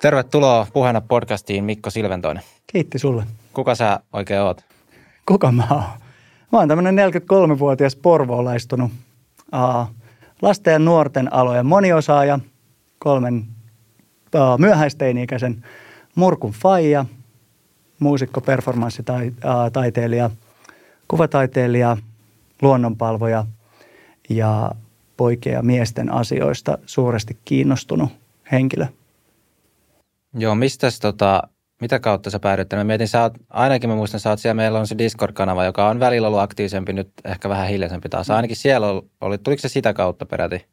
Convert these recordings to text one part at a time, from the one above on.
Tervetuloa puheena podcastiin Mikko Silventoinen. Kiitti sulle. Kuka sä oikein oot? Kuka mä oon? Mä oon tämmönen 43-vuotias porvoolaistunut uh, lasten ja nuorten alojen moniosaaja, kolmen uh, myöhäisteini-ikäisen Murkun faija, muusikko, performanssitaiteilija, kuvataiteilija, luonnonpalvoja ja poikien ja miesten asioista suuresti kiinnostunut henkilö. Joo, mistä tota, mitä kautta sä päädyit? Mä mietin, sä oot, ainakin mä muistan, sä oot siellä, meillä on se Discord-kanava, joka on välillä ollut aktiivisempi, nyt ehkä vähän hiljaisempi taas. Ainakin siellä oli, tuliko se sitä kautta peräti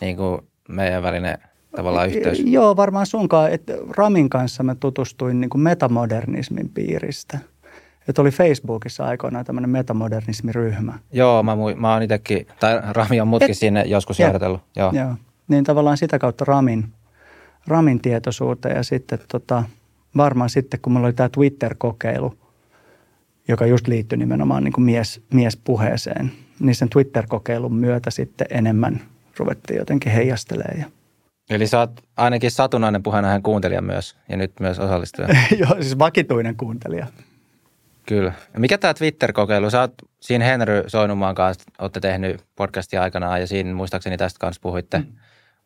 niin kuin meidän välinen tavallaan yhteys? Joo, varmaan sunkaan, että Ramin kanssa mä tutustuin niin kuin metamodernismin piiristä. Että oli Facebookissa aikoinaan tämmöinen metamodernismiryhmä. Joo, mä, mä oon itsekin, tai Rami on mutkin Et, sinne joskus järjellyt. Joo. joo. Niin tavallaan sitä kautta Ramin, Ramin tietoisuuteen ja sitten tota, varmaan sitten, kun mulla oli tämä Twitter-kokeilu, joka just liittyi nimenomaan niin kuin mies, miespuheeseen, niin sen Twitter-kokeilun myötä sitten enemmän ruvettiin jotenkin heijastelemaan. Eli sä oot ainakin satunnainen puheenajan kuuntelija myös ja nyt myös osallistuja. Joo, siis vakituinen kuuntelija. Kyllä. Mikä tämä Twitter-kokeilu? Sä oot siinä Henry Soinumaan kanssa, olette tehnyt podcastia aikanaan ja siinä muistaakseni tästä kanssa puhuitte. Mm.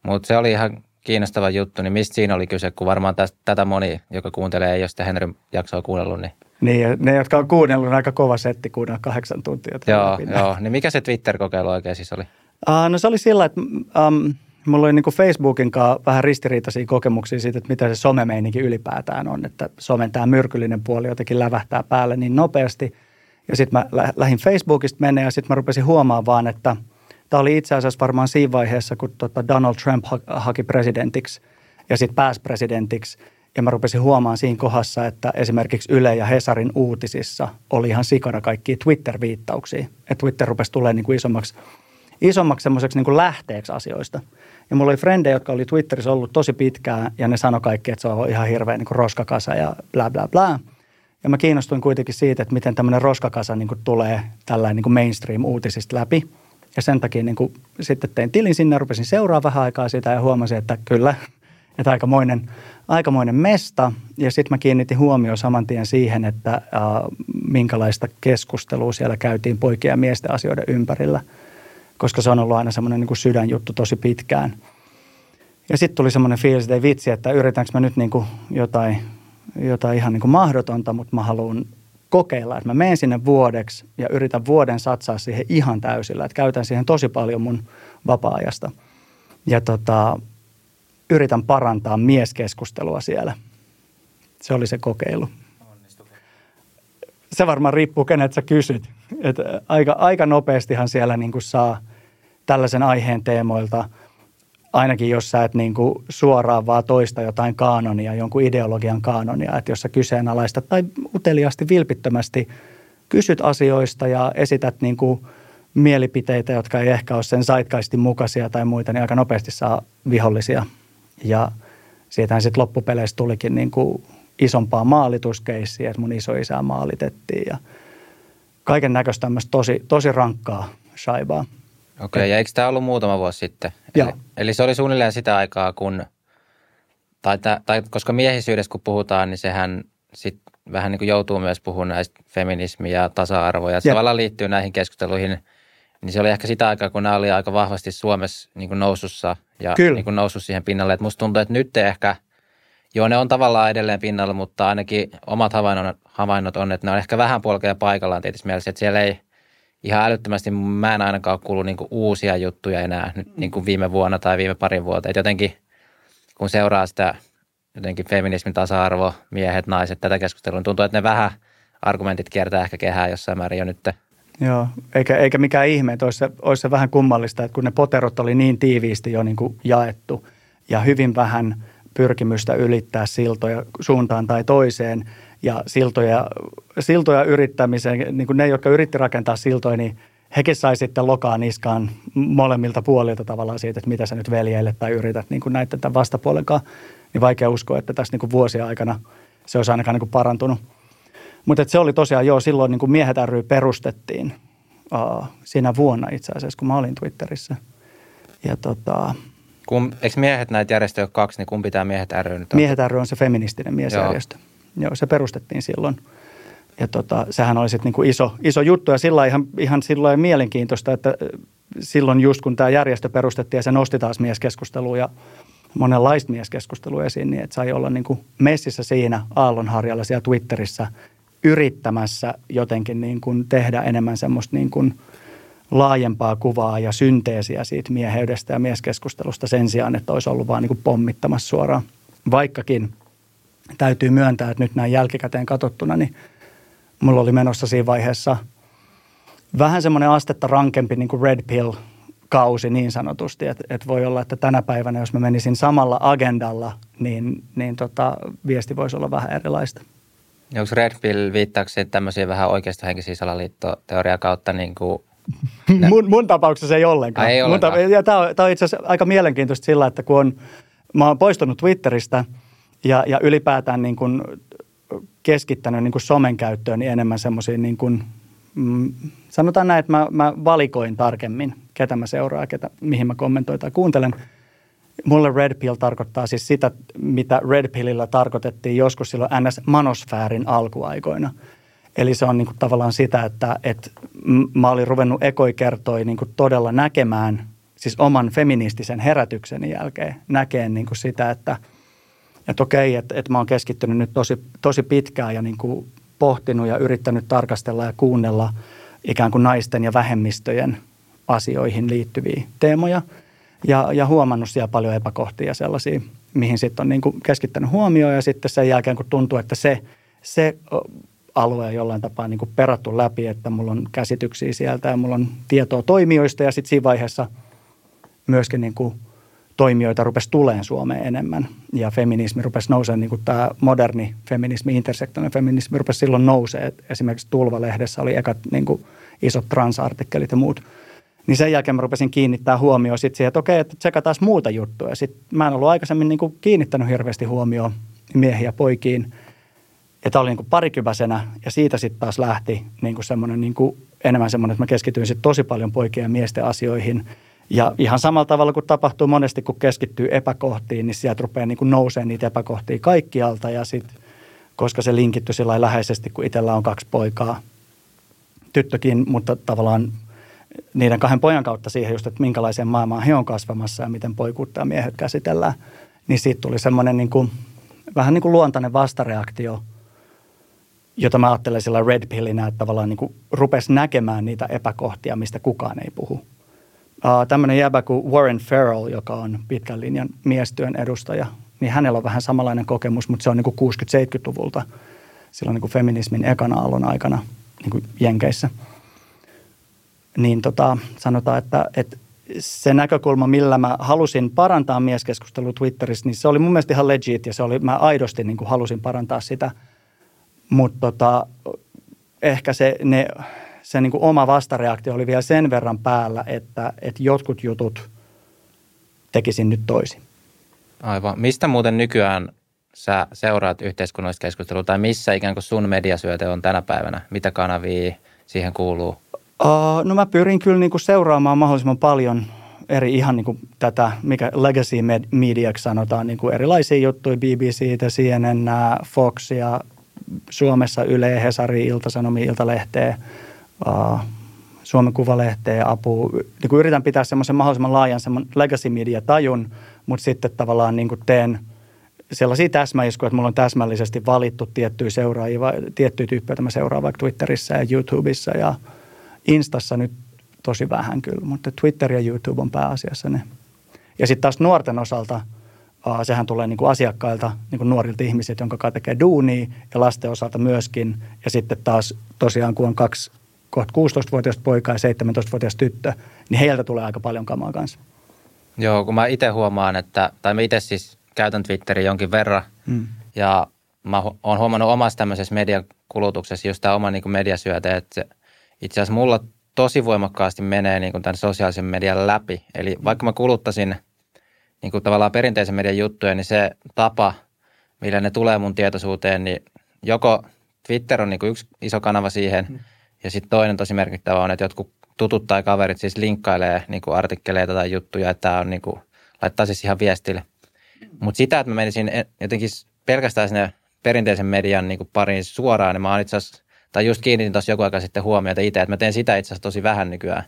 Mutta se oli ihan kiinnostava juttu, niin mistä siinä oli kyse, kun varmaan tästä, tätä moni, joka kuuntelee, ei ole sitä Henry jaksoa kuunnellut. Niin... niin, ne, jotka on kuunnellut, on aika kova setti kuunnella kahdeksan tuntia. Joo, joo. Niin mikä se Twitter-kokeilu oikein siis oli? Uh, no se oli sillä, että um, mulla oli niin Facebookin kanssa vähän ristiriitaisia kokemuksia siitä, että mitä se somemeininki ylipäätään on. Että somen tämä myrkyllinen puoli jotenkin lävähtää päälle niin nopeasti. Ja sitten mä lähdin Facebookista mennä ja sitten mä rupesin huomaamaan vaan, että – Tämä oli itse asiassa varmaan siinä vaiheessa, kun tota Donald Trump haki presidentiksi ja sitten pääsi presidentiksi. Ja mä rupesin huomaamaan siinä kohdassa, että esimerkiksi Yle ja Hesarin uutisissa oli ihan sikana kaikki Twitter-viittauksia. Että Twitter rupesi tulemaan niin kuin isommaksi, isommaksi semmoiseksi niin kuin lähteeksi asioista. Ja mulla oli frendejä, jotka oli Twitterissä ollut tosi pitkään ja ne sanoi kaikki, että se on ihan hirveä niin kuin roskakasa ja bla bla bla. Ja mä kiinnostuin kuitenkin siitä, että miten tämmöinen roskakasa niin kuin tulee tällainen niin mainstream-uutisista läpi – ja sen takia niin kuin, sitten tein tilin sinne, rupesin seuraa vähän aikaa sitä ja huomasin, että kyllä, että aikamoinen, aikamoinen mesta. Ja sitten mä kiinnitin huomioon saman tien siihen, että äh, minkälaista keskustelua siellä käytiin poikien ja miesten asioiden ympärillä, koska se on ollut aina semmoinen niin sydänjuttu tosi pitkään. Ja sitten tuli semmoinen fiilis, että ei vitsi, että yritänkö mä nyt niin kuin jotain, jotain ihan niin kuin mahdotonta, mutta mä haluan kokeilla, että mä menen sinne vuodeksi ja yritän vuoden satsaa siihen ihan täysillä, että käytän siihen tosi paljon mun vapaa-ajasta. Ja tota, yritän parantaa mieskeskustelua siellä. Se oli se kokeilu. Se varmaan riippuu, kenet sä kysyt. Et aika, aika nopeastihan siellä niin saa tällaisen aiheen teemoilta – ainakin jos sä et niin kuin suoraan vaan toista jotain kaanonia, jonkun ideologian kaanonia, että jos sä kyseenalaistat tai uteliaasti vilpittömästi kysyt asioista ja esität niin kuin mielipiteitä, jotka ei ehkä ole sen saitkaistin mukaisia tai muita, niin aika nopeasti saa vihollisia. Ja siitähän sitten loppupeleissä tulikin niin kuin isompaa maalituskeissiä, että mun isoisää maalitettiin ja kaiken näköistä tämmöistä tosi, tosi rankkaa shaibaa. Okei, okay, ja eikö tämä ollut muutama vuosi sitten? Joo. Eli, eli se oli suunnilleen sitä aikaa, kun, tai, tai koska miehisyydessä kun puhutaan, niin sehän sit vähän niin kuin joutuu myös puhumaan näistä feminismiä ja tasa-arvoa, ja se tavallaan liittyy näihin keskusteluihin, niin se oli ehkä sitä aikaa, kun nämä oli aika vahvasti Suomessa niin kuin nousussa ja Kyllä. niin kuin noussut siihen pinnalle. Et musta tuntuu, että nyt ehkä, joo ne on tavallaan edelleen pinnalla, mutta ainakin omat havainnot, havainnot on, että ne on ehkä vähän polkeja paikallaan tietysti mielessä, että siellä ei – ihan älyttömästi mä en ainakaan ole kuullut niin uusia juttuja enää nyt niin kuin viime vuonna tai viime parin vuotta. Et jotenkin kun seuraa sitä jotenkin feminismin tasa-arvo, miehet, naiset, tätä keskustelua, niin tuntuu, että ne vähän argumentit kiertää ehkä kehää jossain määrin jo nyt. Joo, eikä, eikä mikään ihme, että olisi se, olisi se vähän kummallista, että kun ne poterot oli niin tiiviisti jo niin kuin jaettu ja hyvin vähän pyrkimystä ylittää siltoja suuntaan tai toiseen – ja siltoja, siltoja yrittämiseen, niin kuin ne, jotka yritti rakentaa siltoja, niin hekin sai sitten lokaa niskaan molemmilta puolilta tavallaan siitä, että mitä sä nyt veljeille tai yrität niin kuin näiden tämän vastapuolenkaan. Niin vaikea uskoa, että tässä niin kuin vuosien aikana se olisi ainakaan niin kuin parantunut. Mutta se oli tosiaan, joo, silloin niin kuin Miehet ry perustettiin uh, siinä vuonna itse asiassa, kun mä olin Twitterissä. Ja tota, Kum, eikö miehet näitä järjestöjä ole kaksi, niin kumpi tämä Miehet ry nyt on? Miehet ry on se feministinen miesjärjestö. Joo, Joo se perustettiin silloin. Ja tota, sehän oli sitten niinku iso, iso juttu ja sillä ihan, ihan silloin mielenkiintoista, että silloin just kun tämä järjestö perustettiin ja se nosti taas mieskeskustelua ja monenlaista mieskeskustelua esiin, niin että sai olla niinku messissä siinä aallonharjalla siellä Twitterissä yrittämässä jotenkin niin kuin tehdä enemmän semmoista niin kuin laajempaa kuvaa ja synteesiä siitä mieheydestä ja mieskeskustelusta sen sijaan, että olisi ollut vaan niin kuin pommittamassa suoraan. Vaikkakin täytyy myöntää, että nyt näin jälkikäteen katsottuna, niin mulla oli menossa siinä vaiheessa vähän semmoinen astetta rankempi niin kuin red pill kausi niin sanotusti, että, että voi olla, että tänä päivänä, jos mä menisin samalla agendalla, niin, niin tota, viesti voisi olla vähän erilaista. Onko Red Pill viittaakseni tämmöisiä vähän oikeistohenkisiä salaliittoteoria kautta niin kuin mun, mun tapauksessa ei ollenkaan. Ai, ei ollenkaan. Ta- ja tämä on, on itse asiassa aika mielenkiintoista sillä, että kun on, mä oon poistunut Twitteristä ja, ja ylipäätään niin kuin keskittänyt niin kuin somen käyttöön niin enemmän semmoisiin niin mm, sanotaan näin, että mä, mä valikoin tarkemmin, ketä mä seuraan, ketä, mihin mä kommentoin tai kuuntelen. Mulle Red Pill tarkoittaa siis sitä, mitä Red Pillillä tarkoitettiin joskus silloin NS-manosfäärin alkuaikoina – Eli se on niin kuin tavallaan sitä, että, että mä olin ruvennut ekoi kertoi niin kuin todella näkemään, siis oman feministisen herätykseni jälkeen, näkeen niin kuin sitä, että, että okei, että, että mä oon keskittynyt nyt tosi, tosi pitkään ja niin kuin pohtinut ja yrittänyt tarkastella ja kuunnella ikään kuin naisten ja vähemmistöjen asioihin liittyviä teemoja. Ja, ja huomannut siellä paljon epäkohtia sellaisia, mihin sitten on niin kuin keskittänyt huomioon ja sitten sen jälkeen, kun tuntuu, että se, se alue jollain tapaa niin kuin perattu läpi, että mulla on käsityksiä sieltä ja mulla on tietoa toimijoista ja sitten siinä vaiheessa myöskin niin kuin toimijoita rupesi tuleen Suomeen enemmän ja feminismi rupesi nousemaan, niin kuin tämä moderni feminismi, intersektionaalinen feminismi rupesi silloin nousee. Esimerkiksi Tulva-lehdessä oli ekat niin kuin isot transartikkelit ja muut. Niin sen jälkeen mä rupesin kiinnittää huomioon sitten siihen, että okei, että tsekataan muuta juttuja. Sitten mä en ollut aikaisemmin niin kuin kiinnittänyt hirveästi huomioon miehiä poikiin – ja tämä oli niin kuin parikyväsenä ja siitä sitten taas lähti niin kuin semmoinen niin kuin enemmän semmoinen, että mä keskityin sitten tosi paljon poikien ja miesten asioihin. Ja ihan samalla tavalla kuin tapahtuu monesti, kun keskittyy epäkohtiin, niin sieltä rupeaa niin kuin nousemaan niitä epäkohtia kaikkialta. Ja sitten, koska se linkitty sillä läheisesti, kun itsellä on kaksi poikaa, tyttökin, mutta tavallaan niiden kahden pojan kautta siihen just, että minkälaiseen maailmaan he on kasvamassa ja miten poikuutta ja miehet käsitellään, niin siitä tuli semmoinen niin kuin, vähän niin kuin luontainen vastareaktio – jota mä ajattelen sillä red pillinä, että tavallaan niin rupesi näkemään niitä epäkohtia, mistä kukaan ei puhu. Uh, tämmöinen jäbä kuin Warren Farrell, joka on pitkän linjan miestyön edustaja, niin hänellä on vähän samanlainen kokemus, mutta se on niin 60-70-luvulta, silloin niin kuin feminismin ekana aallon aikana niin kuin Jenkeissä. Niin tota, sanotaan, että, että se näkökulma, millä mä halusin parantaa mieskeskustelua Twitterissä, niin se oli mun mielestä ihan legit ja se oli, mä aidosti niin kuin halusin parantaa sitä – mutta tota, ehkä se, ne, se niin kuin oma vastareaktio oli vielä sen verran päällä, että, että jotkut jutut tekisin nyt toisin. Aivan. Mistä muuten nykyään sä seuraat yhteiskunnallista keskustelua tai missä ikään kuin sun mediasyöte on tänä päivänä? Mitä kanavia siihen kuuluu? Uh, no mä pyrin kyllä niin kuin seuraamaan mahdollisimman paljon eri ihan niin kuin tätä, mikä legacy mediaksi sanotaan, niin kuin erilaisia juttuja, BBCtä, CNN, Foxia, Suomessa Yle, Hesari, Ilta-Sanomi, Iltalehteä, uh, Suomen Kuvalehteä, apu. Niin kuin yritän pitää semmoisen mahdollisimman laajan semmoinen legacy media tajun, mutta sitten tavallaan niin kuin teen sellaisia täsmäiskuja, että mulla on täsmällisesti valittu tiettyjä seuraajia, tiettyjä tyyppejä, joita mä seuraan vaikka Twitterissä ja YouTubessa ja Instassa nyt tosi vähän kyllä, mutta Twitter ja YouTube on pääasiassa ne. Ja sitten taas nuorten osalta – sehän tulee niin kuin asiakkailta, niin kuin nuorilta ihmisiltä, jonka tekee duunia ja lasten osalta myöskin. Ja sitten taas tosiaan, kun on kaksi kohta 16-vuotias poika ja 17-vuotias tyttö, niin heiltä tulee aika paljon kamaa kanssa. Joo, kun mä itse huomaan, että, tai mä itse siis käytän Twitteriä jonkin verran, mm. ja mä oon huomannut omassa tämmöisessä mediakulutuksessa just tämä oma niin mediasyöte, että itse asiassa mulla tosi voimakkaasti menee niin kuin tämän sosiaalisen median läpi. Eli vaikka mä kuluttaisin – niin kuin tavallaan perinteisen median juttuja, niin se tapa, millä ne tulee mun tietoisuuteen, niin joko Twitter on niin kuin yksi iso kanava siihen, mm. Ja sitten toinen tosi merkittävä on, että jotkut tutut tai kaverit siis linkkailee niin kuin artikkeleita tai juttuja, että tämä on niin kuin laittaa siis ihan viestille. Mutta sitä, että mä menisin jotenkin pelkästään sinne perinteisen median niin kuin pariin suoraan, niin mä oon itse asiassa, tai just kiinnitin tuossa joku aika sitten huomiota itse, että mä teen sitä itse asiassa tosi vähän nykyään.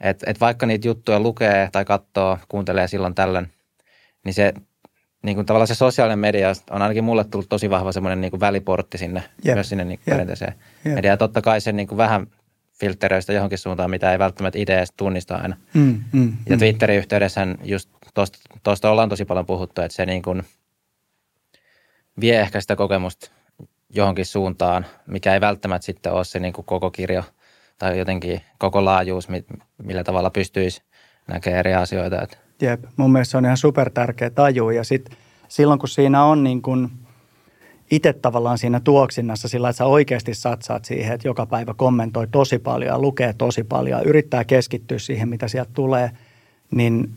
Et, et vaikka niitä juttuja lukee tai katsoo, kuuntelee silloin tällöin, niin se niin kuin tavallaan se sosiaalinen media on ainakin mulle tullut tosi vahva semmoinen niin kuin väliportti sinne, yep. myös sinne niin kuin perinteiseen yep. mediaan. Ja totta kai se niin kuin vähän filtteröistä johonkin suuntaan, mitä ei välttämättä itse edes tunnista aina. Mm, mm, ja mm. Twitterin yhteydessä just tuosta ollaan tosi paljon puhuttu, että se niin kuin vie ehkä sitä kokemusta johonkin suuntaan, mikä ei välttämättä sitten ole se niin kuin koko kirjo tai jotenkin koko laajuus, millä tavalla pystyisi näkemään eri asioita. Että. Jep, mun mielestä se on ihan super tärkeä taju. Ja sitten silloin kun siinä on niin kuin itse tavallaan siinä tuoksinnassa sillä, että sä oikeasti satsaat siihen, että joka päivä kommentoi tosi paljon ja lukee tosi paljon ja yrittää keskittyä siihen, mitä sieltä tulee, niin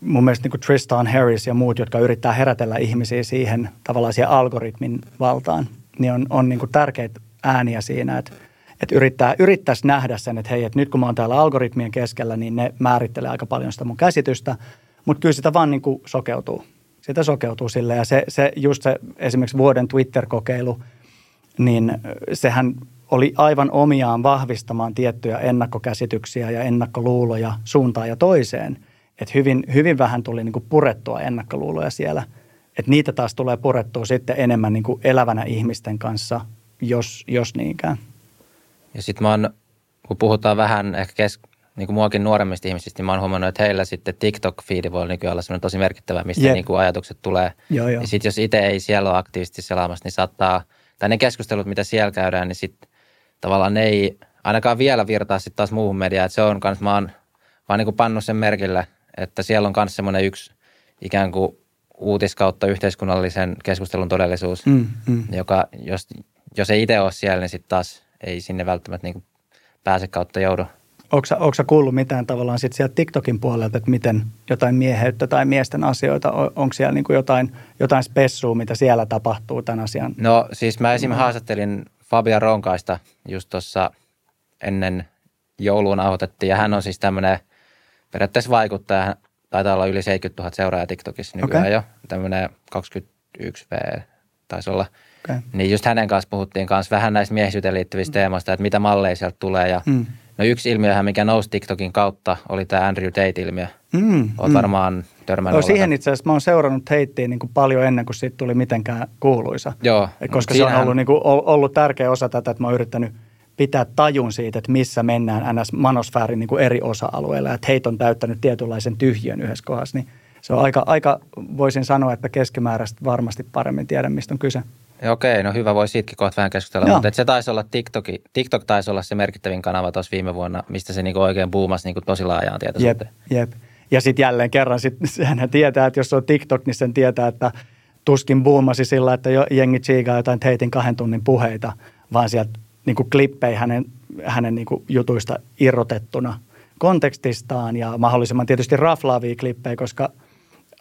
mun mielestä niin kuin Tristan Harris ja muut, jotka yrittää herätellä ihmisiä siihen tavallaan siihen algoritmin valtaan, niin on, on niin kuin tärkeitä ääniä siinä, että, että yrittää, yrittäisi nähdä sen, että hei, että nyt kun mä oon täällä algoritmien keskellä, niin ne määrittelee aika paljon sitä mun käsitystä, mutta kyllä sitä vaan niin kuin sokeutuu. Sitä sokeutuu sille ja se, se just se esimerkiksi vuoden Twitter-kokeilu, niin sehän oli aivan omiaan vahvistamaan tiettyjä ennakkokäsityksiä ja ennakkoluuloja suuntaan ja toiseen – että hyvin, hyvin vähän tuli niin kuin purettua ennakkoluuloja siellä. Että niitä taas tulee purettua sitten enemmän niin kuin elävänä ihmisten kanssa, jos, jos niinkään. Ja sitten mä kun puhutaan vähän ehkä kes, niin kuin muakin nuoremmista ihmisistä, niin mä oon huomannut, että heillä sitten TikTok-fiidi voi nykyään olla tosi merkittävä, mistä yep. niin kuin ajatukset tulee. Joo, joo. Ja sitten jos itse ei siellä ole aktiivisesti selaamassa, niin saattaa, tai ne keskustelut, mitä siellä käydään, niin sitten tavallaan ne ei ainakaan vielä virtaa sitten taas muuhun mediaan. Että se on kanssa, mä oon vaan niin kuin pannut sen merkille – että siellä on myös semmoinen yksi ikään kuin uutiskautta yhteiskunnallisen keskustelun todellisuus, mm, mm. joka jos, jos ei itse ole siellä, niin sitten taas ei sinne välttämättä niin pääse kautta joudu. Onko sä kuullut mitään tavallaan sit sieltä TikTokin puolelta, että miten jotain mieheyttä tai miesten asioita, onko siellä niin jotain, jotain spessua, mitä siellä tapahtuu tämän asian? No siis mä esimerkiksi haastattelin Fabia Ronkaista just tuossa ennen jouluun nauhoitettiin ja hän on siis tämmöinen – periaatteessa vaikuttaja. Taitaa olla yli 70 000 seuraajaa TikTokissa nykyään okay. jo. Tämmöinen 21V taisi olla. Okay. Niin just hänen kanssa puhuttiin kanssa vähän näistä miehisyyteen liittyvistä mm. teemoista, että mitä malleja sieltä tulee. Ja mm. No yksi ilmiöhän, mikä nousi TikTokin kautta, oli tämä Andrew Tate-ilmiö. Mm. Olet mm. varmaan törmännyt. No, siihen itse asiassa mä oon seurannut Tatea niin kuin paljon ennen kuin siitä tuli mitenkään kuuluisa. Joo. Koska se on ollut, niin kuin, ollut tärkeä osa tätä, että mä oon yrittänyt – pitää tajun siitä, että missä mennään NS-manosfäärin niin kuin eri osa-alueilla, että heitä on täyttänyt tietynlaisen tyhjön yhdessä kohdassa, niin se on aika, aika, voisin sanoa, että keskimääräistä varmasti paremmin tiedän, mistä on kyse. Okei, no hyvä, voi siitäkin kohta vähän keskustella, Joo. mutta se taisi olla TikTok, TikTok taisi olla se merkittävin kanava tuossa viime vuonna, mistä se niinku oikein buumasi niinku tosi laajaan tietoisuuteen. Jep, jep. Ja sitten jälleen kerran, sit, sehän tietää, että jos on TikTok, niin sen tietää, että tuskin buumasi sillä, että jengi tsiigaa jotain teitin kahden tunnin puheita, vaan sieltä niin kuin klippejä hänen, hänen niin kuin jutuista irrotettuna kontekstistaan ja mahdollisimman tietysti raflaavia klippejä, koska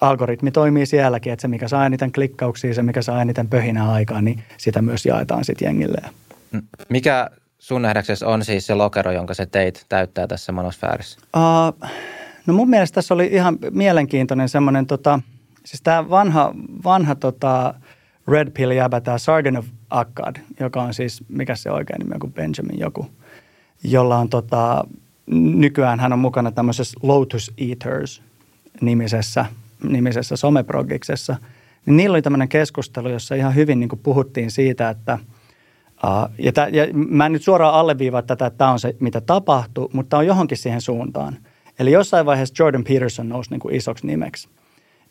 algoritmi toimii sielläkin, että se mikä saa eniten klikkauksia, se mikä saa eniten pöhinää aikaan, niin sitä myös jaetaan sitten jengille. Mikä sun nähdäksesi on siis se lokero, jonka se teit täyttää tässä monosfäärissä? Uh, no mun mielestä tässä oli ihan mielenkiintoinen semmoinen, tota, siis tämä vanha, vanha tota, Red Pill jäbä, tämä Sergeant of Akkad, joka on siis, mikä se oikein nimi on kuin Benjamin joku, jolla on tota, nykyään hän on mukana tämmöisessä Lotus Eaters nimisessä, nimisessä someprogiksessa. Niin niillä oli tämmöinen keskustelu, jossa ihan hyvin niin kuin puhuttiin siitä, että uh, ja, tä, ja mä en nyt suoraan alleviivaa tätä, että tämä on se, mitä tapahtuu, mutta on johonkin siihen suuntaan. Eli jossain vaiheessa Jordan Peterson nousi niin kuin isoksi nimeksi.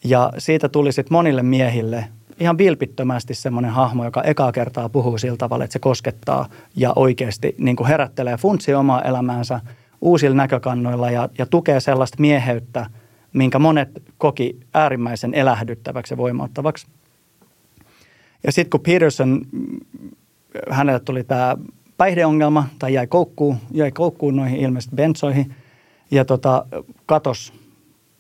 Ja siitä tuli sitten monille miehille ihan vilpittömästi semmoinen hahmo, joka ekaa kertaa puhuu sillä tavalla, että se koskettaa ja oikeasti niin kuin herättelee funtsi omaa elämäänsä uusilla näkökannoilla ja, ja tukee sellaista mieheyttä, minkä monet koki äärimmäisen elähdyttäväksi ja voimauttavaksi. Ja sitten kun Peterson, hänelle tuli tämä päihdeongelma tai jäi koukkuun, jäi koukkuun noihin ilmeisesti bensoihin ja tota, katos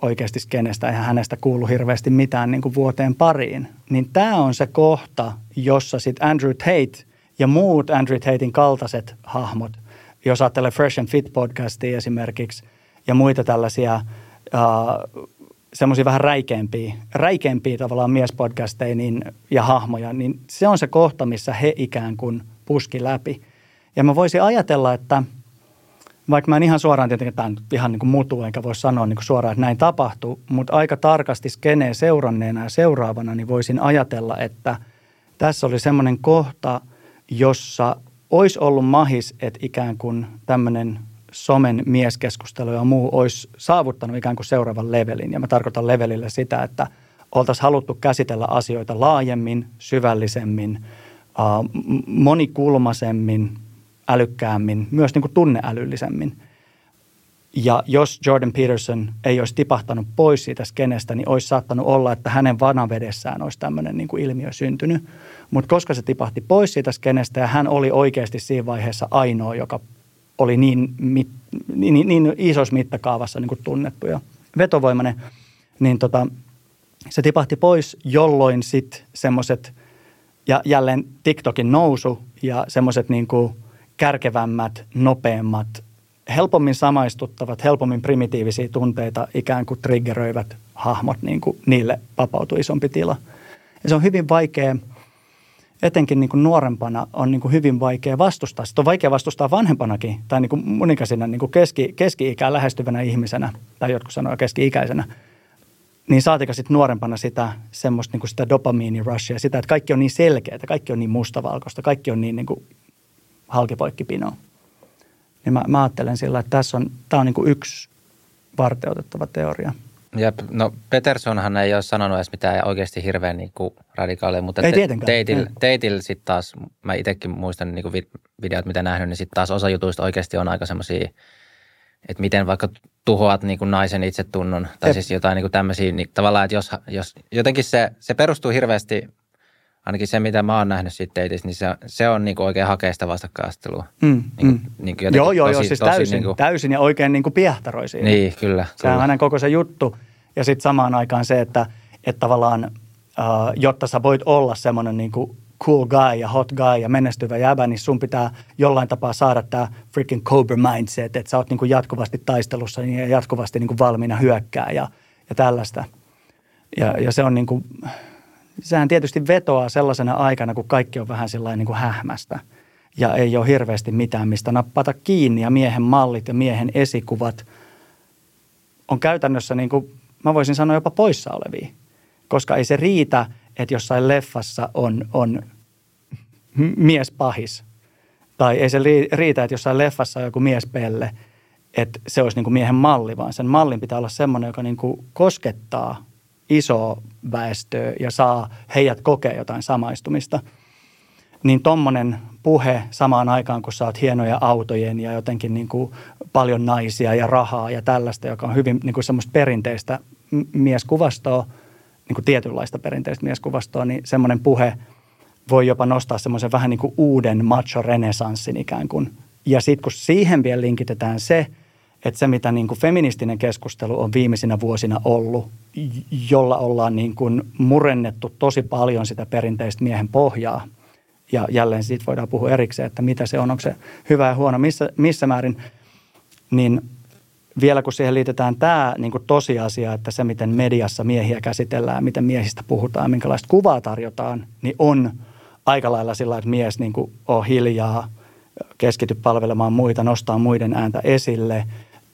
oikeasti skenestä, eihän hänestä kuulu hirveästi mitään niin kuin vuoteen pariin. Niin tämä on se kohta, jossa sitten Andrew Tate ja muut Andrew Tatein kaltaiset hahmot, jos ajattelee Fresh and Fit podcastia esimerkiksi ja muita tällaisia uh, semmoisia vähän räikeämpiä, räikeämpiä tavallaan miespodcasteja niin, ja hahmoja, niin se on se kohta, missä he ikään kuin puski läpi. Ja mä voisin ajatella, että vaikka mä en ihan suoraan tietenkin tämän ihan niin kuin mutu, enkä voi sanoa niin kuin suoraan, että näin tapahtuu, mutta aika tarkasti skeneen seuranneena ja seuraavana, niin voisin ajatella, että tässä oli semmoinen kohta, jossa olisi ollut mahis, että ikään kuin tämmöinen somen mieskeskustelu ja muu olisi saavuttanut ikään kuin seuraavan levelin. Ja mä tarkoitan levelillä sitä, että oltaisiin haluttu käsitellä asioita laajemmin, syvällisemmin, monikulmaisemmin, älykkäämmin, myös niin kuin tunneälyllisemmin. Ja jos Jordan Peterson ei olisi tipahtanut pois siitä skenestä, niin olisi saattanut olla, että hänen vanavedessään olisi tämmöinen niin kuin ilmiö syntynyt. Mutta koska se tipahti pois siitä skenestä ja hän oli oikeasti siinä vaiheessa ainoa, joka oli niin, mit, niin, niin isossa mittakaavassa niin kuin tunnettu ja vetovoimainen, niin tota, se tipahti pois, jolloin sitten semmoiset, ja jälleen TikTokin nousu ja semmoiset niin kärkevämmät, nopeammat, helpommin samaistuttavat, helpommin primitiivisiä tunteita ikään kuin triggeröivät hahmot, niin kuin niille vapautui isompi tila. Ja se on hyvin vaikea – etenkin niin kuin nuorempana on niin kuin hyvin vaikea vastustaa. Sitä on vaikea vastustaa vanhempanakin tai niin kuin monikäisenä niin kuin keski, keski-ikään lähestyvänä ihmisenä tai jotkut sanoo keski-ikäisenä. Niin saatika sitten nuorempana sitä semmoista niin kuin sitä dopamiinirushia, sitä, että kaikki on niin selkeää, kaikki on niin mustavalkoista, kaikki on niin, niin kuin halkipoikkipinoa. Niin mä, mä ajattelen sillä, että tässä on, tämä on niin kuin yksi varteutettava teoria – Jep, no Petersonhan ei ole sanonut edes mitään oikeasti hirveän niin kuin radikaaleja, mutta ei tietenkään. Teitil, teitil sitten taas, mä itsekin muistan niin kuin videot, mitä nähnyt, niin sitten taas osa jutuista oikeasti on aika semmoisia, että miten vaikka tuhoat niin kuin naisen itsetunnon, tai Jep. siis jotain niin kuin tämmöisiä, niin tavallaan, että jos, jos jotenkin se, se perustuu hirveästi, ainakin se mitä mä oon nähnyt siitä teitissä, niin se, se on niin kuin oikein hakeista vastakkainastelua. Mm, niin kuin, mm. niin kuin joo, joo, tosi, joo, siis tosi, täysin, niin kuin, täysin ja oikein niin kuin piehtaroi. Niin, kyllä. Sehän on hänen koko se juttu – ja sitten samaan aikaan se, että, että tavallaan, uh, jotta sä voit olla semmoinen niin kuin cool guy ja hot guy ja menestyvä jäbä, niin sun pitää jollain tapaa saada tämä freaking cobra mindset, että sä oot niin kuin jatkuvasti taistelussa ja jatkuvasti niin kuin valmiina hyökkää ja, ja tällaista. Ja, ja se on niin kuin, sehän tietysti vetoaa sellaisena aikana, kun kaikki on vähän sellainen niin kuin hähmästä ja ei ole hirveästi mitään, mistä nappata kiinni ja miehen mallit ja miehen esikuvat on käytännössä niin kuin mä voisin sanoa jopa poissa olevia. Koska ei se riitä, että jossain leffassa on, on mies pahis. Tai ei se riitä, että jossain leffassa on joku miespelle, että se olisi niin kuin miehen malli, vaan sen mallin pitää olla semmoinen, joka niin kuin koskettaa isoa väestöä ja saa heidät kokea jotain samaistumista. Niin tommonen puhe samaan aikaan, kun saat hienoja autojen ja jotenkin niin kuin paljon naisia ja rahaa ja tällaista, joka on hyvin niin kuin semmoista perinteistä mieskuvastoa, niin kuin tietynlaista perinteistä mieskuvastoa, niin semmoinen puhe voi jopa nostaa semmoisen vähän niin kuin uuden macho-renesanssin ikään kuin. Ja sitten kun siihen vielä linkitetään se, että se mitä niin kuin feministinen keskustelu on viimeisinä vuosina ollut, jolla ollaan niin kuin murennettu tosi paljon sitä perinteistä miehen pohjaa, ja jälleen siitä voidaan puhua erikseen, että mitä se on, onko se hyvä ja huono, missä, missä määrin, niin vielä kun siihen liitetään tämä niin kuin tosiasia, että se miten mediassa miehiä käsitellään, miten miehistä puhutaan, minkälaista kuvaa tarjotaan, niin on aika lailla sillä, että mies niin kuin on hiljaa, keskity palvelemaan muita, nostaa muiden ääntä esille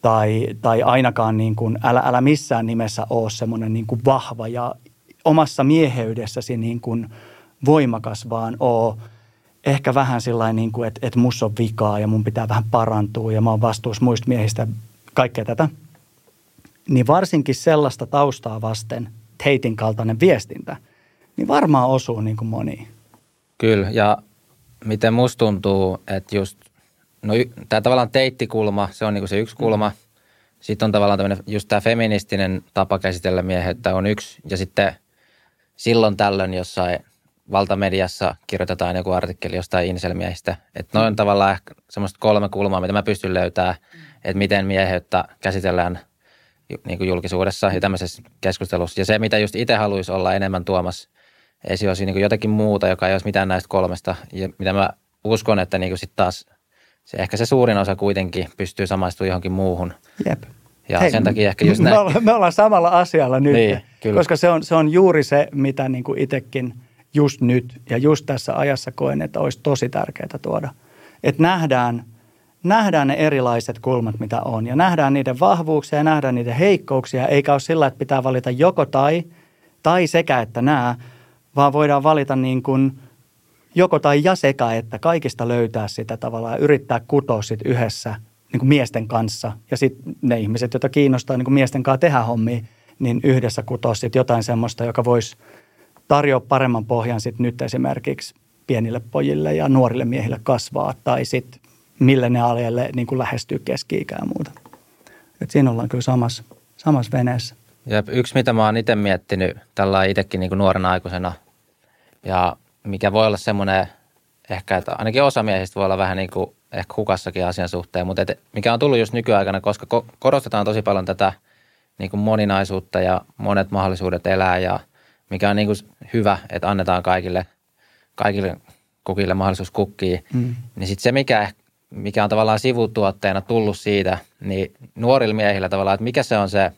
tai, tai ainakaan niin kuin, älä, älä missään nimessä ole semmoinen niin kuin vahva ja omassa mieheydessäsi niin kuin voimakas, vaan oo ehkä vähän sillä niin kuin, että, että mus on vikaa ja mun pitää vähän parantua ja mä oon vastuussa muista miehistä kaikkea tätä, niin varsinkin sellaista taustaa vasten Teitin kaltainen viestintä, niin varmaan osuu niin kuin moniin. Kyllä, ja miten musta tuntuu, että just, no tämä tavallaan teittikulma, se on niin kuin se yksi kulma. Mm. Sitten on tavallaan tämmöinen, just tämä feministinen tapa käsitellä mieheyttä on yksi, ja sitten silloin tällöin jossain valtamediassa kirjoitetaan joku artikkeli jostain inselmiehistä. Että noin on tavallaan ehkä semmoista kolme kulmaa, mitä mä pystyn löytämään, että miten mieheyttä käsitellään niin kuin julkisuudessa ja tämmöisessä keskustelussa. Ja se, mitä just itse haluaisi olla enemmän tuomassa esiin, olisi niin jotakin muuta, joka ei olisi mitään näistä kolmesta. Ja mitä mä uskon, että niin sitten taas se, ehkä se suurin osa kuitenkin pystyy samaistumaan johonkin muuhun. Jep. Ja Hei, sen takia ehkä just me, näin. Ollaan, me ollaan samalla asialla nyt, niin, kyllä. koska se on, se on juuri se, mitä niin kuin itsekin just nyt ja just tässä ajassa koen, että olisi tosi tärkeää tuoda. Että nähdään, nähdään ne erilaiset kulmat, mitä on ja nähdään niiden vahvuuksia ja nähdään niiden heikkouksia, eikä ole sillä, että pitää valita joko tai, tai sekä että nämä, vaan voidaan valita niin kuin joko tai ja sekä, että kaikista löytää sitä tavallaan ja yrittää kutoa sit yhdessä niin kuin miesten kanssa. Ja sitten ne ihmiset, joita kiinnostaa niin kuin miesten kanssa tehdä hommia, niin yhdessä kutoa sit jotain semmoista, joka voisi tarjoa paremman pohjan sit nyt esimerkiksi pienille pojille ja nuorille miehille kasvaa tai sitten milleniaaleille niin kuin lähestyy keski-ikää ja muuta. Et siinä ollaan kyllä samassa, samassa veneessä. Ja yksi, mitä mä oon itse miettinyt tällä itsekin niin nuorena aikuisena ja mikä voi olla semmoinen ehkä, että ainakin osa miehistä voi olla vähän niin kuin ehkä hukassakin asian suhteen, mutta et, mikä on tullut just nykyaikana, koska ko- korostetaan tosi paljon tätä niin kuin moninaisuutta ja monet mahdollisuudet elää ja mikä on niin kuin hyvä, että annetaan kaikille, kaikille kukille mahdollisuus kukkii, mm. niin sitten se, mikä, mikä on tavallaan sivutuotteena tullut siitä, niin nuorilla miehillä tavallaan, että mikä se on se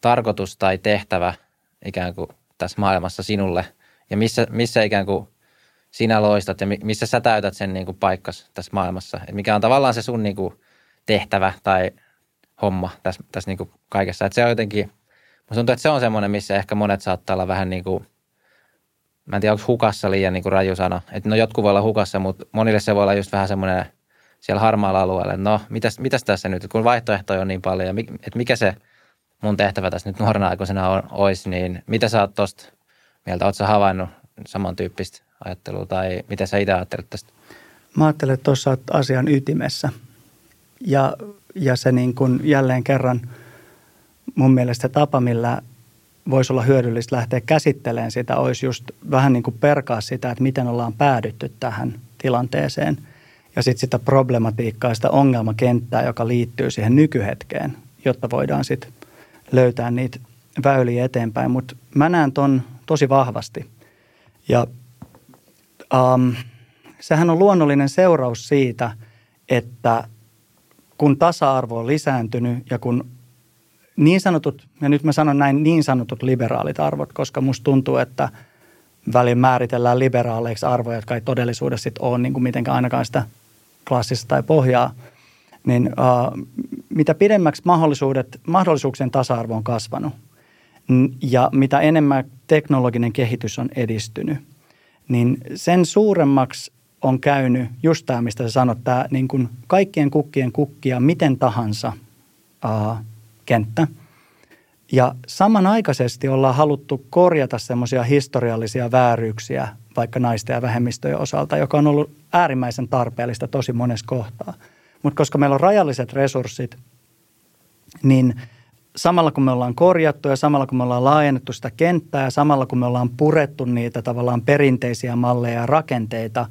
tarkoitus tai tehtävä ikään kuin tässä maailmassa sinulle ja missä, missä ikään kuin sinä loistat ja missä sä täytät sen niin kuin paikkas tässä maailmassa. Et mikä on tavallaan se sun niin kuin tehtävä tai homma tässä, tässä niin kuin kaikessa. Et se on jotenkin, musta tuntuu, että se on semmoinen, missä ehkä monet saattaa olla vähän niin kuin, mä en tiedä, onko hukassa liian niin kuin raju sana. Että no jotkut voi olla hukassa, mutta monille se voi olla just vähän semmoinen siellä harmaalla alueella. No, mitäs, mitäs tässä nyt, kun vaihtoehtoja on niin paljon, että mikä se mun tehtävä tässä nyt nuorena aikuisena on, olisi, niin mitä sä oot tosta mieltä? Oletko havainnut samantyyppistä ajattelua tai mitä sä itse ajattelet tästä? Mä ajattelen, että tuossa asian ytimessä ja, ja se niin kuin jälleen kerran mun mielestä tapa, millä voisi olla hyödyllistä lähteä käsittelemään sitä, olisi just vähän niin kuin perkaa sitä, että miten ollaan päädytty tähän tilanteeseen ja sitten sitä problematiikkaa, sitä ongelmakenttää, joka liittyy siihen nykyhetkeen, jotta voidaan sitten löytää niitä väyliä eteenpäin. Mutta mä näen ton tosi vahvasti. Ja um, sehän on luonnollinen seuraus siitä, että kun tasa-arvo on lisääntynyt ja kun niin sanotut, ja nyt mä sanon näin niin sanotut liberaalit arvot, koska musta tuntuu, että välin määritellään liberaaleiksi arvoja, jotka ei todellisuudessa sit ole niin kuin mitenkään ainakaan sitä klassista tai pohjaa, niin uh, mitä pidemmäksi mahdollisuudet, mahdollisuuksien tasa-arvo on kasvanut ja mitä enemmän teknologinen kehitys on edistynyt – niin sen suuremmaksi on käynyt just tämä, mistä sä sanot, tämä niin kuin kaikkien kukkien kukkia miten tahansa ää, kenttä. Ja samanaikaisesti ollaan haluttu korjata semmoisia historiallisia vääryyksiä vaikka naisten ja vähemmistöjen osalta, joka on ollut äärimmäisen tarpeellista tosi monessa kohtaa. Mutta koska meillä on rajalliset resurssit, niin – samalla kun me ollaan korjattu ja samalla kun me ollaan laajennettu sitä kenttää ja samalla kun me ollaan purettu niitä tavallaan perinteisiä malleja ja rakenteita,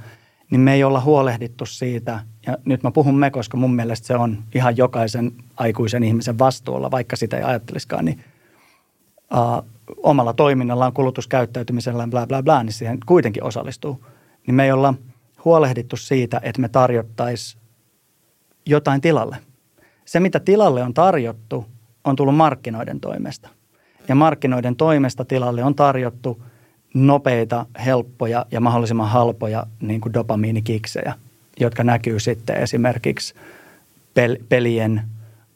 niin me ei olla huolehdittu siitä, ja nyt mä puhun me, koska mun mielestä se on ihan jokaisen aikuisen ihmisen vastuulla, vaikka sitä ei ajattelisikaan, niin uh, omalla toiminnallaan, kulutuskäyttäytymisellä, bla bla bla, niin siihen kuitenkin osallistuu. Niin me ei olla huolehdittu siitä, että me tarjottaisiin jotain tilalle. Se, mitä tilalle on tarjottu, on tullut markkinoiden toimesta. Ja markkinoiden toimesta tilalle on tarjottu nopeita, helppoja ja mahdollisimman halpoja niin kuin dopamiinikiksejä, jotka näkyy sitten esimerkiksi pel- pelien,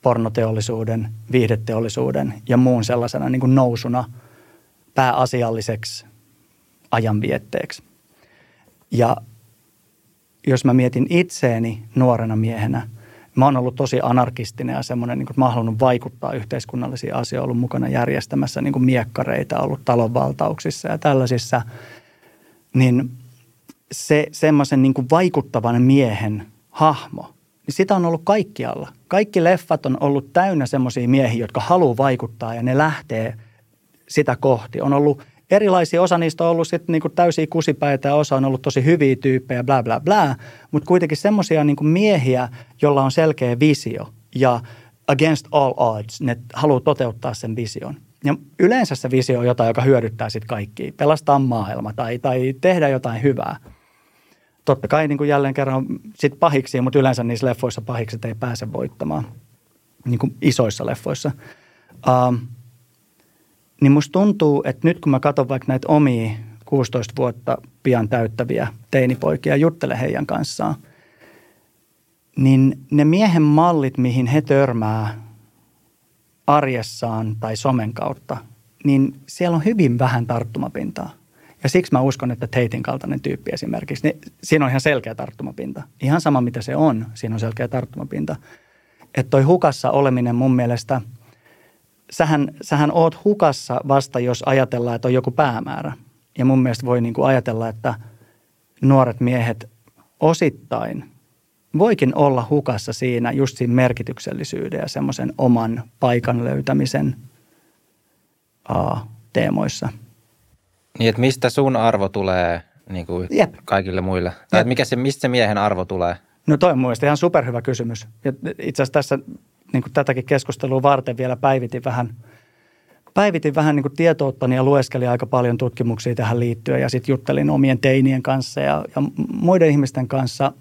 pornoteollisuuden, viihdeteollisuuden ja muun sellaisena niin kuin nousuna pääasialliseksi ajanvietteeksi. Ja jos mä mietin itseeni nuorena miehenä – Mä oon ollut tosi anarkistinen ja semmoinen, niin kuin, että mä halunnut vaikuttaa yhteiskunnallisiin asioihin, ollut mukana järjestämässä niin kuin miekkareita, ollut talonvaltauksissa ja tällaisissa. Niin se semmoisen niin vaikuttavan miehen hahmo, niin sitä on ollut kaikkialla. Kaikki leffat on ollut täynnä semmoisia miehiä, jotka haluaa vaikuttaa ja ne lähtee sitä kohti. On ollut erilaisia, osa niistä on ollut sitten niin täysiä kusipäitä ja osa on ollut tosi hyviä tyyppejä, bla bla bla, mutta kuitenkin semmoisia niin miehiä, jolla on selkeä visio ja against all odds, ne haluaa toteuttaa sen vision. Ja yleensä se visio on jotain, joka hyödyttää sitten kaikkia, pelastaa maailma tai, tai tehdä jotain hyvää. Totta kai niin kuin jälleen kerran sit pahiksi, mutta yleensä niissä leffoissa pahikset ei pääse voittamaan. niin kuin isoissa leffoissa. Uh, niin musta tuntuu, että nyt kun mä katson vaikka näitä omia 16 vuotta pian täyttäviä teinipoikia ja juttelen heidän kanssaan, niin ne miehen mallit, mihin he törmää arjessaan tai somen kautta, niin siellä on hyvin vähän tarttumapintaa. Ja siksi mä uskon, että Teitin kaltainen tyyppi esimerkiksi, niin siinä on ihan selkeä tarttumapinta. Ihan sama mitä se on, siinä on selkeä tarttumapinta. Että toi hukassa oleminen mun mielestä, sähän, sähän oot hukassa vasta, jos ajatellaan, että on joku päämäärä. Ja mun mielestä voi niin kuin ajatella, että nuoret miehet osittain voikin olla hukassa siinä just siinä merkityksellisyyden ja semmoisen oman paikan löytämisen uh, teemoissa – niin, että mistä sun arvo tulee niin kuin Jep. kaikille muille? Tai mikä se, mistä se miehen arvo tulee? No toi on mielestäni ihan superhyvä kysymys. Ja itse asiassa tässä niin kuin tätäkin keskustelua varten vielä päivitin vähän, päivitin vähän niin kuin tietouttani ja lueskelin aika paljon tutkimuksia tähän liittyen ja sitten juttelin omien teinien kanssa ja, ja muiden ihmisten kanssa.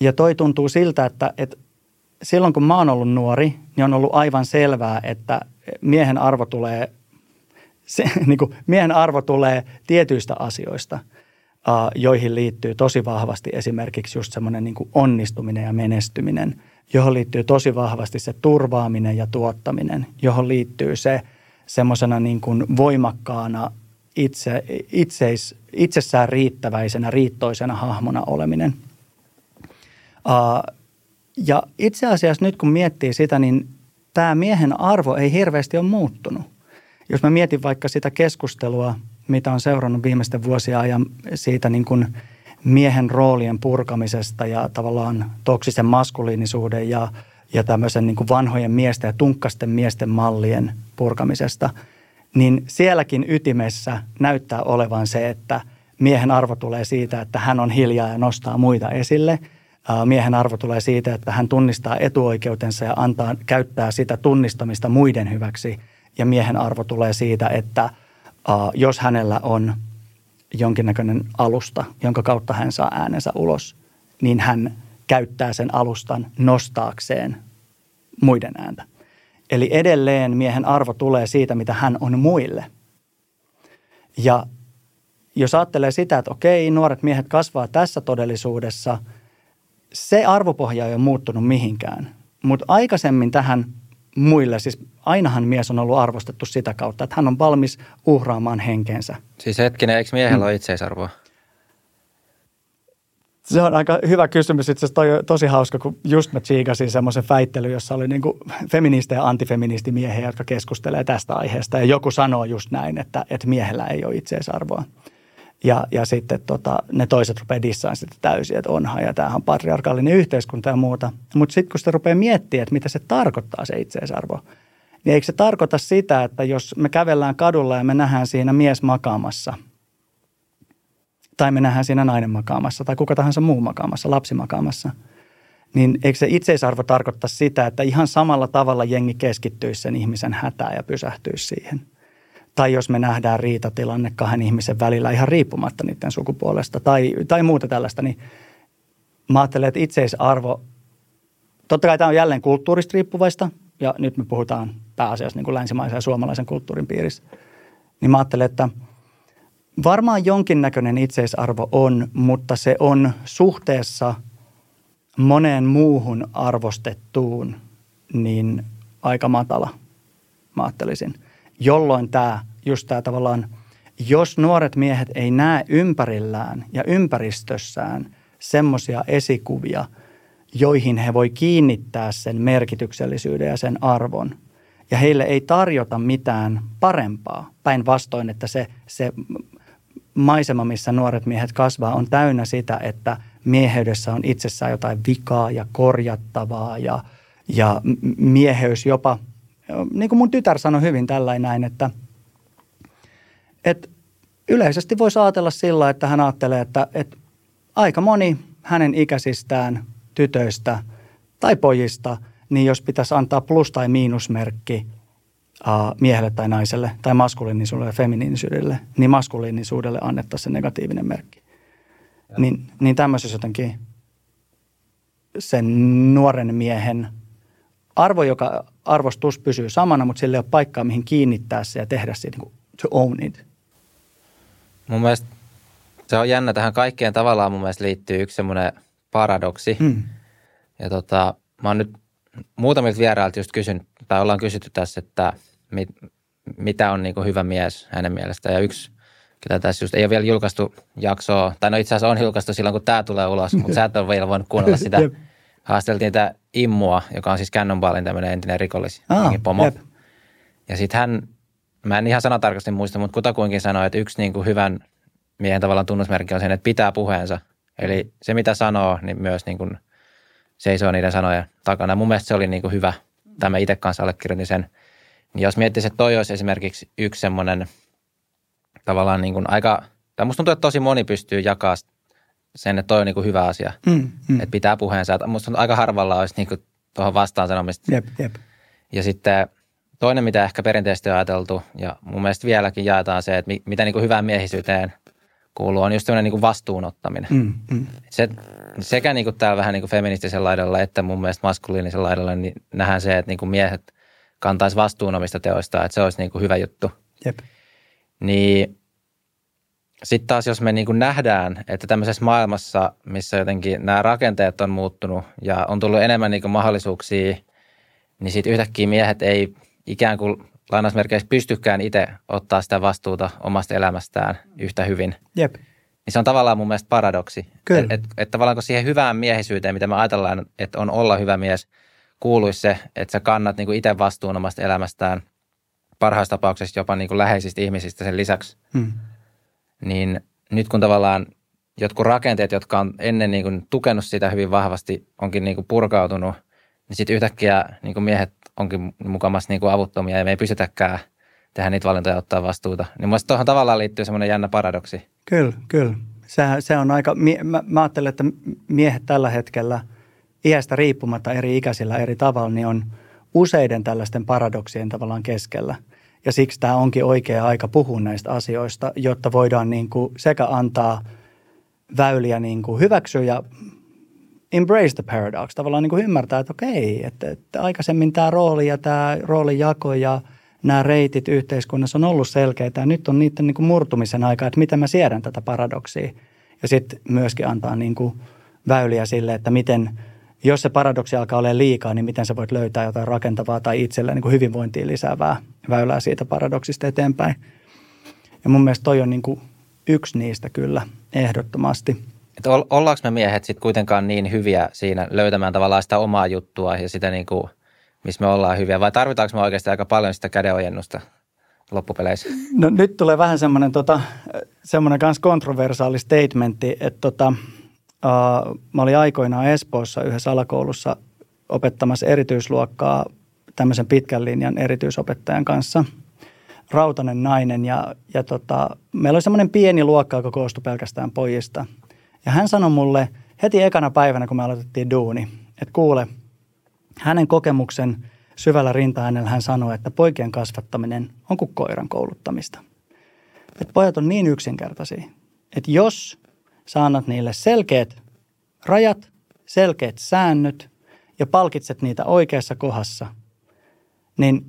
Ja toi tuntuu siltä, että, että silloin kun mä oon ollut nuori, niin on ollut aivan selvää, että miehen arvo tulee se, niin kuin miehen arvo tulee tietyistä asioista, joihin liittyy tosi vahvasti esimerkiksi just semmoinen niin onnistuminen ja menestyminen, johon liittyy tosi vahvasti se turvaaminen ja tuottaminen, johon liittyy se semmoisena niin kuin voimakkaana itse, itseis, itsessään riittäväisenä, riittoisena hahmona oleminen. Ja itse asiassa nyt kun miettii sitä, niin tämä miehen arvo ei hirveästi ole muuttunut jos mä mietin vaikka sitä keskustelua, mitä on seurannut viimeisten vuosien ajan siitä niin kuin miehen roolien purkamisesta ja tavallaan toksisen maskuliinisuuden ja, ja tämmöisen niin kuin vanhojen miesten ja tunkkasten miesten mallien purkamisesta, niin sielläkin ytimessä näyttää olevan se, että miehen arvo tulee siitä, että hän on hiljaa ja nostaa muita esille. Miehen arvo tulee siitä, että hän tunnistaa etuoikeutensa ja antaa, käyttää sitä tunnistamista muiden hyväksi – ja miehen arvo tulee siitä, että jos hänellä on jonkinnäköinen alusta, jonka kautta hän saa äänensä ulos, niin hän käyttää sen alustan nostaakseen muiden ääntä. Eli edelleen miehen arvo tulee siitä, mitä hän on muille. Ja jos ajattelee sitä, että okei, nuoret miehet kasvaa tässä todellisuudessa, se arvopohja ei ole muuttunut mihinkään. Mutta aikaisemmin tähän muille. Siis ainahan mies on ollut arvostettu sitä kautta, että hän on valmis uhraamaan henkensä. Siis hetkinen, eikö miehellä mm. ole itseisarvoa? Se on aika hyvä kysymys. Itse asiassa toi tosi hauska, kun just mä tsiikasin semmoisen väittelyn, jossa oli niin feministi ja antifeministimiehiä, jotka keskustelee tästä aiheesta. Ja joku sanoo just näin, että, että miehellä ei ole itseisarvoa. Ja, ja sitten tota, ne toiset rupeaa dissaan sitten täysin, että onhan ja tämähän on patriarkaalinen yhteiskunta ja muuta. Mutta sitten kun sitä rupeaa miettimään, että mitä se tarkoittaa se itseisarvo, niin eikö se tarkoita sitä, että jos me kävellään kadulla ja me nähdään siinä mies makaamassa, tai me nähdään siinä nainen makaamassa, tai kuka tahansa muu makaamassa, lapsi makaamassa, niin eikö se itseisarvo tarkoittaa sitä, että ihan samalla tavalla jengi keskittyisi sen ihmisen hätään ja pysähtyisi siihen – tai jos me nähdään riitatilanne kahden ihmisen välillä ihan riippumatta niiden sukupuolesta tai, tai muuta tällaista, niin mä ajattelen, että itseisarvo, totta kai tämä on jälleen kulttuurista riippuvaista, ja nyt me puhutaan pääasiassa niin kuin länsimaisen ja suomalaisen kulttuurin piirissä, niin mä ajattelen, että varmaan jonkinnäköinen itseisarvo on, mutta se on suhteessa moneen muuhun arvostettuun niin aika matala, mä ajattelisin – jolloin tämä, just tämä tavallaan, jos nuoret miehet ei näe ympärillään ja ympäristössään semmoisia esikuvia, joihin he voi kiinnittää sen merkityksellisyyden ja sen arvon, ja heille ei tarjota mitään parempaa. Päinvastoin, että se, se maisema, missä nuoret miehet kasvaa, on täynnä sitä, että mieheydessä on itsessään jotain vikaa ja korjattavaa ja, ja mieheys jopa – niin kuin mun tytär sanoi hyvin tällainen näin, että, että yleisesti voisi ajatella sillä, että hän ajattelee, että, että aika moni hänen ikäisistään tytöistä tai pojista, niin jos pitäisi antaa plus- tai miinusmerkki uh, miehelle tai naiselle tai maskuliinisuudelle ja feminiinisyydelle, niin maskuliinisuudelle annettaisiin se negatiivinen merkki. Niin, niin tämmöisessä jotenkin sen nuoren miehen arvo, joka arvostus pysyy samana, mutta sillä ei ole paikkaa, mihin kiinnittää se ja tehdä se niin kuin, to own it. Mun mielestä se on jännä. Tähän kaikkeen tavallaan mun mielestä liittyy yksi semmoinen paradoksi. Hmm. Ja tota, mä oon nyt muutamilta vierailta just kysynyt, tai ollaan kysytty tässä, että mit, mitä on niin kuin hyvä mies hänen mielestään. Ja yksi, ketä tässä just ei ole vielä julkaistu jaksoa, tai no itse asiassa on julkaistu silloin, kun tämä tulee ulos, mutta sä et ole vielä voinut kuunnella sitä. Haasteltiin tämä Immua, joka on siis Cannonballin tämmöinen entinen rikollis, ah, pomo. Jep. Ja sitten hän, mä en ihan sanatarkasti muista, mutta kutakuinkin sanoi, että yksi niin kuin hyvän miehen tavallaan tunnusmerkki on sen, että pitää puheensa. Eli se, mitä sanoo, niin myös niin kuin seisoo niiden sanojen takana. Mun mielestä se oli niin kuin hyvä. Tämä itse kanssa allekirjoitin sen. Niin jos miettisit, että toi olisi esimerkiksi yksi semmoinen tavallaan niin kuin aika, tai musta tuntuu, että tosi moni pystyy jakaa sen, että toi on niin kuin hyvä asia. Mm, mm. Että pitää puheensa. Musta aika harvalla olisi niin kuin tuohon vastaan sanomista. Jep, jep. Ja sitten toinen, mitä ehkä perinteisesti on ajateltu, ja mun mielestä vieläkin jaetaan se, että mitä niin kuin hyvään miehisyyteen – kuuluu, on just tämmöinen niin vastuunottaminen. Mm, mm. Se, sekä niin kuin täällä vähän niin kuin feministisen laidalla että mun mielestä maskuliinisen laidalla niin nähdään se, että niin kuin miehet kantaisi vastuun omista teoistaan, että se olisi niin kuin hyvä juttu. Jep. Niin sitten taas jos me niin kuin nähdään, että tämmöisessä maailmassa, missä jotenkin nämä rakenteet on muuttunut ja on tullut enemmän niin kuin mahdollisuuksia, niin sitten yhtäkkiä miehet ei ikään kuin lainausmerkeissä pystykään itse ottaa sitä vastuuta omasta elämästään yhtä hyvin. Jep. Niin se on tavallaan mun mielestä paradoksi. Että et, et tavallaan kun siihen hyvään miehisyyteen, mitä me ajatellaan, että on olla hyvä mies, kuuluisi se, että sä kannat niin kuin itse vastuun omasta elämästään, parhaassa tapauksessa jopa niin kuin läheisistä ihmisistä sen lisäksi. Hmm. Niin nyt kun tavallaan jotkut rakenteet, jotka on ennen niin kuin tukenut sitä hyvin vahvasti, onkin niin kuin purkautunut, niin sitten yhtäkkiä niin kuin miehet onkin mukamassa niin kuin avuttomia ja me ei pystytäkään tehdä niitä valintoja ja ottaa vastuuta. Niin mielestäni tuohon tavallaan liittyy semmoinen jännä paradoksi. Kyllä, kyllä. Se, se on aika, mä, mä ajattelen, että miehet tällä hetkellä iästä riippumatta eri ikäisillä eri tavalla, niin on useiden tällaisten paradoksien tavallaan keskellä. Ja siksi tämä onkin oikea aika puhua näistä asioista, jotta voidaan niin kuin sekä antaa väyliä niin kuin hyväksyä ja embrace the paradox, tavallaan niin kuin ymmärtää, että okei, että, että aikaisemmin tämä rooli ja tämä roolijako ja nämä reitit yhteiskunnassa on ollut selkeitä ja nyt on niiden niin kuin murtumisen aika, että miten mä siedän tätä paradoksia. Ja sitten myöskin antaa niin kuin väyliä sille, että miten, jos se paradoksi alkaa olla liikaa, niin miten sä voit löytää jotain rakentavaa tai itselle niin kuin hyvinvointiin lisäävää väylää siitä paradoksista eteenpäin. Ja mun mielestä toi on niin kuin yksi niistä kyllä ehdottomasti – että ollaanko me miehet sitten kuitenkaan niin hyviä siinä löytämään tavallaan sitä omaa juttua ja sitä niin kuin, missä me ollaan hyviä, vai tarvitaanko me oikeasti aika paljon sitä kädenojennusta loppupeleissä? No nyt tulee vähän semmoinen tota, semmoinen kans kontroversaali statementti, että tota, uh, mä olin aikoinaan Espoossa yhdessä alakoulussa opettamassa erityisluokkaa tämmöisen pitkän linjan erityisopettajan kanssa. Rautainen nainen ja, ja tota, meillä oli semmoinen pieni luokka, joka koostui pelkästään pojista – ja hän sanoi mulle heti ekana päivänä, kun me aloitettiin duuni, että kuule, hänen kokemuksen syvällä rinta hän sanoi, että poikien kasvattaminen on kuin koiran kouluttamista. Että pojat on niin yksinkertaisia, että jos sä annat niille selkeät rajat, selkeät säännöt ja palkitset niitä oikeassa kohdassa, niin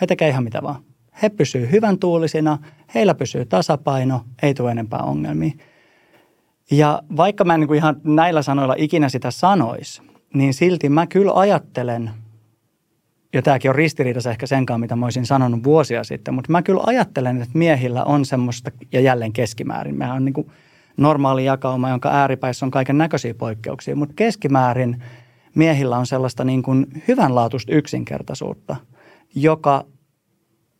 he tekee ihan mitä vaan. He pysyy hyvän tuulisina, heillä pysyy tasapaino, ei tule enempää ongelmia. Ja vaikka mä en niin kuin ihan näillä sanoilla ikinä sitä sanois, niin silti mä kyllä ajattelen, ja tämäkin on ristiriidassa ehkä senkaan, mitä mä olisin sanonut vuosia sitten, mutta mä kyllä ajattelen, että miehillä on semmoista, ja jälleen keskimäärin, mehän on niin kuin normaali jakauma, jonka ääripäissä on kaiken näköisiä poikkeuksia, mutta keskimäärin miehillä on sellaista niin kuin hyvänlaatuista yksinkertaisuutta, joka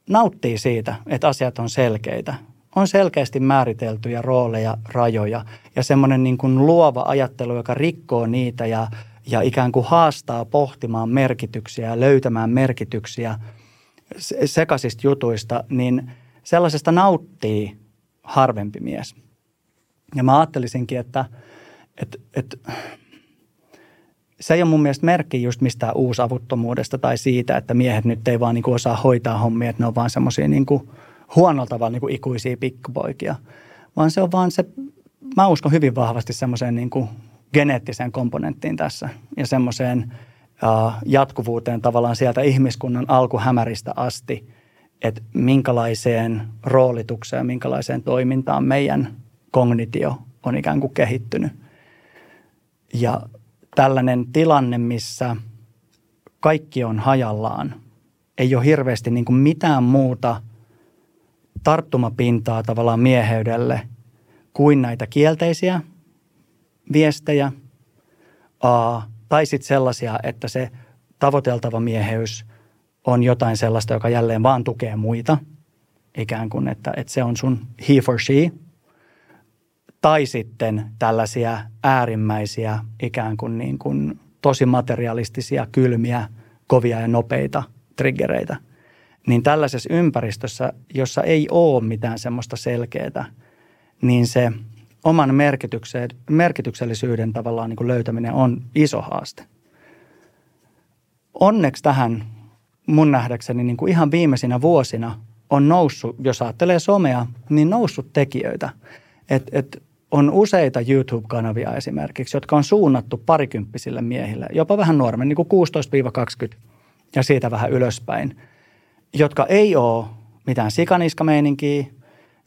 nauttii siitä, että asiat on selkeitä on selkeästi määriteltyjä rooleja, rajoja ja semmoinen niin kuin luova ajattelu, joka rikkoo niitä ja, ja ikään kuin haastaa pohtimaan merkityksiä ja löytämään merkityksiä sekaisista jutuista, niin sellaisesta nauttii harvempi mies. Ja mä ajattelisinkin, että, että, että se ei ole mun mielestä merkki just mistään uusavuttomuudesta tai siitä, että miehet nyt ei vaan niin kuin osaa hoitaa hommia, että ne on vaan semmoisia niin huonolla tavalla niin ikuisia pikkupoikia, vaan se on vaan se, mä uskon hyvin vahvasti semmoiseen niin geneettiseen komponenttiin tässä ja semmoiseen jatkuvuuteen tavallaan sieltä ihmiskunnan alkuhämäristä asti, että minkälaiseen roolitukseen, minkälaiseen toimintaan meidän kognitio on ikään kuin kehittynyt. Ja tällainen tilanne, missä kaikki on hajallaan, ei ole hirveästi niin kuin mitään muuta tarttumapintaa tavallaan mieheydelle kuin näitä kielteisiä viestejä, a, tai sitten sellaisia, että se tavoiteltava mieheys on jotain sellaista, joka jälleen vaan tukee muita, ikään kuin, että, että se on sun he for she – tai sitten tällaisia äärimmäisiä ikään kuin, niin kuin tosi materialistisia, kylmiä, kovia ja nopeita triggereitä. Niin tällaisessa ympäristössä, jossa ei ole mitään semmoista selkeää, niin se oman merkityksellisyyden tavallaan niin kuin löytäminen on iso haaste. Onneksi tähän mun nähdäkseni niin kuin ihan viimeisinä vuosina on noussut, jos ajattelee somea, niin noussut tekijöitä. Et, et on useita YouTube-kanavia esimerkiksi, jotka on suunnattu parikymppisille miehille, jopa vähän nuoremmin, niin kuin 16-20 ja siitä vähän ylöspäin, jotka ei ole mitään sikaniska-meininkiä,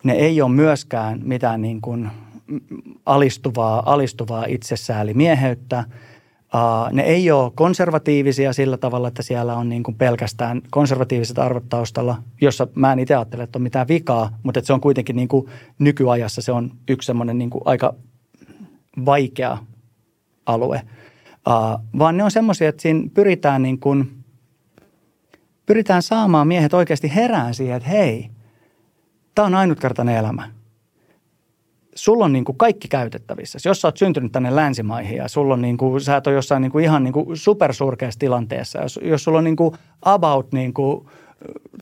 ne ei ole myöskään mitään niin kuin alistuvaa, alistuvaa itsessäälimieheyttä – Ne ei ole konservatiivisia sillä tavalla, että siellä on niin kuin pelkästään konservatiiviset arvot taustalla, jossa mä en itse ajattele, että on mitään vikaa, mutta että se on kuitenkin niin kuin nykyajassa se on yksi semmoinen niin kuin aika vaikea alue. Uh, vaan ne on semmoisia, että siinä pyritään, niin kuin, pyritään saamaan miehet oikeasti herään siihen, että hei, tämä on ainutkertainen elämä – sulla on niin kuin kaikki käytettävissä. Jos sä oot syntynyt tänne länsimaihin ja sulla on niin kuin, sä et ole jossain niin kuin ihan niin kuin supersurkeassa tilanteessa, jos, jos sulla on niin kuin about niin kuin,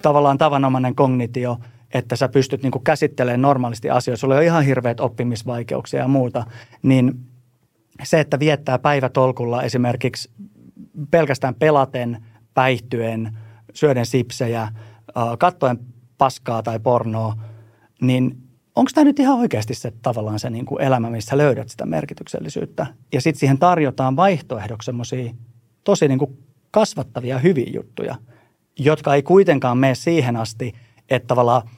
tavallaan tavanomainen kognitio, että sä pystyt niin kuin käsittelemään normaalisti asioita, sulla on ihan hirveät oppimisvaikeuksia ja muuta, niin se, että viettää päivätolkulla esimerkiksi pelkästään pelaten, päihtyen, syöden sipsejä, kattoen paskaa tai pornoa, niin – onko tämä nyt ihan oikeasti se tavallaan se niin kuin elämä, missä löydät sitä merkityksellisyyttä. Ja sitten siihen tarjotaan vaihtoehdoksi semmoisia tosi niin kuin kasvattavia hyviä juttuja, jotka ei kuitenkaan mene siihen asti, että tavallaan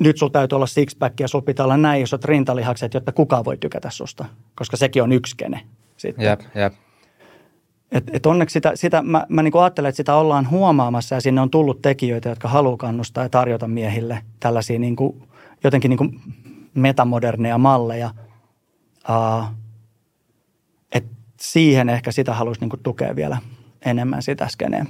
nyt sulla täytyy olla sixpack ja sulla pitää olla näin isot rintalihakset, jotta kukaan voi tykätä susta, koska sekin on yksi kene sitten. Jep, jep. Et, et onneksi sitä, sitä mä, mä niin ajattelen, että sitä ollaan huomaamassa ja sinne on tullut tekijöitä, jotka haluaa kannustaa ja tarjota miehille tällaisia niin kuin jotenkin niin kuin metamoderneja malleja. Uh, et siihen ehkä sitä haluaisi niin kuin tukea vielä enemmän sitä skeneen.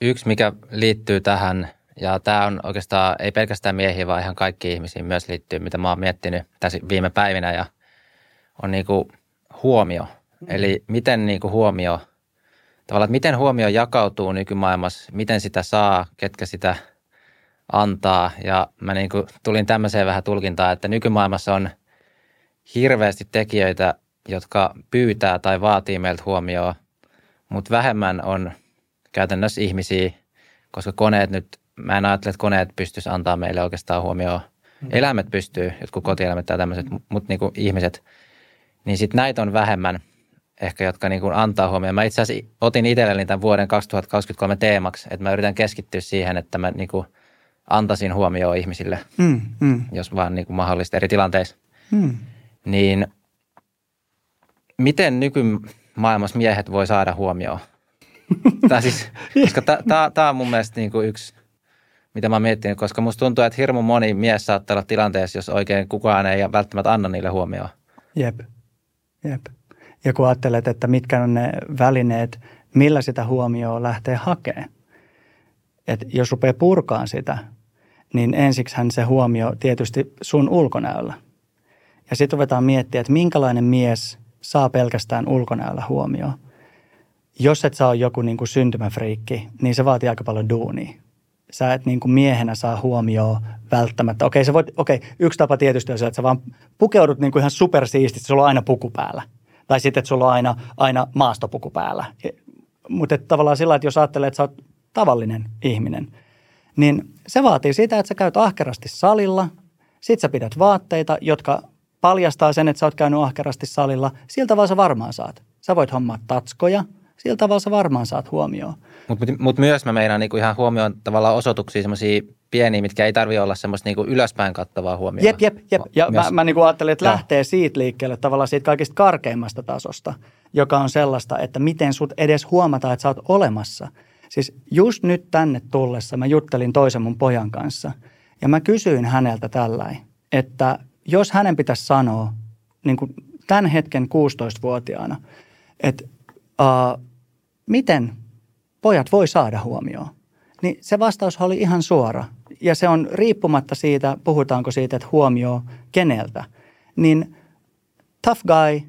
Yksi, mikä liittyy tähän, ja tämä on oikeastaan ei pelkästään miehiä, vaan ihan kaikki ihmisiin myös liittyy, mitä mä oon miettinyt tässä viime päivinä, ja on niin kuin huomio. Mm. Eli miten niin kuin huomio, tavallaan, että miten huomio jakautuu nykymaailmassa, miten sitä saa, ketkä sitä – antaa. Ja mä niin kuin tulin tämmöiseen vähän tulkintaan, että nykymaailmassa on hirveästi tekijöitä, jotka pyytää tai vaatii meiltä huomioon, mutta vähemmän on käytännössä ihmisiä, koska koneet nyt, mä en ajattele, että koneet pystyisi antaa meille oikeastaan huomioon. Mm. Eläimet pystyy, jotkut kotieläimet tai tämmöiset, mutta niin kuin ihmiset, niin sitten näitä on vähemmän ehkä, jotka niin kuin antaa huomioon. Mä itse asiassa otin itselleni tämän vuoden 2023 teemaksi, että mä yritän keskittyä siihen, että mä niin kuin – antaisin huomioon ihmisille, mm, mm. jos vaan niin kuin mahdollista eri tilanteissa. Mm. Niin miten nykymaailmassa miehet voi saada huomioon? Tämä siis, koska tämä on mun mielestä niin kuin yksi, mitä mä oon miettinyt, koska musta tuntuu, että hirmu moni mies saattaa olla tilanteessa, jos oikein kukaan ei välttämättä anna niille huomioon. Jep, jep. Ja kun ajattelet, että mitkä on ne välineet, millä sitä huomioon lähtee hakemaan. Että jos rupeaa purkaan sitä, niin ensiksihän se huomio tietysti sun ulkonäöllä. Ja sitten ruvetaan miettiä, että minkälainen mies saa pelkästään ulkonäöllä huomioon. Jos et saa joku niin kuin syntymäfriikki, niin se vaatii aika paljon duunia. Sä et niin kuin miehenä saa huomioon välttämättä. Okei, se voit, okei, yksi tapa tietysti on se, että sä vaan pukeudut niin kuin ihan supersiististi, sulla on aina puku päällä. Tai sitten, että sulla on aina, aina maastopuku päällä. Mutta tavallaan sillä, että jos ajattelee, että sä oot tavallinen ihminen – niin se vaatii sitä, että sä käyt ahkerasti salilla, sit sä pidät vaatteita, jotka paljastaa sen, että sä oot käynyt ahkerasti salilla. Siltä vaan sä varmaan saat. Sä voit hommaa tatskoja, Sillä tavalla sä varmaan saat huomioon. Mutta mut myös mä meinaan niinku ihan huomioon tavallaan osoituksia semmoisia pieniä, mitkä ei tarvi olla semmoista niinku ylöspäin kattavaa huomioon. Jep, jep, jep. Ja myös... mä, mä niinku ajattelin, että lähtee siitä liikkeelle tavallaan siitä kaikista karkeimmasta tasosta, joka on sellaista, että miten sut edes huomataan, että sä oot olemassa. Siis just nyt tänne tullessa mä juttelin toisen mun pojan kanssa ja mä kysyin häneltä tällainen, että jos hänen pitäisi sanoa niin kuin tämän hetken 16-vuotiaana, että uh, miten pojat voi saada huomioon, niin se vastaus oli ihan suora. Ja se on riippumatta siitä, puhutaanko siitä, että huomio keneltä, niin tough guy,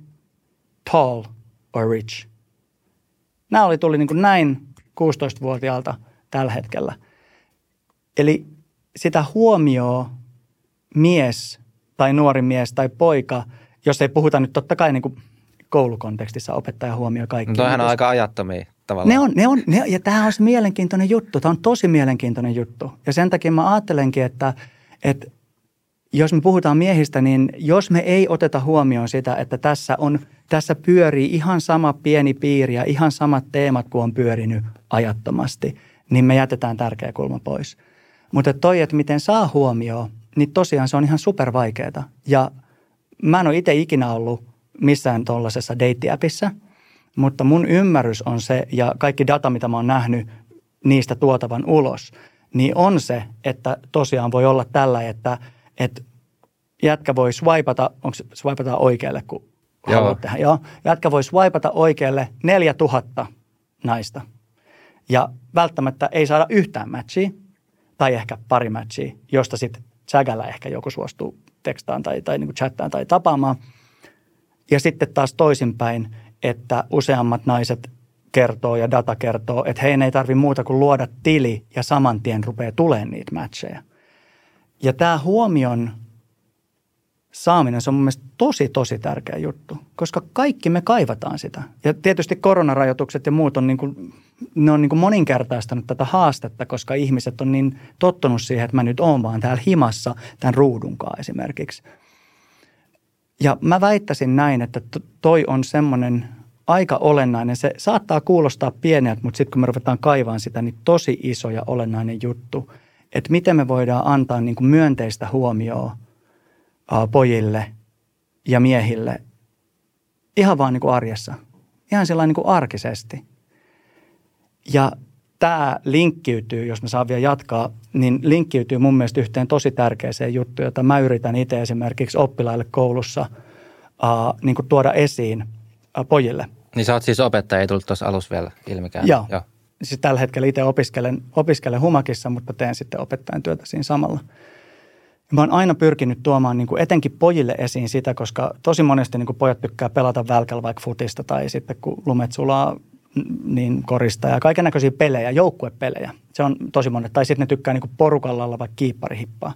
tall or rich. Nämä oli tuli niin kuin näin 16-vuotiaalta tällä hetkellä. Eli sitä huomioa mies tai nuori mies tai poika, jos ei puhuta nyt totta kai niin kuin koulukontekstissa opettaja huomio kaikki. No on aika ajattomia tavallaan. Ne on, ne on, ne, ja tämä on se mielenkiintoinen juttu. Tämä on tosi mielenkiintoinen juttu. Ja sen takia mä ajattelenkin, että, että jos me puhutaan miehistä, niin jos me ei oteta huomioon sitä, että tässä, on, tässä pyörii ihan sama pieni piiri ja ihan samat teemat kuin on pyörinyt ajattomasti, niin me jätetään tärkeä kulma pois. Mutta toi, että miten saa huomioon, niin tosiaan se on ihan super vaikeaa. Ja mä en ole itse ikinä ollut missään tuollaisessa deittiäpissä, mutta mun ymmärrys on se, ja kaikki data, mitä mä oon nähnyt niistä tuotavan ulos, niin on se, että tosiaan voi olla tällä, että, että jätkä voi swipata, onko se swipata oikealle, kun Joo. haluat tehdä. Joo. Jätkä voi swipata oikealle 4000 naista. Ja välttämättä ei saada yhtään matchia, tai ehkä pari matchia, josta sitten sägällä ehkä joku suostuu tekstaan tai, tai niin kuin chattaan tai tapaamaan. Ja sitten taas toisinpäin, että useammat naiset kertoo ja data kertoo, että heidän ei tarvi muuta kuin luoda tili ja saman tien rupeaa tulemaan niitä matcheja. Ja tämä huomion saaminen, se on mun mielestä tosi, tosi tärkeä juttu, koska kaikki me kaivataan sitä. Ja tietysti koronarajoitukset ja muut on, niin kuin, ne on niin kuin moninkertaistanut tätä haastetta, koska ihmiset on niin tottunut siihen, että mä nyt oon vaan täällä himassa tämän ruudunkaan esimerkiksi. Ja mä väittäisin näin, että toi on semmoinen aika olennainen. Se saattaa kuulostaa pieneltä, mutta sitten kun me ruvetaan kaivaan sitä, niin tosi iso ja olennainen juttu, että miten me voidaan antaa niin kuin myönteistä huomioon – pojille ja miehille ihan vaan niin kuin arjessa. Ihan sellainen niin kuin arkisesti. Ja tämä linkkiytyy, jos mä saan vielä jatkaa, niin linkkiytyy mun mielestä yhteen tosi tärkeäseen juttuun, jota mä yritän itse esimerkiksi oppilaille koulussa uh, niin kuin tuoda esiin uh, pojille. Niin sä oot siis opettaja, ei tullut tuossa alussa vielä ilmikään. Joo. Joo. Siis tällä hetkellä itse opiskelen, opiskelen humakissa, mutta teen sitten opettajan työtä siinä samalla – Mä oon aina pyrkinyt tuomaan niin kuin etenkin pojille esiin sitä, koska tosi monesti niin kuin pojat tykkää pelata välkällä vaikka futista tai sitten kun lumet sulaa niin korista ja kaiken näköisiä pelejä, joukkuepelejä. Se on tosi monet. Tai sitten ne tykkää niin porukalla olla vaikka kiipparihippaa.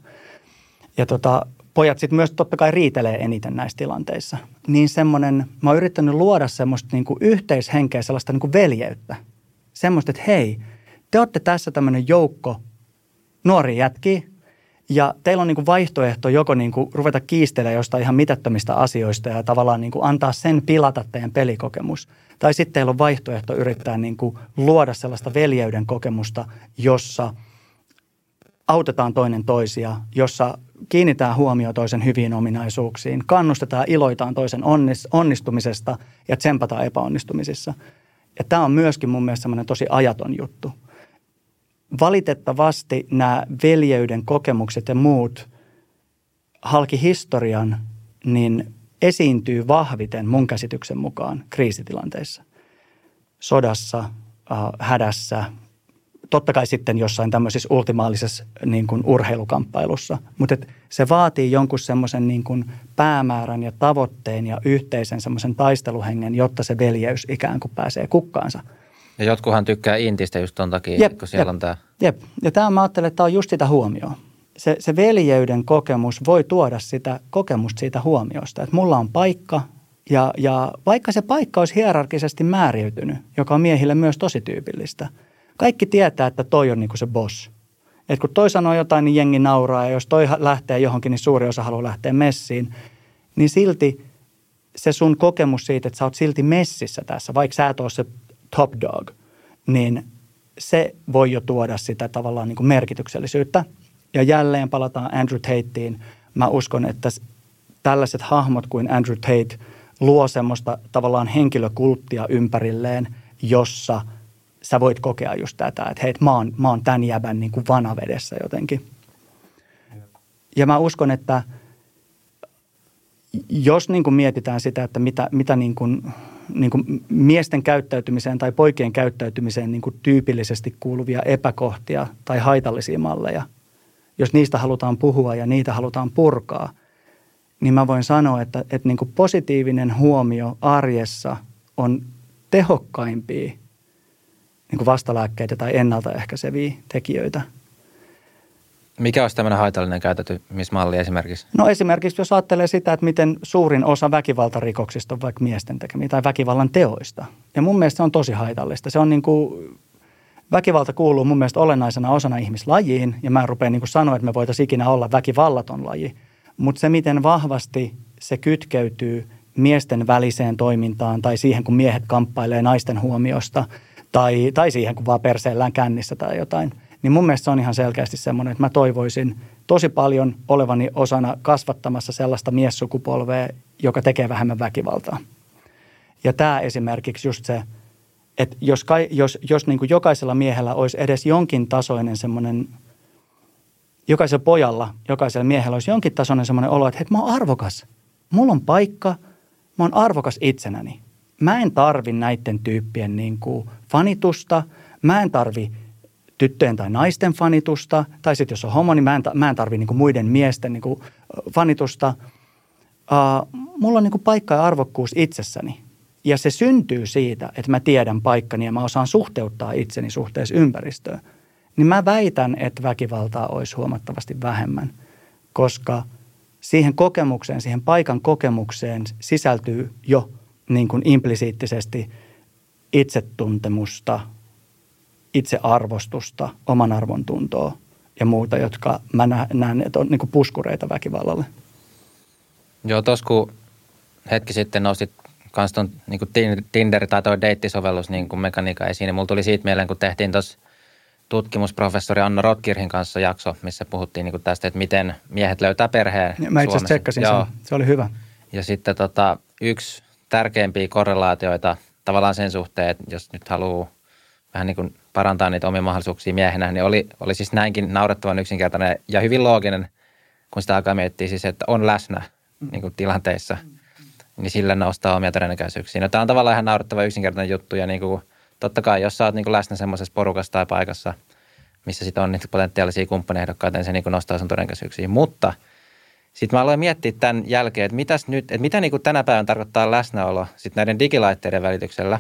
Ja tota, pojat sitten myös totta kai riitelee eniten näissä tilanteissa. Niin semmoinen, mä oon yrittänyt luoda semmoista niin yhteishenkeä, sellaista niin veljeyttä. Semmoista, että hei, te olette tässä tämmöinen joukko nuoria jätkiä, ja teillä on niin kuin vaihtoehto joko niin kuin ruveta kiistelemään jostain ihan mitättömistä asioista ja tavallaan niin kuin antaa sen pilata teidän pelikokemus. Tai sitten teillä on vaihtoehto yrittää niin kuin luoda sellaista veljeyden kokemusta, jossa autetaan toinen toisia, jossa kiinnitään huomio toisen hyviin ominaisuuksiin, kannustetaan, iloitaan toisen onnistumisesta ja tsempataan epäonnistumisissa. Ja tämä on myöskin mun mielestä semmoinen tosi ajaton juttu – valitettavasti nämä veljeyden kokemukset ja muut halki historian, niin esiintyy vahviten mun käsityksen mukaan kriisitilanteissa. Sodassa, äh, hädässä, totta kai sitten jossain tämmöisessä ultimaalisessa niin kuin urheilukamppailussa, mutta se vaatii jonkun semmoisen niin kuin päämäärän ja tavoitteen ja yhteisen semmoisen taisteluhengen, jotta se veljeys ikään kuin pääsee kukkaansa – ja jotkuhan tykkää Intistä just ton takia, jep, kun siellä jep, on tämä. Jep, ja tämä mä ajattelen, että tämä on just sitä huomioon. Se, se veljeyden kokemus voi tuoda sitä kokemusta siitä huomiosta, että mulla on paikka ja, ja vaikka se paikka olisi hierarkisesti määriytynyt, joka on miehille myös tosi tyypillistä, kaikki tietää, että toi on niinku se boss. Et kun toi sanoo jotain, niin jengi nauraa ja jos toi lähtee johonkin, niin suuri osa haluaa lähteä messiin, niin silti se sun kokemus siitä, että sä oot silti messissä tässä, vaikka sä et ole se top dog, niin se voi jo tuoda sitä tavallaan niin kuin merkityksellisyyttä. Ja jälleen palataan Andrew Tateen. Mä uskon, että tällaiset hahmot kuin Andrew Tate luo semmoista tavallaan henkilökulttia ympärilleen, jossa sä voit kokea just tätä, että hei, mä oon, mä oon tämän jäbän niin kuin vanavedessä jotenkin. Ja mä uskon, että jos niin kuin mietitään sitä, että mitä, mitä niin kuin niin kuin miesten käyttäytymiseen tai poikien käyttäytymiseen niin kuin tyypillisesti kuuluvia epäkohtia tai haitallisia malleja, jos niistä halutaan puhua ja niitä halutaan purkaa, niin mä voin sanoa, että, että niin kuin positiivinen huomio arjessa on tehokkaimpia niin kuin vastalääkkeitä tai ennaltaehkäiseviä tekijöitä – mikä olisi tämmöinen haitallinen käyttäytymismalli esimerkiksi? No esimerkiksi jos ajattelee sitä, että miten suurin osa väkivaltarikoksista on vaikka miesten tekemiä tai väkivallan teoista. Ja mun mielestä se on tosi haitallista. Se on niin kuin, väkivalta kuuluu mun mielestä olennaisena osana ihmislajiin ja mä en rupea niin kuin sanoa, että me voitaisiin ikinä olla väkivallaton laji. Mutta se, miten vahvasti se kytkeytyy miesten väliseen toimintaan tai siihen, kun miehet kamppailee naisten huomiosta tai, tai siihen, kun vaan perseellään kännissä tai jotain – niin mun mielestä se on ihan selkeästi semmoinen, että mä toivoisin tosi paljon olevani osana kasvattamassa sellaista miessukupolvea, joka tekee vähemmän väkivaltaa. Ja tämä esimerkiksi just se, että jos, jos, jos niin kuin jokaisella miehellä olisi edes jonkin tasoinen semmoinen, jokaisella pojalla, jokaisella miehellä olisi jonkin tasoinen semmoinen olo, että hei, mä oon arvokas. Mulla on paikka, mä oon arvokas itsenäni. Mä en tarvi näiden tyyppien niin kuin fanitusta, mä en tarvi – tyttöjen tai naisten fanitusta, tai sitten jos on homo, niin mä en, mä en tarvi niin muiden miesten niin fanitusta. Uh, mulla on niin paikka ja arvokkuus itsessäni. Ja se syntyy siitä, että mä tiedän paikkani ja mä osaan suhteuttaa itseni suhteessa ympäristöön. Niin mä väitän, että väkivaltaa olisi huomattavasti vähemmän, koska siihen kokemukseen, siihen paikan kokemukseen sisältyy jo niin kuin implisiittisesti itsetuntemusta, itsearvostusta, oman arvon tuntoa ja muuta, jotka mä näen, että on niin puskureita väkivallalle. Joo, tuossa kun hetki sitten nostit kans ton niin Tinder tai tuo deittisovellus niin kuin mekaniikka esiin, niin mulla tuli siitä mieleen, kun tehtiin tuossa tutkimusprofessori Anna Rotkirhin kanssa jakso, missä puhuttiin niin tästä, että miten miehet löytää perheen Mä itse asiassa tsekkasin sen. Se oli hyvä. Ja sitten tota, yksi tärkeimpiä korrelaatioita tavallaan sen suhteen, että jos nyt haluaa vähän niin kuin parantaa niitä omia mahdollisuuksia miehenä, niin oli, oli siis näinkin naurettavan yksinkertainen ja hyvin looginen, kun sitä alkaa miettiä siis, että on läsnä niin kuin tilanteissa, niin sillä nostaa omia todennäköisyyksiä. No, tämä on tavallaan ihan naurettava yksinkertainen juttu ja niin kuin, totta kai, jos sä oot niin kuin läsnä semmoisessa porukassa tai paikassa, missä sitten on niitä potentiaalisia kumppanehdokkaita, niin se niin kuin nostaa sun todennäköisyyksiä. Mutta sitten mä aloin miettiä tämän jälkeen, että, mitäs nyt, että mitä niin kuin tänä päivänä tarkoittaa läsnäolo sitten näiden digilaitteiden välityksellä.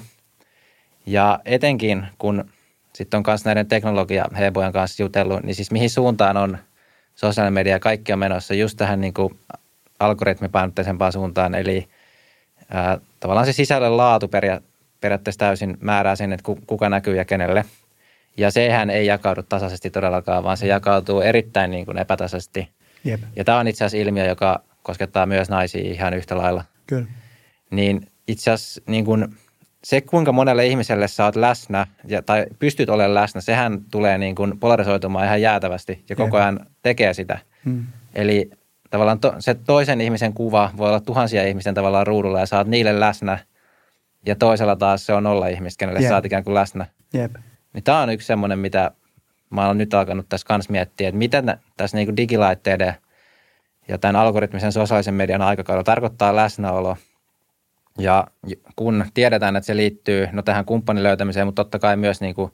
Ja etenkin, kun sitten on myös näiden teknologia hebojen kanssa jutellut, niin siis mihin suuntaan on sosiaalinen media ja kaikki on menossa just tähän niin kuin algoritmipainotteisempaan suuntaan. Eli ää, tavallaan se sisällön laatu peria, periaatteessa täysin määrää sen, että kuka näkyy ja kenelle. Ja sehän ei jakaudu tasaisesti todellakaan, vaan se jakautuu erittäin niin kuin epätasaisesti. Jep. Ja tämä on itse asiassa ilmiö, joka koskettaa myös naisia ihan yhtä lailla. Kyllä. Niin itse asiassa niin kuin – se, kuinka monelle ihmiselle sä oot läsnä ja, tai pystyt olemaan läsnä, sehän tulee niin kuin polarisoitumaan ihan jäätävästi ja koko ajan tekee sitä. Hmm. Eli tavallaan to, se toisen ihmisen kuva voi olla tuhansia ihmisten tavallaan ruudulla ja sä oot niille läsnä ja toisella taas se on nolla ihmistä, kenelle Jep. sä oot ikään kuin läsnä. Jep. Niin tämä on yksi semmoinen, mitä mä oon nyt alkanut tässä kanssa miettiä, että mitä tässä niin kuin digilaitteiden ja tämän algoritmisen sosiaalisen median aikakaudella tarkoittaa läsnäolo – ja kun tiedetään, että se liittyy no tähän kumppanin löytämiseen, mutta totta kai myös niin kuin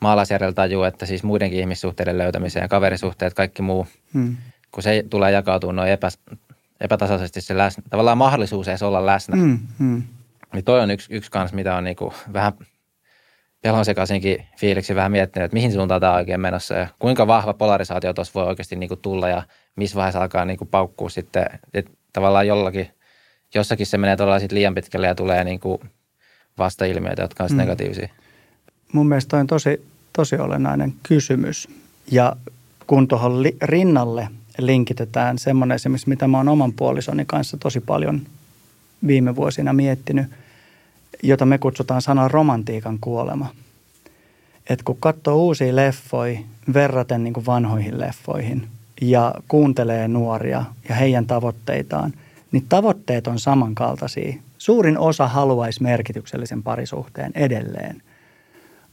maalaisjärjellä tajuu, että siis muidenkin ihmissuhteiden löytämiseen ja kaverisuhteet, kaikki muu, hmm. kun se tulee jakautua noin epä, epätasaisesti se läsnä, tavallaan mahdollisuus edes olla läsnä. Hmm. Hmm. Niin toi on yksi, yksi kans, mitä on niin kuin vähän pelon sekaisinkin fiiliksi vähän miettinyt, että mihin suuntaan tämä on oikein menossa ja kuinka vahva polarisaatio tuossa voi oikeasti niin kuin tulla ja missä vaiheessa alkaa niin kuin paukkua sitten, että tavallaan jollakin – jossakin se menee todella liian pitkälle ja tulee niin kuin vastailmiöitä, jotka on mm. negatiivisia. Mun mielestä on tosi, tosi olennainen kysymys. Ja kun tuohon li- rinnalle linkitetään semmoinen esimerkiksi, mitä mä oon oman puolisoni kanssa tosi paljon viime vuosina miettinyt. Jota me kutsutaan sanan romantiikan kuolema. Et kun katsoo uusia leffoja verraten niin kuin vanhoihin leffoihin ja kuuntelee nuoria ja heidän tavoitteitaan, niin tavoitteet on samankaltaisia. Suurin osa haluaisi merkityksellisen parisuhteen edelleen.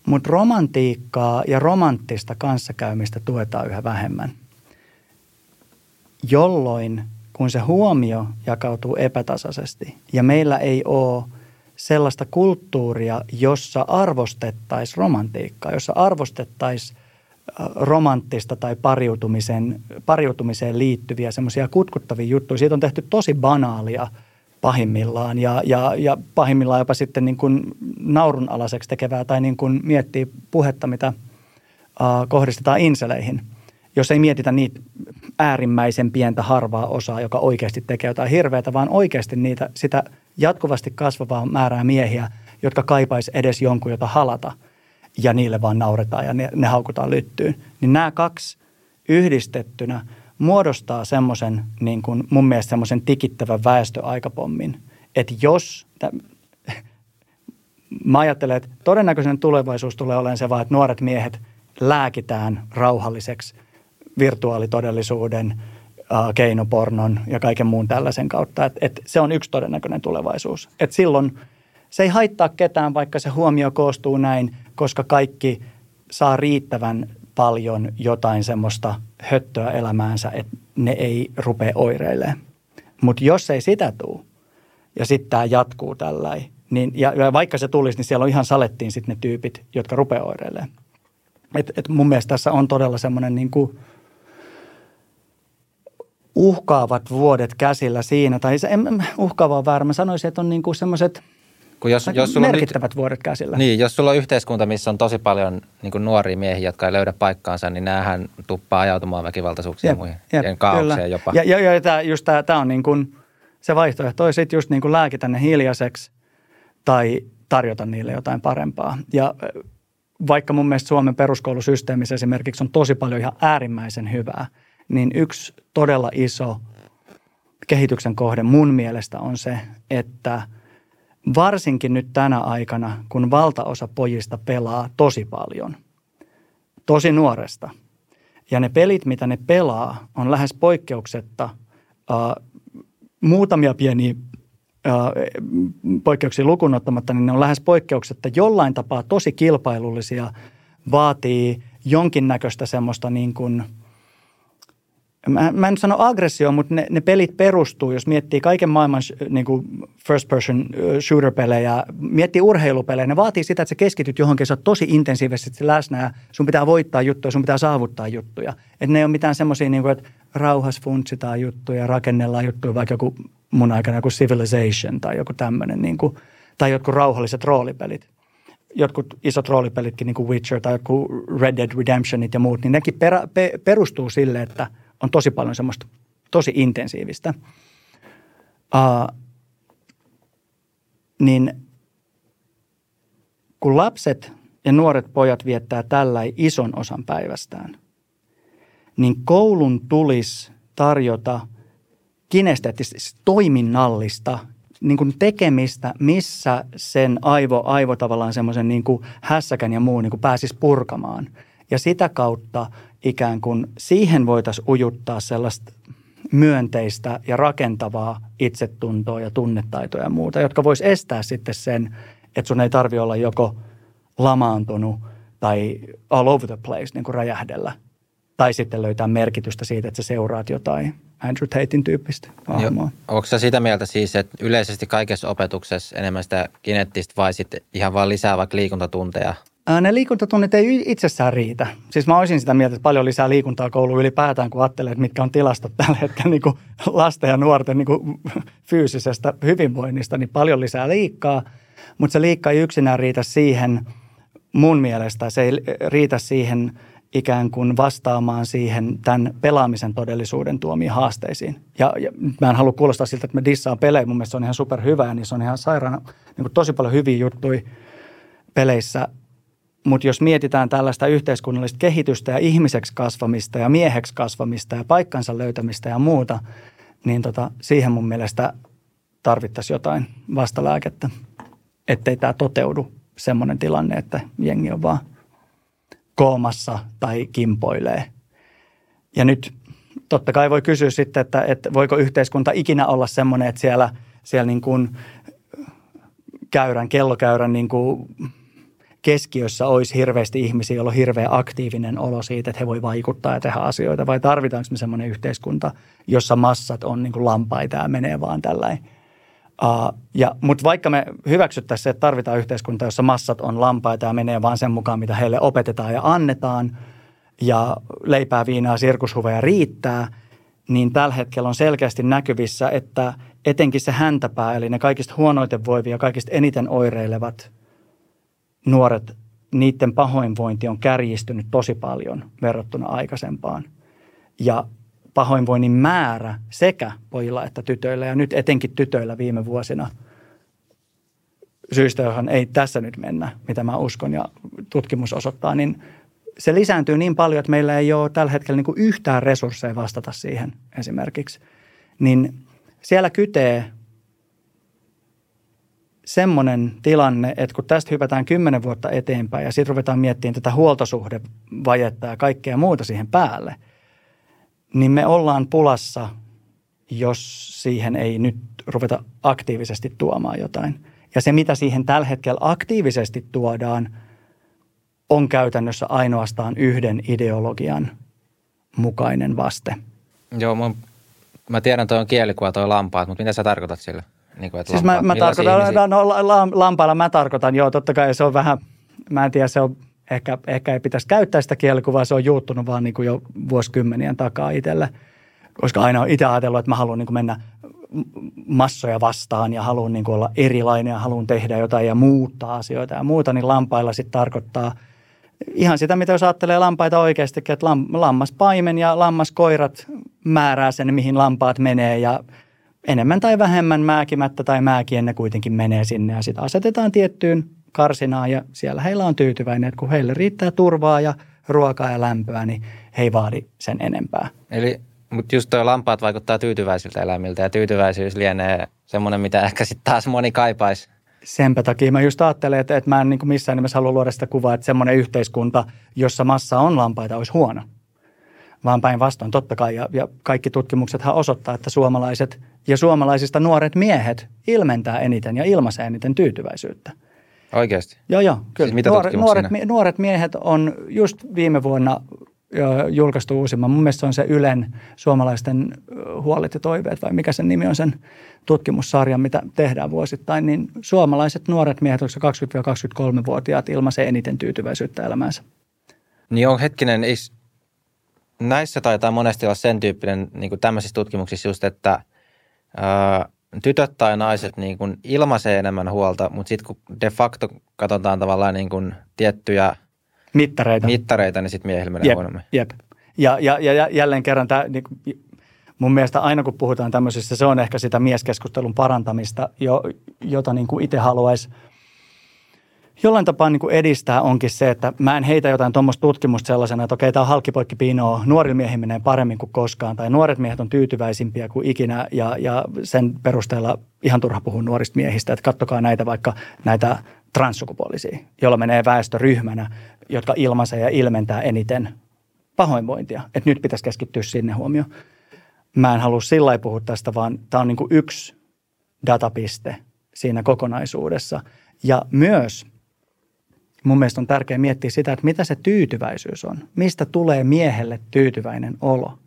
Mutta romantiikkaa ja romanttista kanssakäymistä tuetaan yhä vähemmän, jolloin kun se huomio jakautuu epätasaisesti ja meillä ei ole – sellaista kulttuuria, jossa arvostettaisiin romantiikkaa, jossa arvostettaisiin romanttista tai pariutumiseen, pariutumiseen liittyviä semmoisia kutkuttavia juttuja. Siitä on tehty tosi banaalia pahimmillaan ja, ja, ja pahimmillaan jopa sitten niin kuin naurunalaiseksi tekevää tai niin kuin miettii puhetta, mitä äh, kohdistetaan inseleihin, jos ei mietitä niitä äärimmäisen pientä harvaa osaa, joka oikeasti tekee jotain hirveätä, vaan oikeasti niitä, sitä – jatkuvasti kasvavaa määrää miehiä, jotka kaipais edes jonkun, jota halata ja niille vaan nauretaan ja ne, ne haukutaan lyttyyn. Niin nämä kaksi yhdistettynä muodostaa semmoisen niin kuin mun mielestä semmoisen tikittävän väestöaikapommin, että jos, mä ajattelen, että todennäköisen tulevaisuus tulee olemaan se vaan, että nuoret miehet lääkitään rauhalliseksi virtuaalitodellisuuden – keinopornon ja kaiken muun tällaisen kautta. Et, et se on yksi todennäköinen tulevaisuus. Et silloin se ei haittaa ketään, vaikka se huomio koostuu näin, koska kaikki saa riittävän paljon jotain semmoista höttöä elämäänsä, että ne ei rupea oireilemaan. Mutta jos ei sitä tule ja sitten tämä jatkuu tällä niin, ja, ja vaikka se tulisi, niin siellä on ihan salettiin sitten ne tyypit, jotka rupeaa oireilemaan. Et, et mun mielestä tässä on todella semmoinen niin kuin – uhkaavat vuodet käsillä siinä, tai se, en, uhkaava on väärä, mä sanoisin, että on niin kuin semmoiset kun jos, jos sulla merkittävät nyt, vuodet käsillä. Niin, jos sulla on yhteiskunta, missä on tosi paljon niin kuin nuoria miehiä, jotka ei löydä paikkaansa, niin näähän tuppaa ajautumaan väkivaltaisuuksiin ja muihin, jep, kaaukseen jopa. Ja, ja, ja tämä, just tämä, tämä on niin kuin se vaihtoehto, on sitten just niin kuin lääkitä ne hiljaiseksi tai tarjota niille jotain parempaa. Ja vaikka mun mielestä Suomen peruskoulusysteemissä esimerkiksi on tosi paljon ihan äärimmäisen hyvää – niin yksi todella iso kehityksen kohde mun mielestä on se, että varsinkin nyt tänä aikana, kun valtaosa pojista pelaa tosi paljon, tosi nuoresta, ja ne pelit, mitä ne pelaa, on lähes poikkeuksetta uh, muutamia pieniä poikkeuksia lukunottamatta, niin ne on lähes poikkeuksetta jollain tapaa tosi kilpailullisia, vaatii jonkinnäköistä semmoista niin kuin – mä, mä en sano aggressio, mutta ne, ne pelit perustuu, jos miettii kaiken maailman niin kuin first person shooter-pelejä, miettii urheilupelejä, ne vaatii sitä, että sä keskityt johonkin, sä oot tosi intensiivisesti läsnä ja sun pitää voittaa juttuja, sun pitää saavuttaa juttuja. Että ne ei ole mitään semmoisia, niin kuin, että rauhas funtsitaan juttuja, rakennellaan juttuja, vaikka joku mun aikana joku Civilization tai joku tämmöinen, niin tai jotkut rauhalliset roolipelit jotkut isot roolipelitkin, niin kuin Witcher tai joku Red Dead Redemptionit ja muut, niin nekin perä, pe, perustuu sille, että – on tosi paljon semmoista tosi intensiivistä. Uh, niin kun lapset ja nuoret pojat viettää tällä ison osan päivästään, niin koulun tulisi tarjota kinesteettisesti toiminnallista niin kuin tekemistä, missä sen aivo, aivo tavallaan semmoisen niin kuin hässäkän ja muun niin kuin pääsisi purkamaan. Ja sitä kautta ikään kuin siihen voitaisiin ujuttaa sellaista myönteistä ja rakentavaa itsetuntoa ja tunnetaitoja ja muuta, jotka vois estää sitten sen, että sun ei tarvi olla joko lamaantunut tai all over the place niin kuin räjähdellä. Tai sitten löytää merkitystä siitä, että sä seuraat jotain Andrew Tatein tyyppistä hahmoa. Onko sä sitä mieltä siis, että yleisesti kaikessa opetuksessa enemmän sitä kinettistä vai sitten ihan vaan lisää vaikka liikuntatunteja – ne liikuntatunnit ei itsessään riitä. Siis mä olisin sitä mieltä, että paljon lisää liikuntaa kouluun ylipäätään, kun ajattelee, että mitkä on tilastot tällä hetkellä niin kuin lasten ja nuorten niin kuin fyysisestä hyvinvoinnista, niin paljon lisää liikkaa. Mutta se liikka ei yksinään riitä siihen, mun mielestä se ei riitä siihen ikään kuin vastaamaan siihen tämän pelaamisen todellisuuden tuomiin haasteisiin. Ja, ja mä en halua kuulostaa siltä, että me dissaan pelejä. Mun mielestä se on ihan superhyvä ja niin se on ihan sairaana. Niin tosi paljon hyviä juttuja peleissä – mutta jos mietitään tällaista yhteiskunnallista kehitystä ja ihmiseksi kasvamista ja mieheksi kasvamista ja paikkansa löytämistä ja muuta, niin tota, siihen mun mielestä tarvittaisiin jotain vastalääkettä. ettei tämä toteudu semmoinen tilanne, että jengi on vaan koomassa tai kimpoilee. Ja nyt totta kai voi kysyä sitten, että, että voiko yhteiskunta ikinä olla semmoinen, että siellä, siellä niin kuin käyrän, kellokäyrän niin kuin keskiössä olisi hirveästi ihmisiä, joilla on hirveä aktiivinen olo siitä, että he voi vaikuttaa ja tehdä asioita, vai tarvitaanko me semmoinen yhteiskunta, jossa massat on niin kuin lampaita ja menee vaan tällainen. Uh, ja, mutta vaikka me hyväksyttäisiin se, että tarvitaan yhteiskunta, jossa massat on lampaita ja menee vaan sen mukaan, mitä heille opetetaan ja annetaan, ja leipää, viinaa, sirkushuveja riittää, niin tällä hetkellä on selkeästi näkyvissä, että etenkin se häntäpää, eli ne kaikista huonoiten voivia, kaikista eniten oireilevat nuoret, niiden pahoinvointi on kärjistynyt tosi paljon verrattuna aikaisempaan. Ja pahoinvoinnin määrä sekä pojilla että tytöillä ja nyt etenkin tytöillä viime vuosina syystä, johon ei tässä nyt mennä, mitä mä uskon ja tutkimus osoittaa, niin se lisääntyy niin paljon, että meillä ei ole tällä hetkellä niin kuin yhtään resursseja vastata siihen esimerkiksi. Niin siellä kytee semmoinen tilanne, että kun tästä hypätään kymmenen vuotta eteenpäin ja sitten ruvetaan miettimään tätä huoltosuhdevajetta ja kaikkea muuta siihen päälle, niin me ollaan pulassa, jos siihen ei nyt ruveta aktiivisesti tuomaan jotain. Ja se, mitä siihen tällä hetkellä aktiivisesti tuodaan, on käytännössä ainoastaan yhden ideologian mukainen vaste. Joo, mun, mä tiedän, toi on kielikuva, toi lampaat, mutta mitä sä tarkoitat sillä? Niin kuin, että siis lampaat, mä, mä tarkoitan, no, lampailla mä tarkoitan, joo, totta kai se on vähän, mä en tiedä, se on, ehkä, ehkä ei pitäisi käyttää sitä kielikuvaa, se on juuttunut vaan niin kuin jo vuosikymmenien takaa itselle. Koska aina on itse ajatellut, että mä haluan niin kuin mennä massoja vastaan ja haluan niin kuin olla erilainen ja haluan tehdä jotain ja muuttaa asioita ja muuta, niin lampailla sitten tarkoittaa ihan sitä, mitä jos ajattelee lampaita oikeasti, että lam, lammaspaimen ja lammaskoirat määrää sen, mihin lampaat menee ja – enemmän tai vähemmän määkimättä tai määkien ne kuitenkin menee sinne ja sitten asetetaan tiettyyn karsinaan ja siellä heillä on tyytyväinen, että kun heille riittää turvaa ja ruokaa ja lämpöä, niin he ei vaadi sen enempää. Eli, mutta just tuo lampaat vaikuttaa tyytyväisiltä eläimiltä ja tyytyväisyys lienee semmoinen, mitä ehkä sitten taas moni kaipaisi. Senpä takia mä just ajattelen, että, että mä en niin missään nimessä halua luoda sitä kuvaa, että semmoinen yhteiskunta, jossa massa on lampaita, olisi huono. Vaan päinvastoin totta kai, ja, ja kaikki tutkimuksethan osoittaa, että suomalaiset – ja suomalaisista nuoret miehet ilmentää eniten ja ilmaisee eniten tyytyväisyyttä. Oikeasti? Joo, joo. Kyllä. Siis mitä nuoret, nuoret, nuoret miehet on just viime vuonna julkaistu uusimman. Mun mielestä se on se Ylen suomalaisten huolet ja toiveet, vai mikä sen nimi on sen tutkimussarja, mitä tehdään vuosittain, niin suomalaiset nuoret miehet, onko se 20-23-vuotiaat, ilmaisee eniten tyytyväisyyttä elämäänsä. Niin on hetkinen, ei, näissä taitaa monesti olla sen tyyppinen niin kuin tämmöisissä tutkimuksissa just, että tytöt tai naiset niin kuin ilmaisee enemmän huolta, mutta sitten kun de facto katsotaan tavallaan niin kuin tiettyjä mittareita, mittareita niin sitten miehillä menee jep, huonommin. Jep. Ja, ja, ja jälleen kerran tämä, niin mun mielestä aina kun puhutaan tämmöisistä, se on ehkä sitä mieskeskustelun parantamista, jo, jota niin kuin itse haluaisi – jollain tapaa niin kuin edistää onkin se, että mä en heitä jotain tuommoista tutkimusta sellaisena, että okei, tämä on halkipoikki pinoa, nuorilla miehillä menee paremmin kuin koskaan, tai nuoret miehet on tyytyväisimpiä kuin ikinä, ja, ja sen perusteella ihan turha puhua nuorista miehistä, että kattokaa näitä vaikka näitä transsukupuolisia, joilla menee väestöryhmänä, jotka ilmaisee ja ilmentää eniten pahoinvointia, että nyt pitäisi keskittyä sinne huomioon. Mä en halua sillä puhua tästä, vaan tämä on niin kuin yksi datapiste siinä kokonaisuudessa. Ja myös mun mielestä on tärkeää miettiä sitä, että mitä se tyytyväisyys on. Mistä tulee miehelle tyytyväinen olo?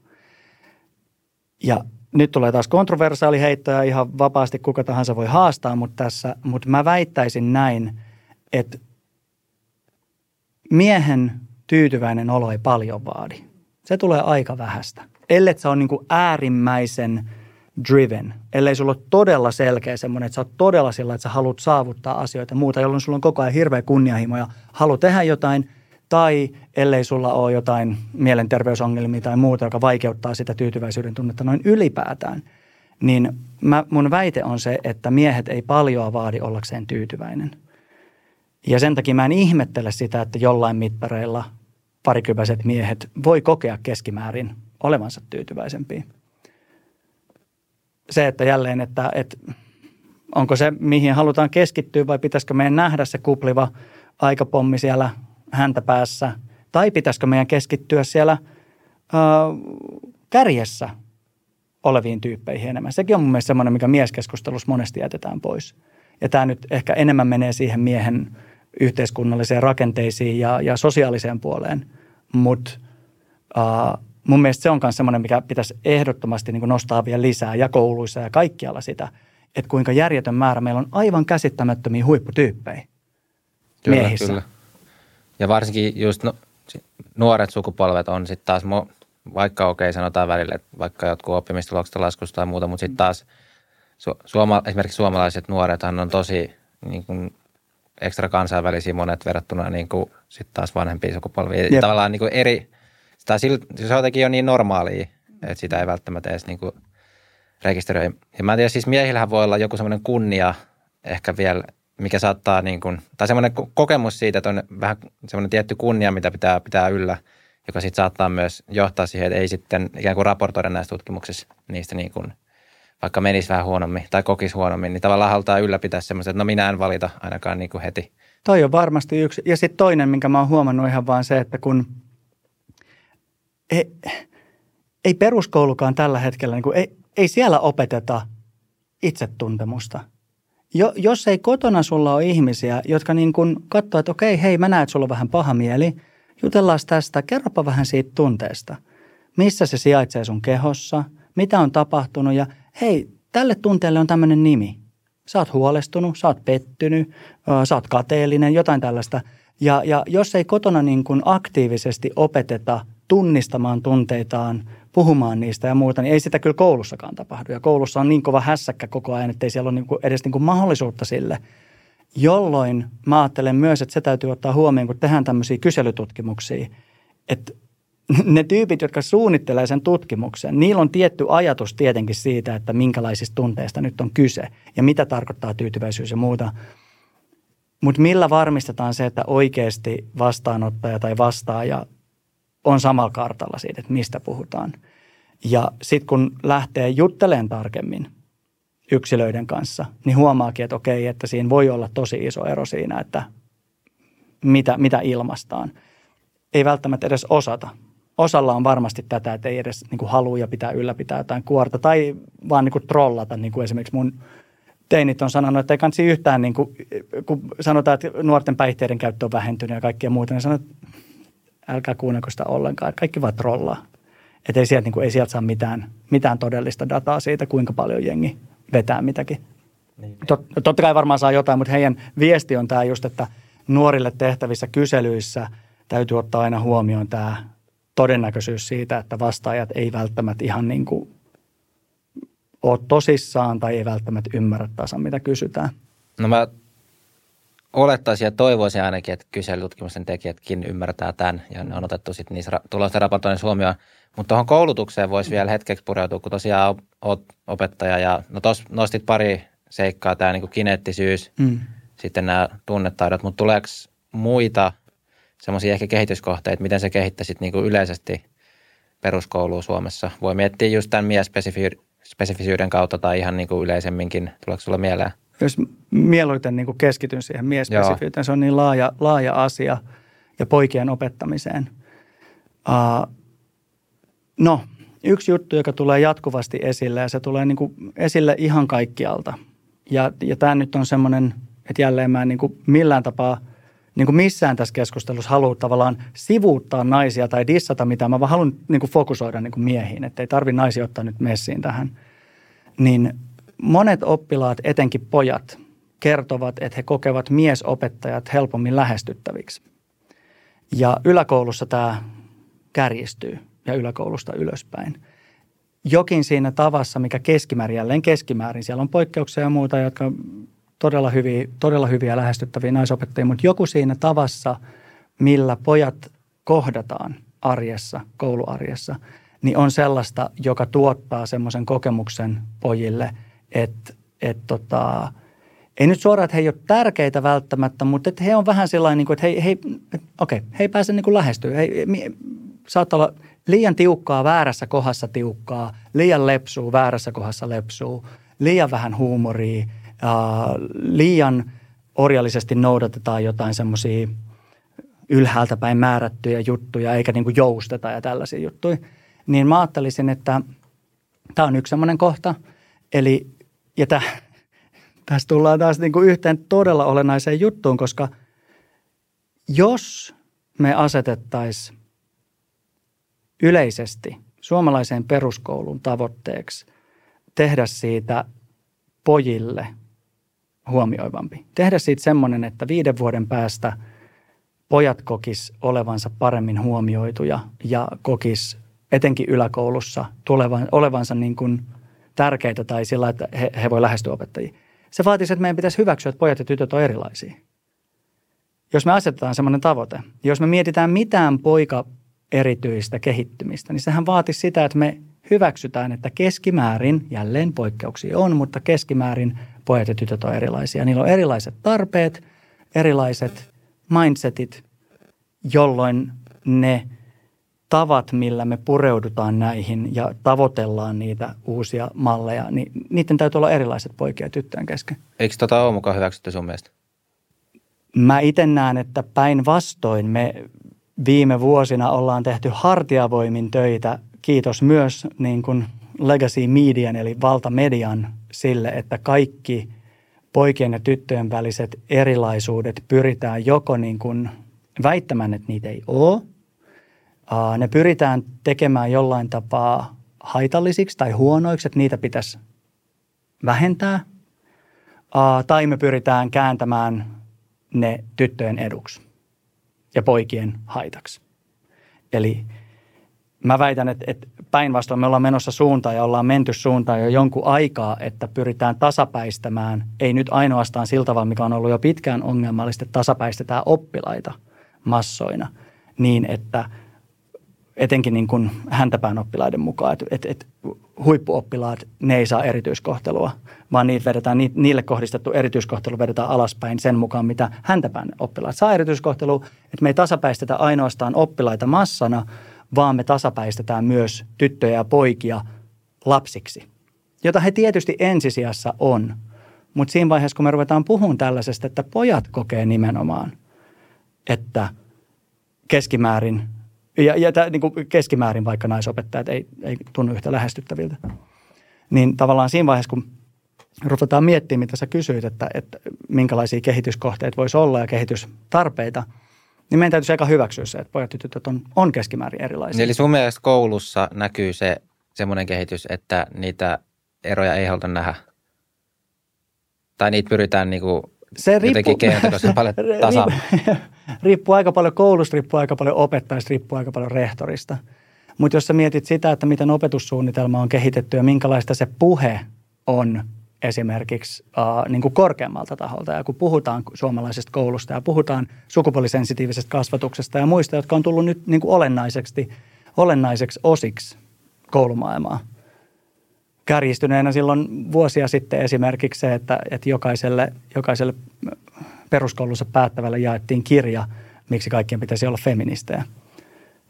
Ja nyt tulee taas kontroversaali heitto ja ihan vapaasti kuka tahansa voi haastaa, mutta tässä, mutta mä väittäisin näin, että miehen tyytyväinen olo ei paljon vaadi. Se tulee aika vähästä. Ellei se on niin äärimmäisen – driven, ellei sulla ole todella selkeä semmoinen, että sä oot todella sillä, että sä haluat saavuttaa asioita muuta, jolloin sulla on koko ajan hirveä kunnianhimo ja halu tehdä jotain, tai ellei sulla ole jotain mielenterveysongelmia tai muuta, joka vaikeuttaa sitä tyytyväisyyden tunnetta noin ylipäätään, niin mä, mun väite on se, että miehet ei paljoa vaadi ollakseen tyytyväinen. Ja sen takia mä en ihmettele sitä, että jollain mittareilla parikypäiset miehet voi kokea keskimäärin olevansa tyytyväisempiä se, että jälleen, että, että onko se, mihin halutaan keskittyä vai pitäisikö meidän nähdä se kupliva aikapommi siellä häntä päässä tai pitäisikö meidän keskittyä siellä äh, kärjessä oleviin tyyppeihin enemmän. Sekin on mun mielestä semmoinen, mikä mieskeskustelussa monesti jätetään pois. Ja tämä nyt ehkä enemmän menee siihen miehen yhteiskunnalliseen rakenteisiin ja, ja sosiaaliseen puoleen, mutta mun mielestä se on myös semmoinen, mikä pitäisi ehdottomasti niin nostaa vielä lisää ja kouluissa ja kaikkialla sitä, että kuinka järjetön määrä meillä on aivan käsittämättömiä huipputyyppejä kyllä, miehissä. Kyllä. Ja varsinkin just no, nuoret sukupolvet on sitten taas, vaikka okei okay, sanotaan välillä, että vaikka jotkut oppimistulokset laskusta tai muuta, mutta sitten taas su, suoma, esimerkiksi suomalaiset nuorethan on tosi niin kuin, ekstra kansainvälisiä monet verrattuna niin kuin, sit taas vanhempiin sukupolviin. Jep. Tavallaan niin kuin eri, tai se on jotenkin jo niin normaalia, että sitä ei välttämättä edes niin rekisteröi. Ja mä en tiedä, siis miehillähän voi olla joku semmoinen kunnia ehkä vielä, mikä saattaa niin kuin, tai semmoinen kokemus siitä, että on vähän semmoinen tietty kunnia, mitä pitää pitää yllä, joka sitten saattaa myös johtaa siihen, että ei sitten ikään kuin raportoida näistä tutkimuksissa niistä niin kuin, vaikka menisi vähän huonommin tai kokisi huonommin, niin tavallaan halutaan ylläpitää semmoista, että no minä en valita ainakaan niin kuin heti. Toi on varmasti yksi. Ja sitten toinen, minkä mä oon huomannut ihan vaan se, että kun – ei, ei peruskoulukaan tällä hetkellä, niin kuin, ei, ei siellä opeteta itsetuntemusta. Jo, jos ei kotona sulla ole ihmisiä, jotka niin kuin katsoo, että okei, hei, mä näen, että sulla on vähän paha mieli, jutellaan tästä, kerropa vähän siitä tunteesta. Missä se sijaitsee sun kehossa, mitä on tapahtunut ja hei, tälle tunteelle on tämmöinen nimi. Sä oot huolestunut, sä oot pettynyt, sä oot kateellinen, jotain tällaista. Ja, ja jos ei kotona niin kuin aktiivisesti opeteta tunnistamaan tunteitaan, puhumaan niistä ja muuta, niin ei sitä kyllä koulussakaan tapahdu. Ja koulussa on niin kova hässäkkä koko ajan, että ei siellä ole niin kuin edes niin kuin mahdollisuutta sille. Jolloin mä ajattelen myös, että se täytyy ottaa huomioon, kun tehdään tämmöisiä kyselytutkimuksia, että ne tyypit, jotka suunnittelee sen tutkimuksen, niillä on tietty ajatus tietenkin siitä, että minkälaisista tunteista nyt on kyse ja mitä tarkoittaa tyytyväisyys ja muuta. Mutta millä varmistetaan se, että oikeasti vastaanottaja tai vastaaja on samalla kartalla siitä, että mistä puhutaan. Ja sitten kun lähtee juttelemaan tarkemmin yksilöiden kanssa, niin huomaakin, että okei, että siinä voi olla tosi iso ero siinä, että mitä, mitä ilmastaan. Ei välttämättä edes osata. Osalla on varmasti tätä, että ei edes niin kuin pitää ylläpitää jotain kuorta tai vaan niin kuin trollata, niin kuin esimerkiksi mun teinit on sanonut, että ei kansi yhtään, niin kuin, kun sanotaan, että nuorten päihteiden käyttö on vähentynyt ja kaikkea muuta, niin että älkää kuunnelko sitä ollenkaan. Kaikki vaan trollaa. Että ei sieltä, niin kuin, ei sieltä saa mitään, mitään todellista dataa siitä, kuinka paljon jengi vetää mitäkin. Niin. Tot, totta kai varmaan saa jotain, mutta heidän viesti on tämä just, että nuorille tehtävissä kyselyissä täytyy ottaa aina huomioon tämä todennäköisyys siitä, että vastaajat ei välttämättä ihan niin kuin ole tosissaan tai ei välttämättä ymmärrä tasan, mitä kysytään. No mä olettaisin ja toivoisin ainakin, että kyselytutkimusten tekijätkin ymmärtää tämän ja ne on otettu sitten niissä tulosten raportoinnissa huomioon. Mutta tuohon koulutukseen voisi vielä hetkeksi pureutua, kun tosiaan olet opettaja ja no tos nostit pari seikkaa, tämä niin kineettisyys, mm. sitten nämä tunnetaidot, mutta tuleeko muita semmoisia ehkä kehityskohteita, miten se kehittäisit niin kuin yleisesti peruskouluun Suomessa? Voi miettiä just tämän miespesifisyyden kautta tai ihan niin kuin yleisemminkin. Tuleeko sulla mieleen? Jos mieluiten niin kuin keskityn siihen miespesifiyteen, se on niin laaja, laaja asia ja poikien opettamiseen. Uh, no, yksi juttu, joka tulee jatkuvasti esille ja se tulee niin kuin esille ihan kaikkialta. Ja, ja tämä nyt on semmoinen, että jälleen mä en niin kuin millään tapaa niin kuin missään tässä keskustelussa halua tavallaan sivuuttaa naisia tai dissata mitään. Mä vaan haluan niin kuin fokusoida niin kuin miehiin, että ei tarvitse naisia ottaa nyt messiin tähän. Niin monet oppilaat, etenkin pojat, kertovat, että he kokevat miesopettajat helpommin lähestyttäviksi. Ja yläkoulussa tämä kärjistyy ja yläkoulusta ylöspäin. Jokin siinä tavassa, mikä keskimäärin, jälleen keskimäärin, siellä on poikkeuksia ja muuta, jotka todella hyviä, todella hyviä lähestyttäviä naisopettajia, mutta joku siinä tavassa, millä pojat kohdataan arjessa, kouluarjessa, niin on sellaista, joka tuottaa semmoisen kokemuksen pojille – että et tota, ei nyt suoraan, että he ei ole tärkeitä välttämättä, mutta että he on vähän sellainen, niin kuin, että he, he, okei, he ei pääse niin lähestyä. He, saattaa olla liian tiukkaa väärässä kohdassa tiukkaa, liian lepsuu väärässä kohdassa lepsuu, liian vähän huumoria, liian orjallisesti noudatetaan jotain semmoisia ylhäältä päin määrättyjä juttuja, eikä niin kuin jousteta ja tällaisia juttuja. Niin mä ajattelisin, että tämä on yksi semmoinen kohta. Eli, ja täh, tässä tullaan taas niin kuin yhteen todella olennaiseen juttuun, koska jos me asetettaisiin yleisesti suomalaiseen peruskoulun tavoitteeksi tehdä siitä pojille huomioivampi. Tehdä siitä semmoinen, että viiden vuoden päästä pojat kokis olevansa paremmin huomioituja ja kokis etenkin yläkoulussa tulevan, olevansa niin kuin tärkeitä tai sillä, että he, he voi lähestyä opettajia. Se vaatisi, että meidän pitäisi hyväksyä, että pojat ja tytöt on erilaisia. Jos me asetetaan semmoinen tavoite, jos me mietitään mitään poika erityistä kehittymistä, niin sehän vaatisi sitä, että me hyväksytään, että keskimäärin, jälleen poikkeuksia on, mutta keskimäärin pojat ja tytöt on erilaisia. Niillä on erilaiset tarpeet, erilaiset mindsetit, jolloin ne tavat, millä me pureudutaan näihin ja tavoitellaan niitä uusia malleja, niin niiden täytyy olla erilaiset poikien ja tyttöjen kesken. Eikö tota ole mukaan hyväksytty sun mielestä? Mä itse näen, että päinvastoin me viime vuosina ollaan tehty hartiavoimin töitä, kiitos myös niin kuin legacy median eli valtamedian sille, että kaikki poikien ja tyttöjen väliset erilaisuudet pyritään joko niin kuin väittämään, että niitä ei ole. Ne pyritään tekemään jollain tapaa haitallisiksi tai huonoiksi, että niitä pitäisi vähentää. Tai me pyritään kääntämään ne tyttöjen eduksi ja poikien haitaksi. Eli mä väitän, että, päinvastoin me ollaan menossa suuntaan ja ollaan menty suuntaan jo jonkun aikaa, että pyritään tasapäistämään, ei nyt ainoastaan sillä tavalla, mikä on ollut jo pitkään ongelmallista, että tasapäistetään oppilaita massoina niin, että etenkin niin kuin häntäpään oppilaiden mukaan, että, että, että huippuoppilaat, ne ei saa erityiskohtelua, vaan niitä vedetään, niille kohdistettu erityiskohtelu vedetään alaspäin sen mukaan, mitä häntäpään oppilaat saa erityiskohtelua, että me ei tasapäistetä ainoastaan oppilaita massana, vaan me tasapäistetään myös tyttöjä ja poikia lapsiksi, jota he tietysti ensisijassa on. Mutta siinä vaiheessa, kun me ruvetaan puhumaan tällaisesta, että pojat kokee nimenomaan, että keskimäärin, ja, ja tämä, niin kuin keskimäärin vaikka naisopettajat ei, ei tunnu yhtä lähestyttäviltä, niin tavallaan siinä vaiheessa, kun ruvetaan miettimään, mitä sä kysyit, että, että minkälaisia kehityskohteita voisi olla ja kehitystarpeita – niin meidän täytyisi aika hyväksyä se, että pojat ja tytöt on, on keskimäärin erilaisia. Eli sun mielestä koulussa näkyy se semmoinen kehitys, että niitä eroja ei haluta nähdä? Tai niitä pyritään niinku se riippuu, paljon tasa. riippuu aika paljon koulusta, riippuu aika paljon opettajista, riippuu aika paljon rehtorista. Mutta jos sä mietit sitä, että miten opetussuunnitelma on kehitetty ja minkälaista se puhe on esimerkiksi äh, niin kuin korkeammalta taholta. Ja kun puhutaan suomalaisesta koulusta ja puhutaan sukupuolisensitiivisestä kasvatuksesta ja muista, jotka on tullut nyt niin kuin olennaiseksi, olennaiseksi osiksi koulumaailmaa. Kärjistyneenä silloin vuosia sitten esimerkiksi se, että, että jokaiselle, jokaiselle peruskoulussa päättävälle jaettiin kirja, miksi kaikkien pitäisi olla feministejä.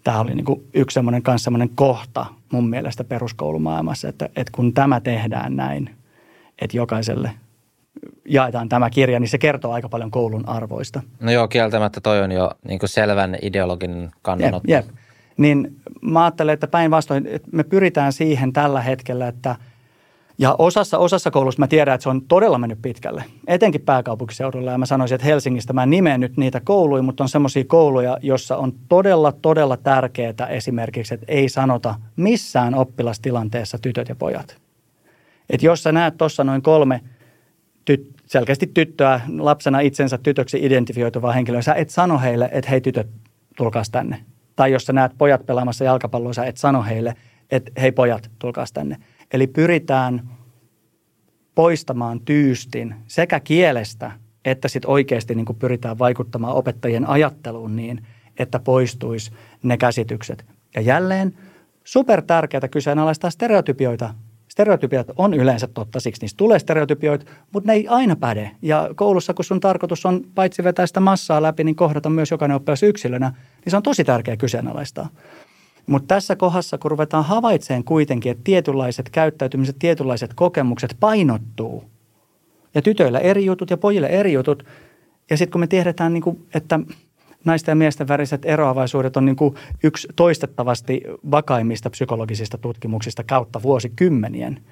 Tämä oli niin kuin yksi semmoinen, semmoinen kohta mun mielestä peruskoulumaailmassa, että, että kun tämä tehdään näin – että jokaiselle jaetaan tämä kirja, niin se kertoo aika paljon koulun arvoista. No joo, kieltämättä toi on jo niin kuin selvän ideologin kannanotto. Jep, jep. Niin mä ajattelen, että päinvastoin, että me pyritään siihen tällä hetkellä, että ja osassa, osassa koulussa mä tiedän, että se on todella mennyt pitkälle, etenkin pääkaupunkiseudulla. Ja mä sanoisin, että Helsingistä mä nimeen nyt niitä kouluja, mutta on semmoisia kouluja, jossa on todella, todella tärkeää esimerkiksi, että ei sanota missään oppilastilanteessa tytöt ja pojat – että jos sä näet tuossa noin kolme tyt, selkeästi tyttöä, lapsena itsensä tytöksi identifioituvaa henkilöä, sä et sano heille, että hei tytöt, tulkaas tänne. Tai jos sä näet pojat pelaamassa jalkapalloa, sä et sano heille, että hei pojat, tulkaas tänne. Eli pyritään poistamaan tyystin sekä kielestä, että sitten oikeasti niin pyritään vaikuttamaan opettajien ajatteluun niin, että poistuisi ne käsitykset. Ja jälleen super tärkeää kyseenalaistaa stereotypioita Stereotypiat on yleensä totta, siksi niistä tulee stereotypioita, mutta ne ei aina päde. Ja koulussa, kun sun tarkoitus on paitsi vetää sitä massaa läpi, niin kohdata myös jokainen oppilas yksilönä, niin se on tosi tärkeä kyseenalaistaa. Mutta tässä kohdassa, kun ruvetaan havaitseen kuitenkin, että tietynlaiset käyttäytymiset, tietynlaiset kokemukset painottuu Ja tytöillä eri jutut ja pojille eri jutut. Ja sitten kun me tiedetään, niin kuin, että naisten ja miesten väriset eroavaisuudet on niin kuin yksi toistettavasti vakaimmista psykologisista tutkimuksista kautta vuosikymmenien,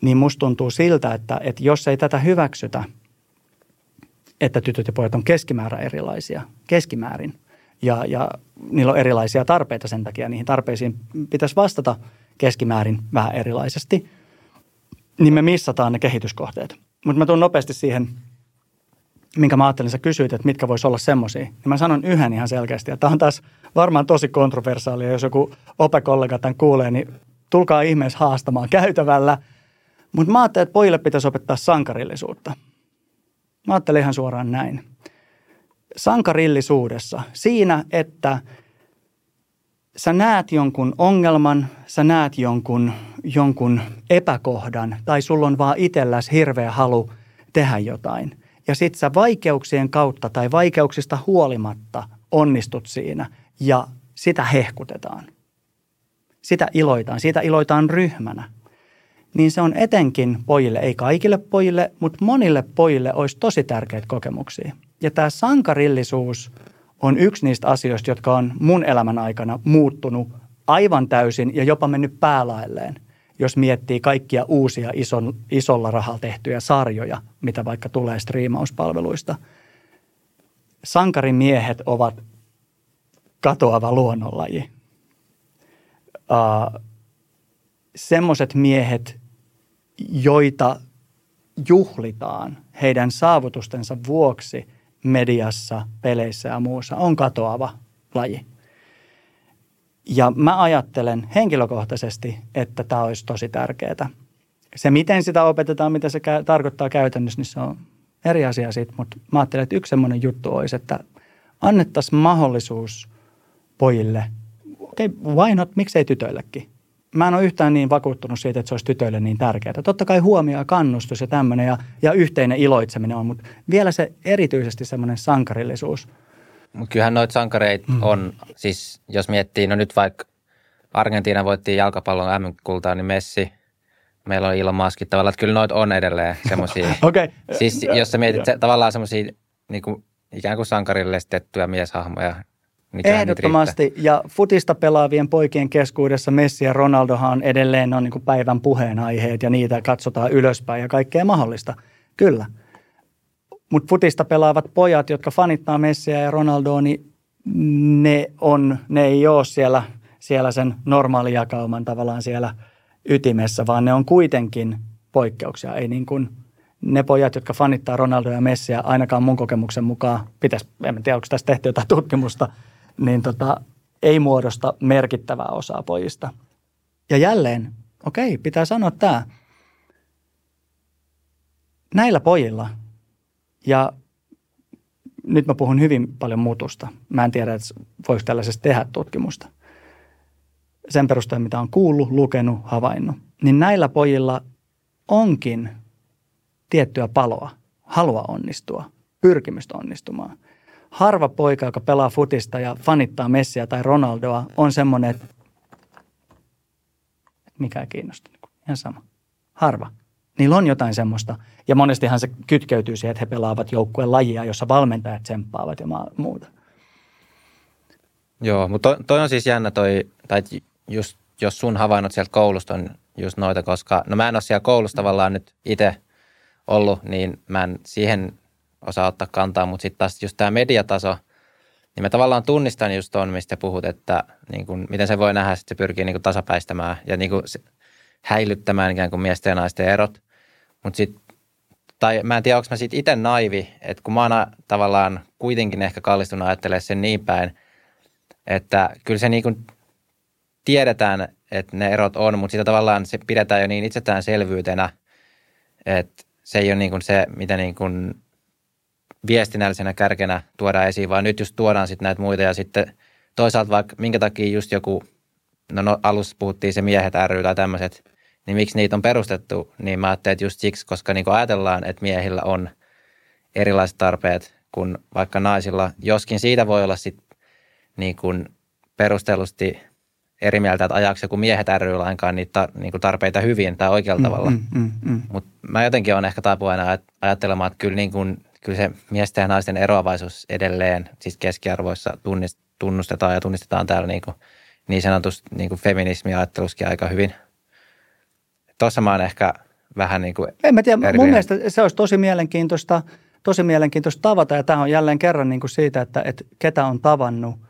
niin musta tuntuu siltä, että, että jos ei tätä hyväksytä, että tytöt ja pojat on keskimäärin erilaisia, keskimäärin, ja, ja niillä on erilaisia tarpeita sen takia, niihin tarpeisiin pitäisi vastata keskimäärin vähän erilaisesti, niin me missataan ne kehityskohteet. Mutta mä tuun nopeasti siihen – minkä mä ajattelin, sä kysyit, että mitkä voisi olla semmoisia. Niin mä sanon yhden ihan selkeästi. Ja tämä on taas varmaan tosi kontroversaalia, jos joku opekollega tämän kuulee, niin tulkaa ihmeessä haastamaan käytävällä. Mutta mä ajattelin, että pojille pitäisi opettaa sankarillisuutta. Mä ajattelin ihan suoraan näin. Sankarillisuudessa siinä, että sä näet jonkun ongelman, sä näet jonkun, jonkun epäkohdan tai sulla on vaan itselläsi hirveä halu tehdä jotain – ja sit sä vaikeuksien kautta tai vaikeuksista huolimatta onnistut siinä ja sitä hehkutetaan. Sitä iloitaan, siitä iloitaan ryhmänä. Niin se on etenkin pojille, ei kaikille pojille, mutta monille pojille olisi tosi tärkeitä kokemuksia. Ja tämä sankarillisuus on yksi niistä asioista, jotka on mun elämän aikana muuttunut aivan täysin ja jopa mennyt päälailleen – jos miettii kaikkia uusia ison, isolla rahalla tehtyjä sarjoja, mitä vaikka tulee striimauspalveluista. Sankarimiehet ovat katoava luonnonlaji. Uh, Semmoiset miehet, joita juhlitaan heidän saavutustensa vuoksi mediassa, peleissä ja muussa, on katoava laji. Ja mä ajattelen henkilökohtaisesti, että tämä olisi tosi tärkeää. Se, miten sitä opetetaan, mitä se kä- tarkoittaa käytännössä, niin se on eri asia siitä. Mutta mä ajattelen, että yksi semmoinen juttu olisi, että annettaisiin mahdollisuus pojille, okei, okay, why not, miksei tytöillekin? Mä en ole yhtään niin vakuuttunut siitä, että se olisi tytöille niin tärkeää. Totta kai huomio ja kannustus ja tämmöinen ja, ja yhteinen iloitseminen on, mutta vielä se erityisesti semmoinen sankarillisuus – mutta kyllähän noita sankareita mm. on, siis jos miettii, no nyt vaikka Argentiina voitti jalkapallon M-kultaa, niin Messi, meillä on Elon Musk tavallaan, että kyllä noita on edelleen semmoisia. okay. Siis jos sä mietit se, tavallaan semmoisia niin kuin, ikään kuin sankarillistettuja mieshahmoja, niin Ehdottomasti. Ja futista pelaavien poikien keskuudessa Messi ja Ronaldohan edelleen on niin päivän puheenaiheet ja niitä katsotaan ylöspäin ja kaikkea mahdollista. Kyllä. Mutta futista pelaavat pojat, jotka fanittaa Messiä ja Ronaldoa, niin ne, on, ne ei ole siellä, siellä sen normaalijakauman tavallaan siellä ytimessä, vaan ne on kuitenkin poikkeuksia. Ei niin kuin ne pojat, jotka fanittaa Ronaldoa ja Messiä, ainakaan mun kokemuksen mukaan, pitäisi, en tiedä, onko tästä tehty jotain tutkimusta, niin tota, ei muodosta merkittävää osaa pojista. Ja jälleen, okei, pitää sanoa tämä. Näillä pojilla – ja nyt mä puhun hyvin paljon mutusta. Mä en tiedä, että voiko tällaisesta tehdä tutkimusta. Sen perusteella, mitä on kuullut, lukenut, havainnut. Niin näillä pojilla onkin tiettyä paloa, halua onnistua, pyrkimystä onnistumaan. Harva poika, joka pelaa futista ja fanittaa Messiä tai Ronaldoa, on semmoinen, että mikä ei kiinnosta. Ihan sama. Harva. Niillä on jotain semmoista. Ja monestihan se kytkeytyy siihen, että he pelaavat joukkueen lajia, jossa valmentajat tsemppaavat ja muuta. Joo, mutta toi, toi on siis jännä toi, tai just jos sun havainnot sieltä koulusta on just noita, koska no mä en ole siellä koulussa tavallaan nyt itse ollut, niin mä en siihen osaa ottaa kantaa, mutta sitten taas just tämä mediataso, niin mä tavallaan tunnistan just tuon, mistä puhut, että niin kun, miten se voi nähdä, että se pyrkii niin tasapäistämään ja niin kun häilyttämään ikään kuin miesten ja naisten erot. Mutta sitten, tai mä en tiedä, onko mä siitä itse naivi, että kun mä oon tavallaan kuitenkin ehkä kallistunut ajattelemaan sen niin päin, että kyllä se niin kuin tiedetään, että ne erot on, mutta sitä tavallaan se pidetään jo niin itsestäänselvyytenä, että se ei ole niin kuin se, mitä niin kuin viestinnällisenä kärkenä tuodaan esiin, vaan nyt just tuodaan sitten näitä muita ja sitten toisaalta vaikka minkä takia just joku, no, no alussa puhuttiin se miehet ry tai tämmöiset, niin miksi niitä on perustettu, niin mä ajattelin, että just siksi, koska niin ajatellaan, että miehillä on erilaiset tarpeet kuin vaikka naisilla, joskin siitä voi olla sitten niin kuin perustellusti eri mieltä, että ajaako joku miehet ry lainkaan niitä niin kuin tarpeita hyvin tai oikealla mm, tavalla. Mm, mm, mm. Mutta mä jotenkin olen ehkä taipuvainen ajattelemaan, että kyllä, niin kuin, kyllä se miesten ja naisten eroavaisuus edelleen siis keskiarvoissa tunnustetaan ja tunnistetaan täällä niin, kuin, niin sanotusti niin feminismi-ajatteluskin aika hyvin. Tuossa mä oon ehkä vähän niin kuin En mä tiedä, mun mielestä se olisi tosi mielenkiintoista, tosi mielenkiintoista tavata. Ja tämä on jälleen kerran niin kuin siitä, että, että ketä on tavannut –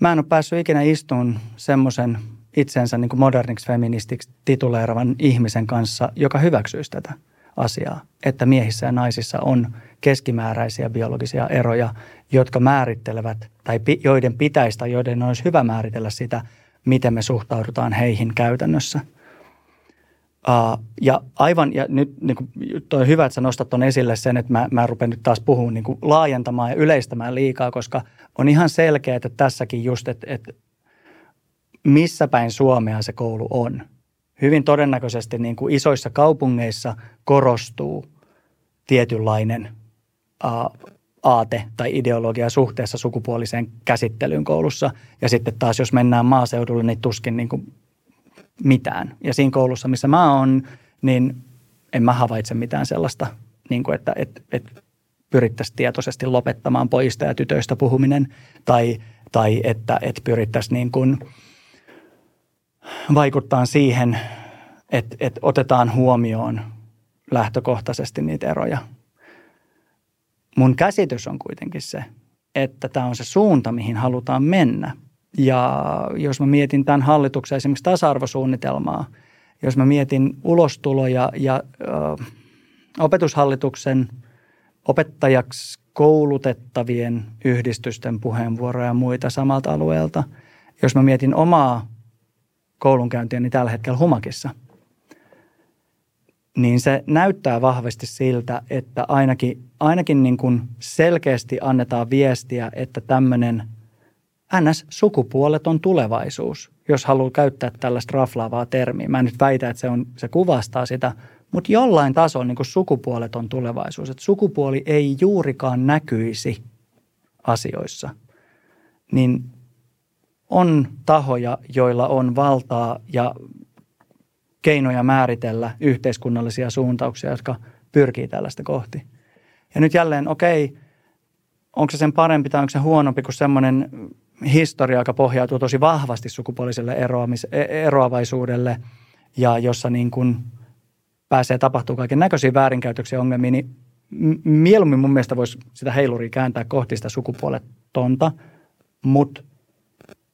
Mä en ole päässyt ikinä istuun semmoisen itsensä niin kuin moderniksi feministiksi tituleeravan ihmisen kanssa, joka hyväksyisi tätä asiaa, että miehissä ja naisissa on keskimääräisiä biologisia eroja, jotka määrittelevät tai joiden pitäisi tai joiden olisi hyvä määritellä sitä, miten me suhtaudutaan heihin käytännössä. Uh, ja aivan, ja nyt niin kuin, toi hyvä, että sä nostat ton esille sen, että mä, mä rupean nyt taas puhumaan niin kuin laajentamaan ja yleistämään liikaa, koska on ihan selkeää, että tässäkin just, että, että missä päin Suomea se koulu on. Hyvin todennäköisesti niin kuin isoissa kaupungeissa korostuu tietynlainen uh, aate tai ideologia suhteessa sukupuoliseen käsittelyyn koulussa. Ja sitten taas, jos mennään maaseudulle, niin tuskin niin kuin mitään. Ja siinä koulussa, missä mä oon, niin en mä havaitse mitään sellaista, niin kuin että, että, että pyrittäisiin tietoisesti lopettamaan pojista ja tytöistä puhuminen tai, tai että, että pyrittäisiin niin kuin vaikuttaa siihen, että, että otetaan huomioon lähtökohtaisesti niitä eroja. Mun käsitys on kuitenkin se, että tämä on se suunta, mihin halutaan mennä – ja jos mä mietin tämän hallituksen esimerkiksi tasa-arvosuunnitelmaa, jos mä mietin ulostuloja ja ö, opetushallituksen opettajaksi koulutettavien yhdistysten puheenvuoroja ja muita samalta alueelta, jos mä mietin omaa koulunkäyntiä, niin tällä hetkellä Humakissa, niin se näyttää vahvasti siltä, että ainakin, ainakin niin kuin selkeästi annetaan viestiä, että tämmöinen – NS-sukupuoleton tulevaisuus, jos haluaa käyttää tällaista raflaavaa termiä. Mä en nyt väitä, että se, on, se kuvastaa sitä, mutta jollain tasolla niin sukupuoleton tulevaisuus, että sukupuoli ei juurikaan näkyisi asioissa, niin on tahoja, joilla on valtaa ja keinoja määritellä yhteiskunnallisia suuntauksia, jotka pyrkii tällaista kohti. Ja nyt jälleen, okei, onko se sen parempi tai onko se huonompi kuin semmoinen historia, joka pohjautuu tosi vahvasti sukupuoliselle eroamis, e, eroavaisuudelle ja jossa niin kuin pääsee tapahtumaan kaiken näköisiä väärinkäytöksiä ongelmia, niin mieluummin mun mielestä voisi sitä heiluria kääntää kohti sitä sukupuoletonta, mutta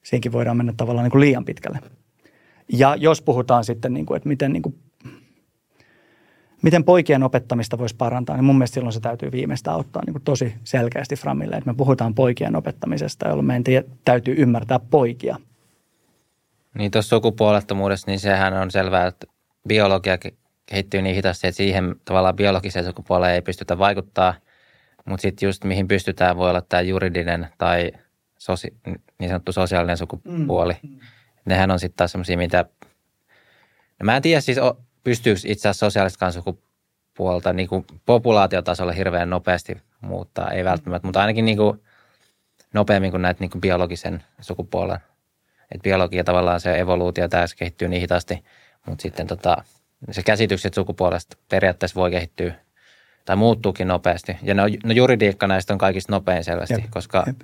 siinkin voidaan mennä tavallaan niin kuin liian pitkälle. Ja jos puhutaan sitten, niin kuin, että miten niin kuin miten poikien opettamista voisi parantaa, niin mun mielestä silloin se täytyy viimeistä ottaa niin kuin tosi selkeästi framille, että me puhutaan poikien opettamisesta, jolloin meidän täytyy ymmärtää poikia. Niin tuossa sukupuolettomuudessa, niin sehän on selvää, että biologia kehittyy niin hitaasti, että siihen tavallaan biologiseen sukupuoleen ei pystytä vaikuttaa, mutta sitten just mihin pystytään voi olla tämä juridinen tai sosi, niin sanottu sosiaalinen sukupuoli. Mm. Nehän on sitten taas semmoisia, mitä, no mä en tiedä siis, pystyykö itse asiassa sosiaalista kansakupuolta niin kuin populaatiotasolla hirveän nopeasti muuttaa, ei välttämättä, mutta ainakin niin kuin nopeammin kuin näitä niin kuin biologisen sukupuolen. Et biologia tavallaan se evoluutio tässä kehittyy niin hitaasti, mutta sitten tota, se käsitykset sukupuolesta periaatteessa voi kehittyä tai muuttuukin nopeasti. Ja no, no juridiikka näistä on kaikista nopein selvästi, jep, koska jep.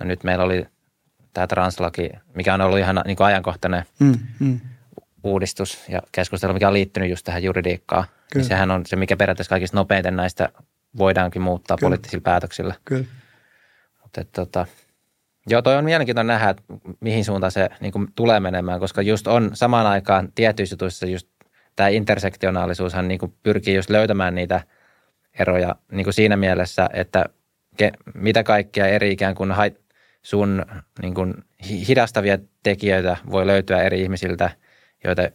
No nyt meillä oli tämä translaki, mikä on ollut ihan niin kuin ajankohtainen mm, mm uudistus ja keskustelu, mikä on liittynyt just tähän juridiikkaan, niin Kyllä. niin sehän on se, mikä periaatteessa kaikista nopeiten näistä voidaankin muuttaa Kyllä. poliittisilla päätöksillä. Kyllä. Mutta tota, joo, toi on mielenkiintoinen nähdä, että mihin suuntaan se niin kuin, tulee menemään, koska just on samaan aikaan tietyissä jutuissa just tämä intersektionaalisuushan niin kuin, pyrkii just löytämään niitä eroja niin kuin siinä mielessä, että ke, mitä kaikkea eri ikään kuin hait, sun niin kuin, hidastavia tekijöitä voi löytyä eri ihmisiltä – joita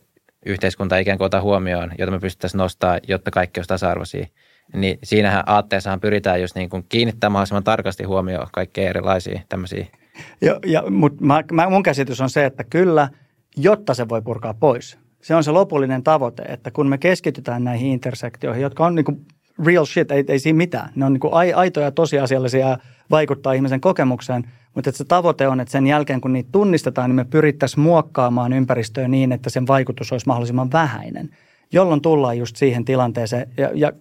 yhteiskunta ikään kuin ota huomioon, joita me pystyttäisiin nostaa, jotta kaikki olisi tasa-arvoisia. Niin siinähän aatteessahan pyritään just niin kuin kiinnittämään mahdollisimman tarkasti huomioon kaikkea erilaisia tämmöisiä. Ja, ja, mutta mä, mä, mun käsitys on se, että kyllä, jotta se voi purkaa pois. Se on se lopullinen tavoite, että kun me keskitytään näihin intersektioihin, jotka on niin kuin real shit, ei, ei siinä mitään. Ne on niin kuin aitoja tosiasiallisia vaikuttaa ihmisen kokemukseen, mutta että se tavoite on, että sen jälkeen kun niitä tunnistetaan, niin me pyrittäisiin muokkaamaan ympäristöä niin, että sen vaikutus olisi mahdollisimman vähäinen, jolloin tullaan just siihen tilanteeseen ja, ja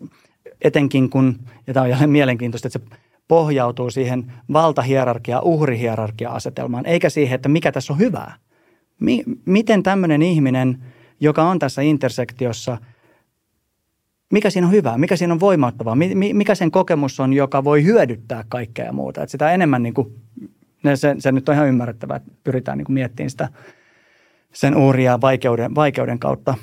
etenkin kun, ja tämä on jälleen mielenkiintoista, että se pohjautuu siihen valtahierarkia, uhrihierarkia-asetelmaan, eikä siihen, että mikä tässä on hyvää. Mi- miten tämmöinen ihminen, joka on tässä intersektiossa, mikä siinä on hyvää, mikä siinä on voimauttavaa, mi- mikä sen kokemus on, joka voi hyödyttää kaikkea ja muuta. Että sitä enemmän, niin kuin, se, se nyt on ihan ymmärrettävää, että pyritään niin kuin miettimään sitä sen uuria vaikeuden, vaikeuden kautta.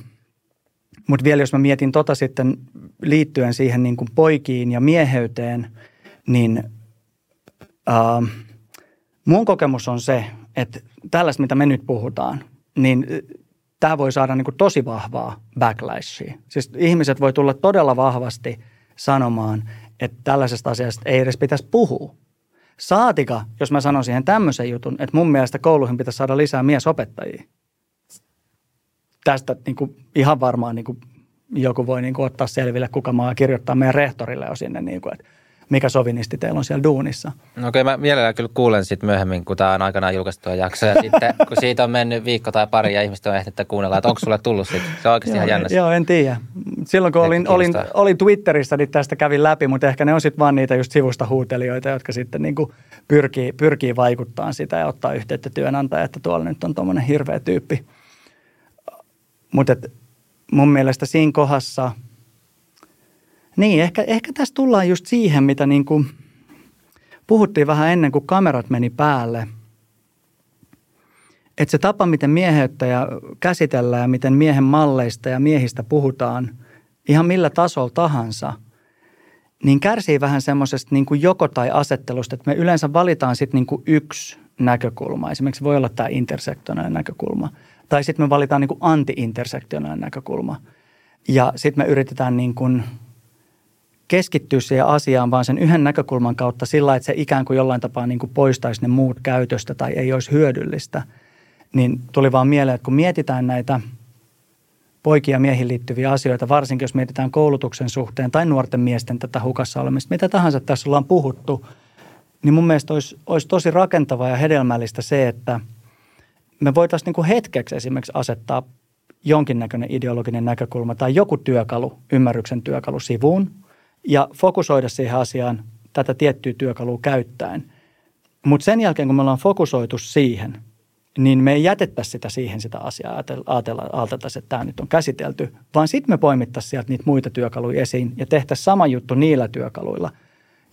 Mutta vielä jos mä mietin tota sitten liittyen siihen niin kuin poikiin ja mieheyteen – niin äh, mun kokemus on se, että tällaista, mitä me nyt puhutaan, niin tämä voi saada niin kuin tosi vahvaa backlashia. Siis ihmiset voi tulla todella vahvasti sanomaan, että tällaisesta asiasta ei edes pitäisi puhua. Saatika, jos mä sanon siihen tämmöisen jutun, että mun mielestä kouluihin pitäisi saada lisää miesopettajia. Tästä niin kuin ihan varmaan niin kuin joku voi niin kuin ottaa selville, kuka maa kirjoittaa meidän rehtorille jo sinne, niin kuin, että mikä sovinisti teillä on siellä duunissa. No okei, okay, mä mielellään kyllä kuulen sitten myöhemmin, kun tämä on aikanaan julkaistu jakso. Ja sitten kun siitä on mennyt viikko tai pari ja ihmiset on ehtinyt kuunnella, että onko sulle tullut sitten. Se on oikeasti joo, ihan jännä. Joo, en tiedä. Silloin kun olin, olin, olin Twitterissä, niin tästä kävin läpi, mutta ehkä ne on sitten vaan niitä just sivusta huutelijoita, jotka sitten niin kuin pyrkii, pyrkii vaikuttaa sitä ja ottaa yhteyttä työnantaja, että tuolla nyt on tuommoinen hirveä tyyppi. Mutta mun mielestä siinä kohdassa – niin, ehkä, ehkä tässä tullaan just siihen, mitä niin kuin puhuttiin vähän ennen kuin kamerat meni päälle. Että se tapa, miten mieheyttä ja käsitellään ja miten miehen malleista ja miehistä puhutaan ihan millä tasolla tahansa, niin kärsii vähän semmoisesta niin kuin joko tai asettelusta, että me yleensä valitaan sitten niin kuin yksi näkökulma. Esimerkiksi voi olla tämä intersektionaalinen näkökulma. Tai sitten me valitaan niin kuin anti-intersektionaalinen näkökulma. Ja sitten me yritetään niin kuin – keskittyä siihen asiaan vaan sen yhden näkökulman kautta sillä, että se ikään kuin jollain tapaa niin kuin poistaisi ne muut käytöstä tai ei olisi hyödyllistä, niin tuli vaan mieleen, että kun mietitään näitä poikia ja miehiin liittyviä asioita, varsinkin jos mietitään koulutuksen suhteen tai nuorten miesten tätä hukassa olemista, mitä tahansa tässä ollaan puhuttu, niin mun mielestä olisi, olisi tosi rakentavaa ja hedelmällistä se, että me voitaisiin niin kuin hetkeksi esimerkiksi asettaa jonkinnäköinen ideologinen näkökulma tai joku työkalu, ymmärryksen työkalu sivuun – ja fokusoida siihen asiaan tätä tiettyä työkalua käyttäen. Mutta sen jälkeen, kun me ollaan fokusoitu siihen, niin me ei jätettäisi sitä siihen sitä asiaa, ajateltaisiin, että tämä nyt on käsitelty, vaan sitten me poimittaisiin sieltä niitä muita työkaluja esiin ja tehtäisiin sama juttu niillä työkaluilla,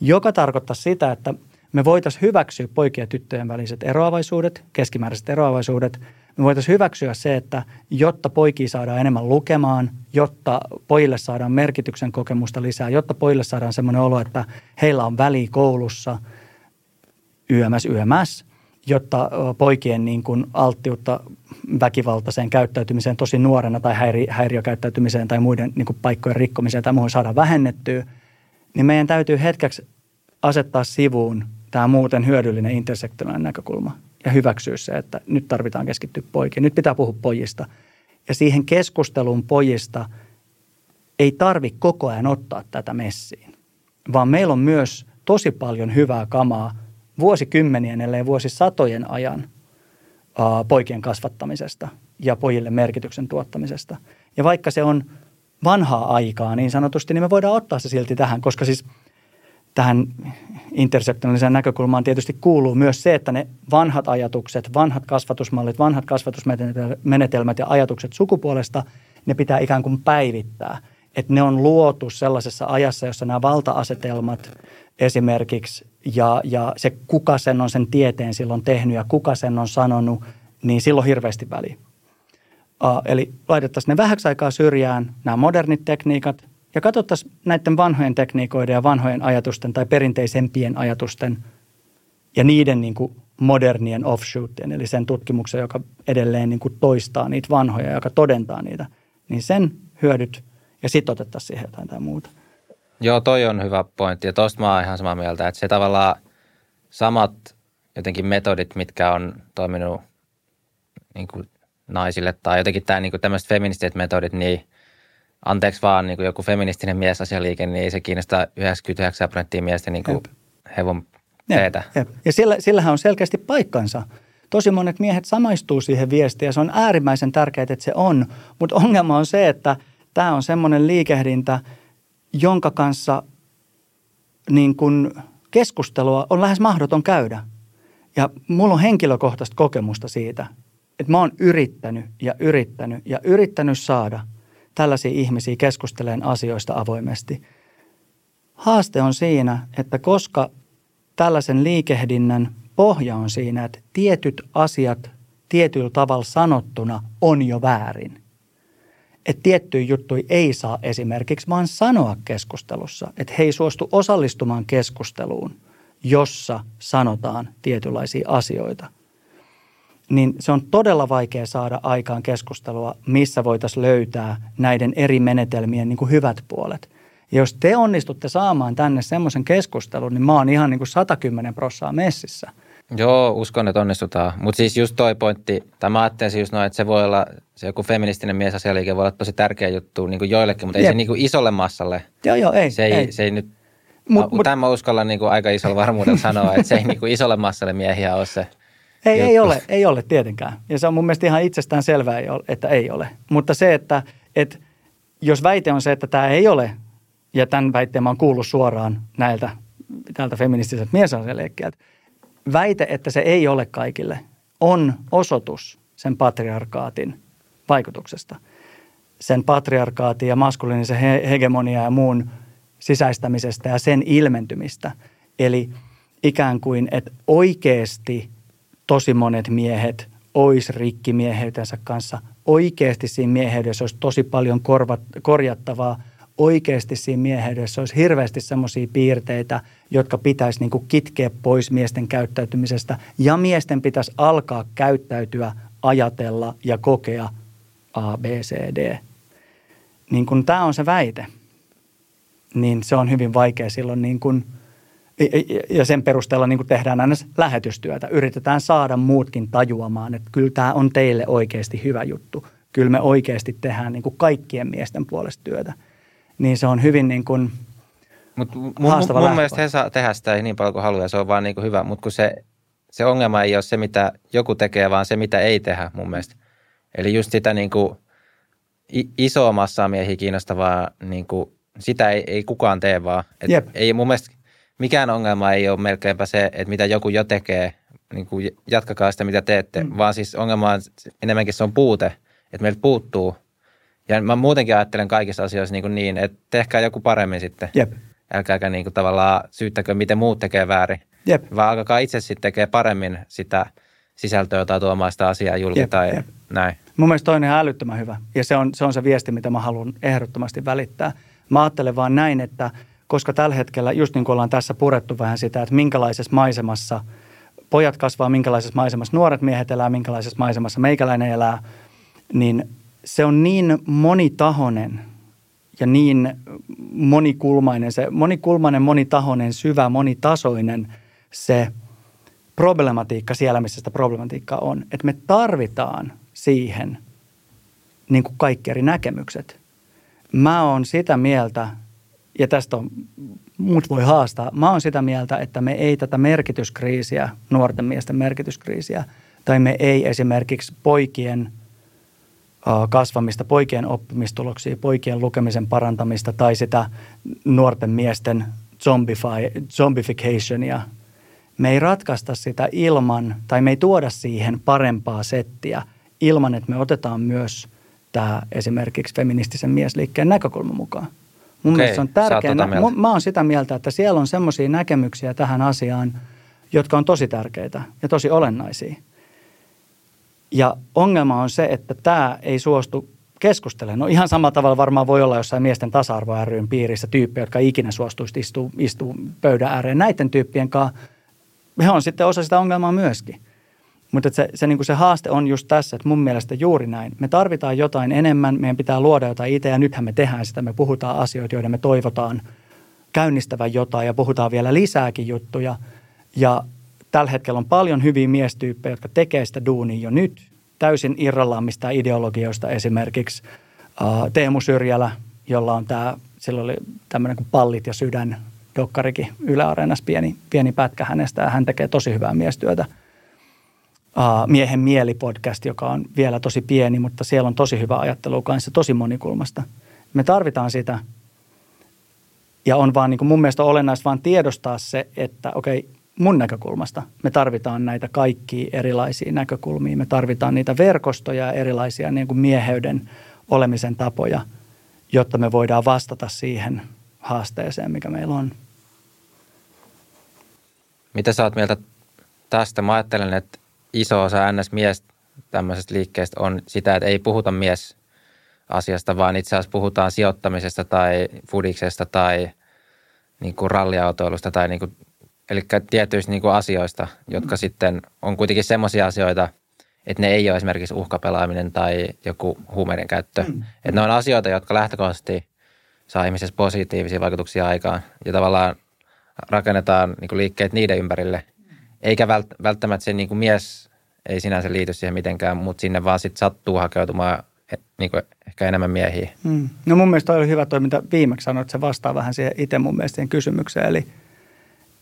joka tarkoittaa sitä, että me voitaisiin hyväksyä poikien ja tyttöjen väliset eroavaisuudet, keskimääräiset eroavaisuudet – me voitaisiin hyväksyä se, että jotta poikia saadaan enemmän lukemaan, jotta pojille saadaan merkityksen kokemusta lisää, jotta pojille saadaan semmoinen olo, että heillä on väli koulussa YMS, YMS, jotta poikien niin kuin alttiutta väkivaltaiseen käyttäytymiseen tosi nuorena tai häiri, häiriökäyttäytymiseen tai muiden niin kuin paikkojen rikkomiseen tai muuhun saadaan vähennettyä, niin meidän täytyy hetkeksi asettaa sivuun tämä muuten hyödyllinen intersektionaalinen näkökulma ja hyväksyä se, että nyt tarvitaan keskittyä poikiin. Nyt pitää puhua pojista. Ja siihen keskusteluun pojista ei tarvi koko ajan ottaa tätä messiin, vaan meillä on myös tosi paljon hyvää kamaa vuosikymmenien, ellei vuosisatojen ajan ää, poikien kasvattamisesta ja pojille merkityksen tuottamisesta. Ja vaikka se on vanhaa aikaa niin sanotusti, niin me voidaan ottaa se silti tähän, koska siis – tähän intersektionaaliseen näkökulmaan tietysti kuuluu myös se, että ne vanhat ajatukset, vanhat kasvatusmallit, vanhat kasvatusmenetelmät ja ajatukset sukupuolesta, ne pitää ikään kuin päivittää. Että ne on luotu sellaisessa ajassa, jossa nämä valta-asetelmat esimerkiksi ja, ja se, kuka sen on sen tieteen silloin tehnyt ja kuka sen on sanonut, niin silloin hirveästi väliä. Eli laitettaisiin ne vähäksi aikaa syrjään, nämä modernit tekniikat – ja katsottaisiin näiden vanhojen tekniikoiden ja vanhojen ajatusten tai perinteisempien ajatusten ja niiden niin kuin modernien offshootien, eli sen tutkimuksen, joka edelleen niin kuin toistaa niitä vanhoja, joka todentaa niitä, niin sen hyödyt ja sitten otettaisiin siihen jotain tai muuta. Joo, toi on hyvä pointti ja tuosta mä oon ihan samaa mieltä, että se tavallaan samat jotenkin metodit, mitkä on toiminut niin kuin naisille tai jotenkin tämä, niin kuin tämmöiset feministiset metodit, niin – anteeksi vaan niin kuin joku feministinen miesasialiike, niin ei se kiinnosta 99 prosenttia miestä niin kuin hevon peetä. Ja sillä, sillähän on selkeästi paikkansa. Tosi monet miehet samaistuu siihen viestiin ja se on äärimmäisen tärkeää, että se on. Mutta ongelma on se, että tämä on semmoinen liikehdintä, jonka kanssa niin kun keskustelua on lähes mahdoton käydä. Ja mulla on henkilökohtaista kokemusta siitä, että mä oon yrittänyt ja yrittänyt ja yrittänyt saada tällaisia ihmisiä keskusteleen asioista avoimesti. Haaste on siinä, että koska tällaisen liikehdinnän pohja on siinä, että tietyt asiat tietyllä tavalla sanottuna on jo väärin. Että tiettyjä juttuja ei saa esimerkiksi vaan sanoa keskustelussa. Että he ei suostu osallistumaan keskusteluun, jossa sanotaan tietynlaisia asioita. Niin se on todella vaikea saada aikaan keskustelua, missä voitaisiin löytää näiden eri menetelmien niin kuin hyvät puolet – ja jos te onnistutte saamaan tänne semmoisen keskustelun, niin mä oon ihan niin kuin 110 prossaa messissä. Joo, uskon, että onnistutaan. Mutta siis just toi pointti, tai mä ajattelin just noin, että se voi olla, se joku feministinen miesasialiike voi olla tosi tärkeä juttu niin kuin joillekin, mutta Jep. ei se niin kuin isolle massalle. Joo, joo, ei. Se ei, ei. Se ei nyt, mut, mut, tämän mä uskallan niin kuin aika isolla varmuudella sanoa, että se ei niin kuin isolle massalle miehiä ole se ei, ei ole, ei ole tietenkään. Ja se on mun mielestä ihan itsestään selvää, että ei ole. Mutta se, että, että jos väite on se, että tämä ei ole ja tämän väitteen mä oon kuullut suoraan näiltä tältä feministiseltä miesasialeikkiältä. Väite, että se ei ole kaikille, on osoitus sen patriarkaatin vaikutuksesta. Sen patriarkaatin ja maskuliinisen hegemonia ja muun sisäistämisestä ja sen ilmentymistä. Eli ikään kuin, että oikeasti tosi monet miehet ois rikkimieheytensä kanssa. Oikeasti siinä mieheydessä olisi tosi paljon korvat, korjattavaa – oikeasti siinä mieheydessä olisi hirveästi semmoisia piirteitä, jotka pitäisi niin kuin kitkeä pois miesten käyttäytymisestä. Ja miesten pitäisi alkaa käyttäytyä, ajatella ja kokea A, B, C, D. Niin kun tämä on se väite, niin se on hyvin vaikea silloin niin kun, ja sen perusteella niin tehdään aina lähetystyötä. Yritetään saada muutkin tajuamaan, että kyllä tämä on teille oikeasti hyvä juttu. Kyllä me oikeasti tehdään niin kaikkien miesten puolesta työtä – niin se on hyvin niin kuin Mut mun, haastava mun, mun mielestä he saa tehdä sitä niin paljon kuin haluaa, se on vaan niin kuin hyvä, mutta kun se, se ongelma ei ole se, mitä joku tekee, vaan se, mitä ei tehdä mun mielestä. Eli just sitä niin kuin isoa massaa miehiä kiinnostavaa, niin kuin, sitä ei, ei kukaan tee vaan. Et Jep. ei mun mielestä mikään ongelma ei ole melkeinpä se, että mitä joku jo tekee, niin kuin jatkakaa sitä, mitä teette, mm. vaan siis ongelma on enemmänkin se on puute, että meiltä puuttuu – ja mä muutenkin ajattelen kaikissa asioissa niin, niin että tehkää joku paremmin sitten. Jep. Älkääkä niin kuin tavallaan syyttäkö, miten muut tekee väärin. Jep. Vaan alkakaa itse sitten tekee paremmin sitä sisältöä tai tuomaan sitä asiaa julki jep, tai jep. näin. Mun mielestä toinen on älyttömän hyvä. Ja se on, se on se viesti, mitä mä haluan ehdottomasti välittää. Mä ajattelen vaan näin, että koska tällä hetkellä, just niin kuin ollaan tässä purettu vähän sitä, että minkälaisessa maisemassa pojat kasvaa, minkälaisessa maisemassa nuoret miehet elää, minkälaisessa maisemassa meikäläinen elää, niin se on niin monitahoinen ja niin monikulmainen, se monikulmainen, monitahoinen, syvä, monitasoinen se problematiikka siellä, missä sitä problematiikkaa on. Että me tarvitaan siihen niin kuin kaikki eri näkemykset. Mä oon sitä mieltä, ja tästä on, muut voi haastaa, mä oon sitä mieltä, että me ei tätä merkityskriisiä, nuorten miesten merkityskriisiä, tai me ei esimerkiksi poikien – kasvamista, poikien oppimistuloksia, poikien lukemisen parantamista tai sitä nuorten miesten zombificationia. Me ei ratkaista sitä ilman, tai me ei tuoda siihen parempaa settiä ilman, että me otetaan myös tämä esimerkiksi feministisen miesliikkeen näkökulma mukaan. Mun Okei, mielestä se on tärkeää. Tota mä, mä oon sitä mieltä, että siellä on semmoisia näkemyksiä tähän asiaan, jotka on tosi tärkeitä ja tosi olennaisia – ja ongelma on se, että tämä ei suostu keskustelemaan. No ihan samalla tavalla varmaan voi olla jossain miesten tasa-arvo ryn piirissä tyyppejä, jotka ikinä suostuisi istua, istua pöydän ääreen. Näiden tyyppien kanssa he on sitten osa sitä ongelmaa myöskin. Mutta se, se, niin se haaste on just tässä, että mun mielestä juuri näin. Me tarvitaan jotain enemmän, meidän pitää luoda jotain itse ja nythän me tehdään sitä. Me puhutaan asioita, joiden me toivotaan käynnistävän jotain ja puhutaan vielä lisääkin juttuja. Ja tällä hetkellä on paljon hyviä miestyyppejä, jotka tekee sitä duunia jo nyt täysin irrallaan mistään ideologioista esimerkiksi Teemu Syrjälä, jolla on tämä, sillä oli tämmöinen kuin Pallit ja sydän dokkarikin Yle Areenassa pieni, pieni pätkä hänestä ja hän tekee tosi hyvää miestyötä. Uh, Miehen mieli-podcast, joka on vielä tosi pieni, mutta siellä on tosi hyvä ajattelu kanssa, tosi monikulmasta. Me tarvitaan sitä ja on vaan niin kuin mun mielestä olennaista vaan tiedostaa se, että okei, mun näkökulmasta me tarvitaan näitä kaikkia erilaisia näkökulmia. Me tarvitaan niitä verkostoja ja erilaisia niin kuin mieheyden olemisen tapoja, jotta me voidaan vastata siihen haasteeseen, mikä meillä on. Mitä sä oot mieltä tästä? Mä ajattelen, että iso osa NS-mies tämmöisestä liikkeestä on sitä, että ei puhuta mies asiasta, vaan itse asiassa puhutaan sijoittamisesta tai fudiksesta tai niin kuin ralliautoilusta tai niin kuin, eli tietyistä niin kuin asioista, jotka mm. sitten on kuitenkin semmoisia asioita, että ne ei ole esimerkiksi uhkapelaaminen tai joku huumeiden käyttö. Mm. Että ne on asioita, jotka lähtökohtaisesti saa ihmisessä positiivisia vaikutuksia aikaan ja tavallaan rakennetaan niin kuin liikkeet niiden ympärille. Eikä välttämättä se niin kuin mies ei sinänsä liity siihen mitenkään, mutta sinne vaan sitten sattuu hakeutumaan niin kuin ehkä enemmän miehiä. Mm. No mun mielestä oli hyvä toi, mitä viimeksi sanoit, se vastaa vähän siihen itse mun mielestä siihen kysymykseen. Eli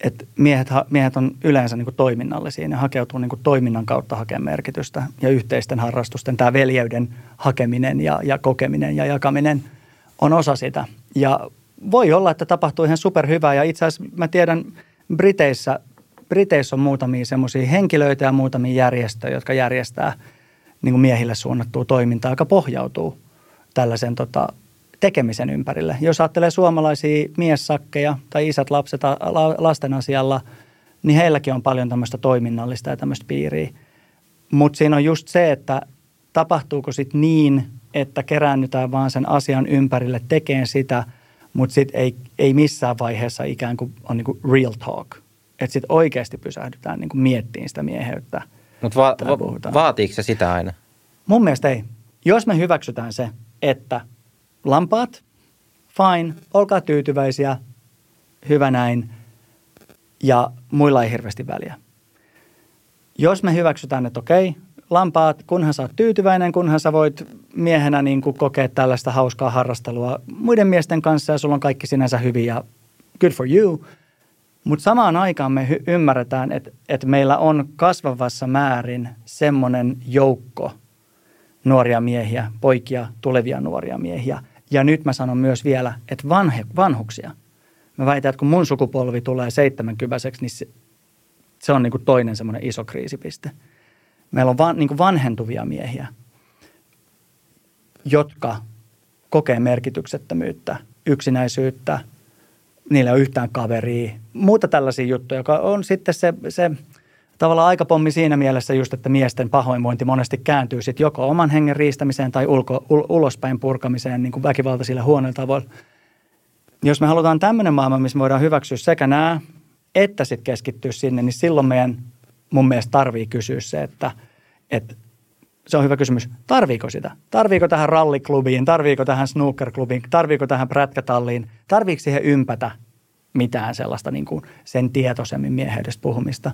että miehet, miehet on yleensä niin kuin toiminnallisia, ne hakeutuu niin kuin toiminnan kautta hakemaan merkitystä ja yhteisten harrastusten, tämä veljeyden hakeminen ja, ja kokeminen ja jakaminen on osa sitä. Ja voi olla, että tapahtuu ihan superhyvää ja itse asiassa mä tiedän Briteissä, Briteissä on muutamia semmoisia henkilöitä ja muutamia järjestöjä, jotka järjestää – niin miehille suunnattua toimintaa, joka pohjautuu tällaisen tota, tekemisen ympärille. Jos ajattelee suomalaisia miessakkeja tai isät lapset lasten asialla, niin heilläkin on paljon tämmöistä toiminnallista ja tämmöistä piiriä. Mutta siinä on just se, että tapahtuuko sitten niin, että keräännytään vaan sen asian ympärille tekeen sitä, mutta sitten ei, ei missään vaiheessa ikään kuin on niin real talk. Että sitten oikeasti pysähdytään niin kuin miettimään sitä mieheyttä – mutta va- va- vaatiiko se sitä aina? Mun mielestä ei. Jos me hyväksytään se, että lampaat, fine, olkaa tyytyväisiä, hyvä näin, ja muilla ei hirveästi väliä. Jos me hyväksytään, että okei, lampaat, kunhan sä oot tyytyväinen, kunhan sä voit miehenä niin kuin kokea tällaista hauskaa harrastelua muiden miesten kanssa ja sulla on kaikki sinänsä hyvin ja good for you – mutta samaan aikaan me hy- ymmärretään, että, että meillä on kasvavassa määrin semmoinen joukko nuoria miehiä, poikia, tulevia nuoria miehiä. Ja nyt mä sanon myös vielä, että vanhe, vanhuksia. Mä väitän, että kun mun sukupolvi tulee 70 niin se, se on niin kuin toinen semmoinen iso kriisipiste. Meillä on van, niin kuin vanhentuvia miehiä, jotka kokee merkityksettömyyttä, yksinäisyyttä – niillä ei ole yhtään kaveria. Muuta tällaisia juttuja, joka on sitten se, se tavallaan aikapommi siinä mielessä just, että miesten pahoinvointi monesti kääntyy sitten joko oman hengen riistämiseen tai ulko, ul, ulospäin purkamiseen niin kuin väkivaltaisilla huonoilla tavoilla. Jos me halutaan tämmöinen maailma, missä voidaan hyväksyä sekä nämä, että sitten keskittyä sinne, niin silloin meidän mun mielestä tarvii kysyä se, että, että se on hyvä kysymys. Tarviiko sitä? Tarviiko tähän ralliklubiin? Tarviiko tähän snookerklubiin? Tarviiko tähän prätkätalliin? Tarviiko siihen ympätä mitään sellaista niin kuin sen tietoisemmin mieheydestä puhumista?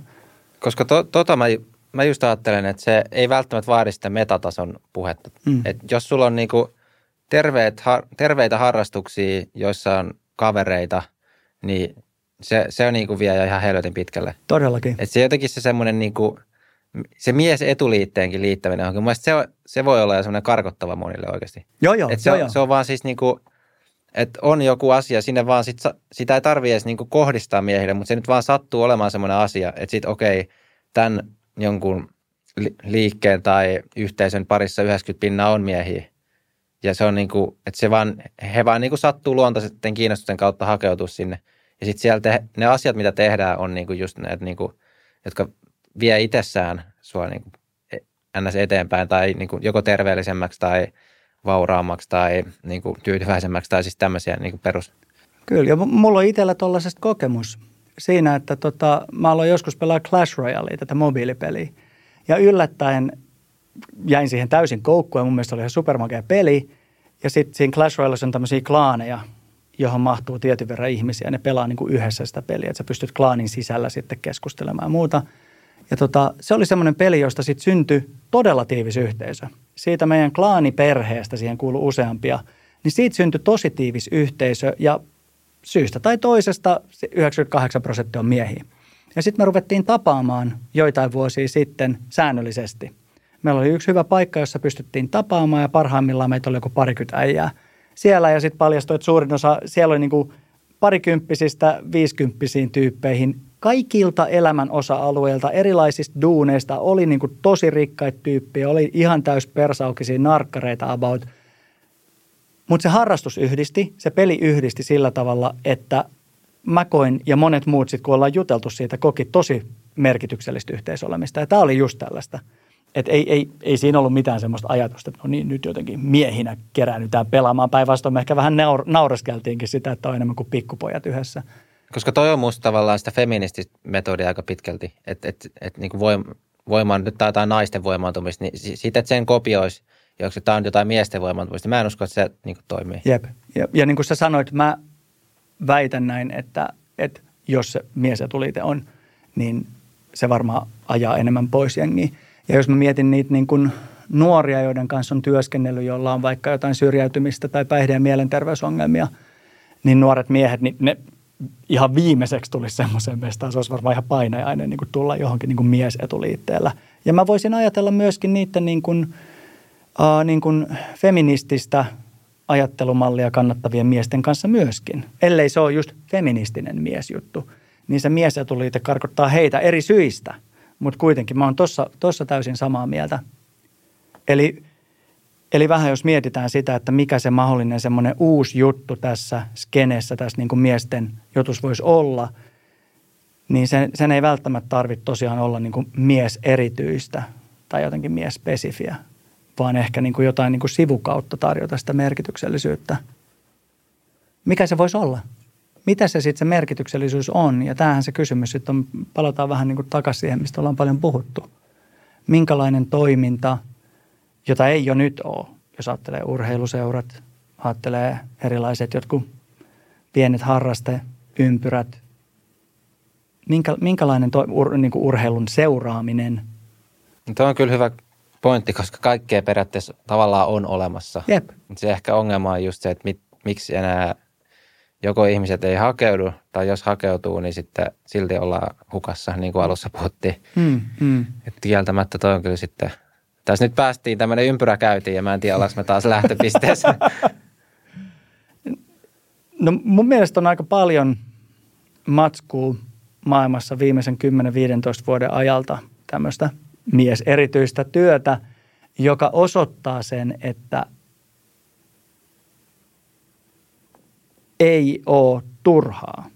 Koska to, tota mä, mä just ajattelen, että se ei välttämättä vaadi sitä metatason puhetta. Mm. Et jos sulla on niin kuin terveet, har, terveitä harrastuksia, joissa on kavereita, niin se, se on niin kuin vie jo ihan helvetin pitkälle. Todellakin. Et se jotenkin se semmoinen niin kuin – se mies etuliitteenkin liittäminen on, mun se, se voi olla jo semmoinen karkottava monille oikeasti. Joo, joo. Et se, joo, on, joo. se on vaan siis niinku, että on joku asia, sinne vaan sit, sitä ei tarvitse edes niinku kohdistaa miehille, mutta se nyt vaan sattuu olemaan semmoinen asia, että sitten okei, okay, tämän jonkun liikkeen tai yhteisön parissa 90 pinnaa on miehiä. Ja se on niinku, että se vaan, he vaan niinku sattuu luontaisesti kiinnostusten kautta hakeutua sinne. Ja sitten siellä te, ne asiat, mitä tehdään, on niinku just ne, niinku, jotka vie itsessään sua niin kuin ns. eteenpäin tai niin kuin joko terveellisemmäksi tai vauraammaksi tai niin kuin tyytyväisemmäksi tai siis tämmöisiä niin kuin perus. Kyllä, ja mulla on itsellä tuollaisesta kokemus siinä, että tota, mä aloin joskus pelaa Clash Royalea, tätä mobiilipeliä. Ja yllättäen jäin siihen täysin koukkuun ja mun mielestä oli ihan supermakea peli. Ja sitten siinä Clash Royalessa on tämmöisiä klaaneja, johon mahtuu tietyn verran ihmisiä. Ne pelaa niin kuin yhdessä sitä peliä, että sä pystyt klaanin sisällä sitten keskustelemaan ja muuta – Ja tota, se oli semmoinen peli, josta sitten syntyi todella tiivis yhteisö. Siitä meidän klaaniperheestä, siihen kuului useampia, niin siitä syntyi tosi tiivis yhteisö ja syystä tai toisesta 98 prosenttia on miehiä. Ja sitten me ruvettiin tapaamaan joitain vuosia sitten säännöllisesti. Meillä oli yksi hyvä paikka, jossa pystyttiin tapaamaan ja parhaimmillaan meitä oli joku parikymmentä äijää siellä ja sitten paljastui, että suurin osa, siellä oli niin kuin parikymppisistä viisikymppisiin tyyppeihin kaikilta elämän osa-alueilta, erilaisista duuneista, oli niin kuin tosi rikkaita tyyppejä, oli ihan täys persaukisia narkkareita about. Mutta se harrastus yhdisti, se peli yhdisti sillä tavalla, että mä koin ja monet muut sitten, kun ollaan juteltu siitä, koki tosi merkityksellistä yhteisolemista. Ja tämä oli just tällaista. Että ei, ei, ei siinä ollut mitään semmoista ajatusta, että no niin, nyt jotenkin miehinä keräännytään pelaamaan. Päinvastoin me ehkä vähän naur- naureskeltiinkin sitä, että on enemmän kuin pikkupojat yhdessä. Koska toi on musta tavallaan sitä feminististä metodia aika pitkälti, että et, et, niin voim, voimaan, nyt jotain naisten voimaantumista, niin siitä, että sen kopioisi, jos tämä on jotain miesten voimaantumista, niin mä en usko, että se niin toimii. Jep. Ja, ja niin kuin sä sanoit, mä väitän näin, että, että jos se mies etulite on, niin se varmaan ajaa enemmän pois jengiä. Ja jos mä mietin niitä niin kuin nuoria, joiden kanssa on työskennellyt, joilla on vaikka jotain syrjäytymistä tai päihde- ja mielenterveysongelmia, niin nuoret miehet, niin ne ihan viimeiseksi tulisi semmoiseen mestaan. Se olisi varmaan ihan painajainen niin kuin tulla johonkin niin kuin miesetuliitteellä. Ja mä voisin ajatella myöskin niiden niin kuin, uh, niin kuin feminististä ajattelumallia kannattavien miesten kanssa myöskin. Ellei se ole just feministinen miesjuttu, niin se miesetuliite karkottaa heitä eri syistä. Mutta kuitenkin mä oon tuossa täysin samaa mieltä. Eli, eli vähän jos mietitään sitä, että mikä se mahdollinen semmoinen uusi juttu tässä skeneessä, tässä niin kuin miesten jutus voisi olla, niin sen, sen ei välttämättä tarvitse tosiaan olla niin kuin mies erityistä tai jotenkin mies spesifiä, vaan ehkä niin kuin jotain niin kuin sivukautta tarjota sitä merkityksellisyyttä. Mikä se voisi olla? Mitä se sitten se merkityksellisyys on? Ja tämähän se kysymys sitten on, palataan vähän niin kuin takaisin siihen, mistä ollaan paljon puhuttu. Minkälainen toiminta, jota ei jo nyt ole, jos ajattelee urheiluseurat, ajattelee erilaiset jotkut pienet harrasteympyrät, minkä, minkälainen to, ur, niin kuin urheilun seuraaminen? Tuo on kyllä hyvä pointti, koska kaikkea periaatteessa tavallaan on olemassa. Jep. Se ehkä ongelma on just se, että mit, miksi enää joko ihmiset ei hakeudu, tai jos hakeutuu, niin sitten silti ollaan hukassa, niin kuin alussa puhuttiin. Mm, mm. Että kieltämättä toi on kyllä sitten, tässä nyt päästiin, tämmöinen ympyrä käytiin, ja mä en tiedä, ollaanko me taas lähtöpisteessä. No mun mielestä on aika paljon matskua maailmassa viimeisen 10-15 vuoden ajalta tämmöistä mieserityistä työtä, joka osoittaa sen, että ei ole turhaa.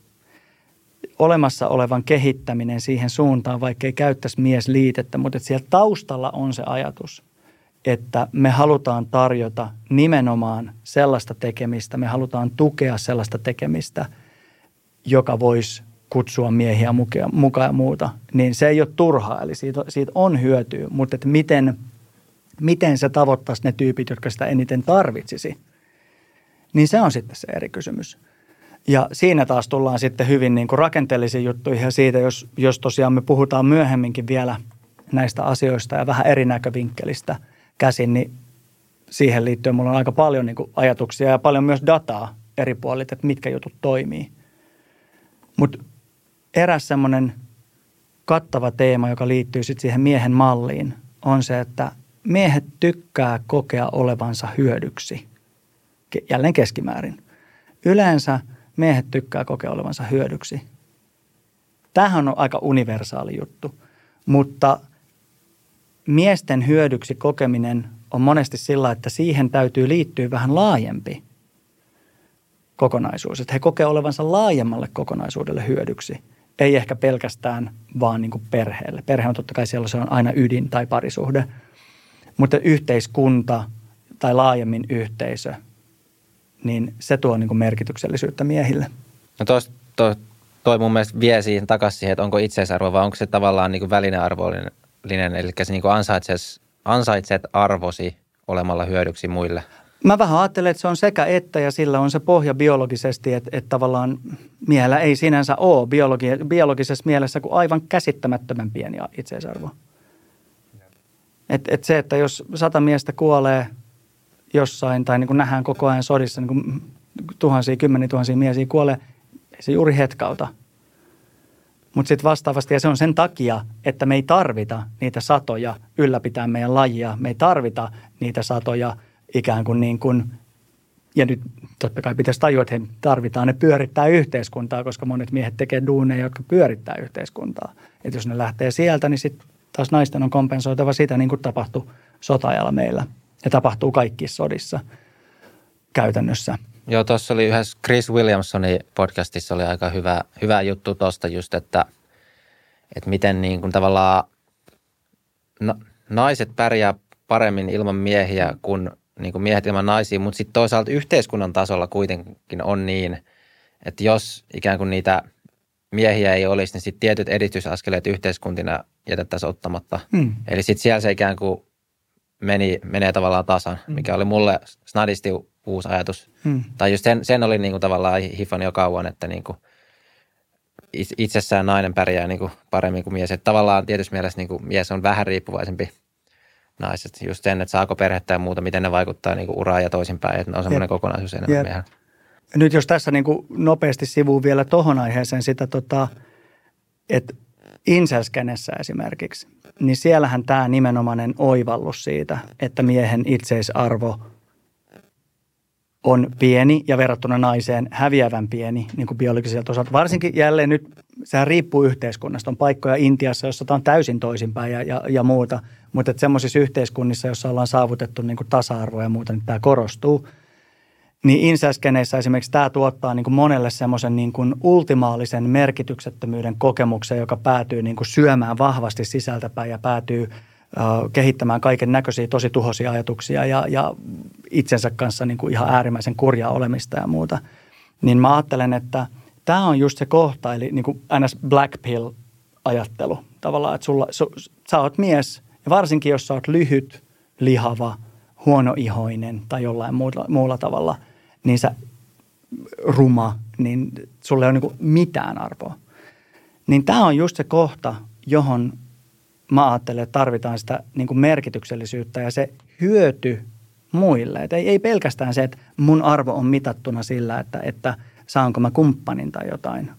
Olemassa olevan kehittäminen siihen suuntaan, vaikka ei käyttäisi miesliitettä, mutta että siellä taustalla on se ajatus, että me halutaan tarjota nimenomaan sellaista tekemistä, me halutaan tukea sellaista tekemistä, joka voisi kutsua miehiä mukaan ja muuta, niin se ei ole turhaa, eli siitä, siitä on hyötyä, mutta että miten, miten se tavoittaisi ne tyypit, jotka sitä eniten tarvitsisi, niin se on sitten se eri kysymys. Ja siinä taas tullaan sitten hyvin niin kuin rakenteellisiin juttuihin ja siitä, jos, jos tosiaan me puhutaan myöhemminkin vielä näistä asioista ja vähän eri näkövinkkelistä käsin, niin siihen liittyen mulla on aika paljon niin kuin ajatuksia ja paljon myös dataa eri puolit, että mitkä jutut toimii. Mutta eräs semmoinen kattava teema, joka liittyy sitten siihen miehen malliin, on se, että miehet tykkää kokea olevansa hyödyksi. Jälleen keskimäärin. Yleensä miehet tykkää kokea olevansa hyödyksi. Tämähän on aika universaali juttu, mutta miesten hyödyksi kokeminen on monesti sillä, että siihen täytyy liittyä vähän laajempi kokonaisuus. Että he kokee olevansa laajemmalle kokonaisuudelle hyödyksi – ei ehkä pelkästään vaan niin kuin perheelle. Perhe on totta kai siellä se on aina ydin tai parisuhde, mutta yhteiskunta tai laajemmin yhteisö, niin se tuo niin kuin merkityksellisyyttä miehille. No tos, to, toi mun mielestä vie siihen takaisin siihen, että onko itseisarvo vai onko se tavallaan niin kuin välinearvollinen, eli se niin kuin ansaitset, ansaitset arvosi olemalla hyödyksi muille. Mä vähän ajattelen, että se on sekä että ja sillä on se pohja biologisesti, että, että tavallaan miehellä ei sinänsä ole biologi, biologisessa mielessä kuin aivan käsittämättömän pieni itseisarvo. Et, et se, että jos sata miestä kuolee jossain tai niin kuin nähdään koko ajan sodissa niin kuin tuhansia, kymmeniä tuhansia miesiä kuolee, ei se juuri hetkauta. Mutta sitten vastaavasti, ja se on sen takia, että me ei tarvita niitä satoja ylläpitää meidän lajia. Me ei tarvita niitä satoja ikään kuin niin kuin, ja nyt totta kai pitäisi tajua, että he tarvitaan, ne pyörittää yhteiskuntaa, koska monet miehet tekee duuneja, jotka pyörittää yhteiskuntaa. Että jos ne lähtee sieltä, niin sitten taas naisten on kompensoitava sitä, niin kuin tapahtui sota meillä. Ja tapahtuu kaikissa sodissa käytännössä. Joo, tuossa oli yhdessä Chris Williamsonin podcastissa oli aika hyvä, hyvä juttu tuosta just, että, että miten niin kuin tavallaan no, naiset pärjää paremmin ilman miehiä kuin, niin kuin miehet ilman naisia, mutta sitten toisaalta yhteiskunnan tasolla kuitenkin on niin, että jos ikään kuin niitä miehiä ei olisi, niin sitten tietyt edistysaskeleet yhteiskuntina jätettäisiin ottamatta. Hmm. Eli sitten siellä se ikään kuin meni, menee tavallaan tasan, hmm. mikä oli mulle snadisti uusi ajatus. Hmm. Tai just sen, sen oli niin kuin tavallaan hifan jo kauan, että niin kuin itsessään nainen pärjää niin kuin paremmin kuin mies. Että tavallaan tietysti mielessä niin kuin mies on vähän riippuvaisempi naiset. Just sen, että saako perhettä ja muuta, miten ne vaikuttaa niin kuin uraan ja toisinpäin. Että on semmoinen kokonaisuus enemmän Jep. miehen. Nyt jos tässä niin kuin nopeasti sivuun vielä tuohon aiheeseen sitä, tota, että inselskenessä esimerkiksi, niin siellähän tämä nimenomainen oivallus siitä, että miehen itseisarvo – on pieni ja verrattuna naiseen häviävän pieni niin kuin biologiselta osalta. Varsinkin jälleen nyt, sehän riippuu yhteiskunnasta. On paikkoja Intiassa, jossa tämä on täysin toisinpäin ja, ja, ja muuta. Mutta semmoisissa yhteiskunnissa, joissa ollaan saavutettu niin kuin tasa-arvoa ja muuta, niin tämä korostuu. Niin insäskeneissä esimerkiksi tämä tuottaa niin kuin monelle semmoisen niin kuin ultimaalisen merkityksettömyyden kokemuksen, joka päätyy niin kuin syömään vahvasti sisältäpäin ja päätyy – kehittämään kaiken näköisiä tosi tuhoisia ajatuksia ja, ja itsensä kanssa niin kuin ihan äärimmäisen kurjaa olemista ja muuta. Niin mä ajattelen, että tämä on just se kohta, eli niin kuin ns. black pill ajattelu tavallaan, että sulla, su, sä oot mies ja varsinkin jos sä oot lyhyt, lihava, huonoihoinen tai jollain muulla, muulla tavalla, niin sä ruma, niin sulle ei ole niin mitään arvoa. Niin tämä on just se kohta, johon mä ajattelen, että tarvitaan sitä niin kuin merkityksellisyyttä ja se hyöty muille. Et ei, ei pelkästään se, että mun arvo on mitattuna sillä, että, että saanko mä kumppanin tai jotain,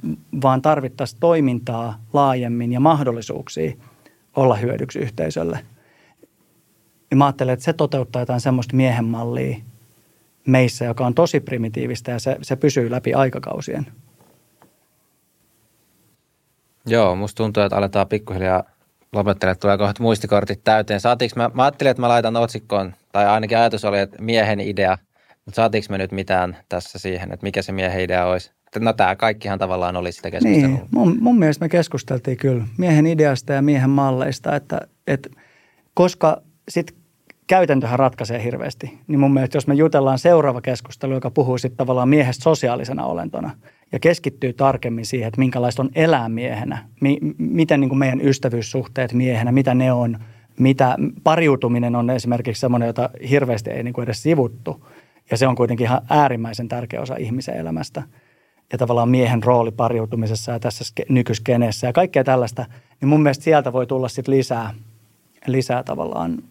vaan tarvittaisiin toimintaa laajemmin ja mahdollisuuksia olla hyödyksi yhteisölle. Ja mä ajattelen, että se toteuttaa jotain semmoista miehen mallia meissä, joka on tosi primitiivistä ja se, se pysyy läpi aikakausien. Joo, musta tuntuu, että aletaan pikkuhiljaa lopettele, tulee kohta muistikortit täyteen. Saatiinko mä, mä ajattelin, että mä laitan otsikkoon, tai ainakin ajatus oli, että miehen idea, mutta saatiinko me nyt mitään tässä siihen, että mikä se miehen idea olisi? No tämä kaikkihan tavallaan oli sitä keskustelua. Niin, mun, mun mielestä me keskusteltiin kyllä miehen ideasta ja miehen malleista, että, että koska sitten käytäntöhän ratkaisee hirveästi, niin mun mielestä jos me jutellaan seuraava keskustelu, joka puhuu sitten tavallaan miehestä sosiaalisena olentona – ja keskittyy tarkemmin siihen, että minkälaista on elää miehenä, mi- miten niin kuin meidän ystävyyssuhteet miehenä, mitä ne on, mitä pariutuminen on esimerkiksi semmoinen, jota hirveästi ei niin kuin edes sivuttu. Ja se on kuitenkin ihan äärimmäisen tärkeä osa ihmisen elämästä. Ja tavallaan miehen rooli pariutumisessa ja tässä nykyskeneessä ja kaikkea tällaista, niin mun mielestä sieltä voi tulla sitten lisää, lisää tavallaan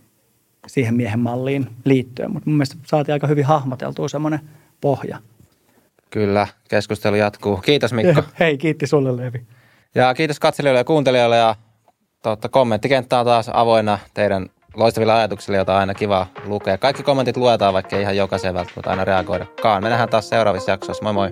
siihen miehen malliin liittyen. Mutta mun mielestä saatiin aika hyvin hahmoteltua semmoinen pohja – Kyllä, keskustelu jatkuu. Kiitos Mikko. Hei, kiitti sulle Levi. Ja kiitos katselijoille ja kuuntelijoille ja totta, kommenttikenttä on taas avoinna teidän loistavilla ajatuksilla, joita on aina kiva lukea. Kaikki kommentit luetaan, vaikka ei ihan jokaiseen välttämättä aina reagoidakaan. Me nähdään taas seuraavissa jaksoissa. Moi moi!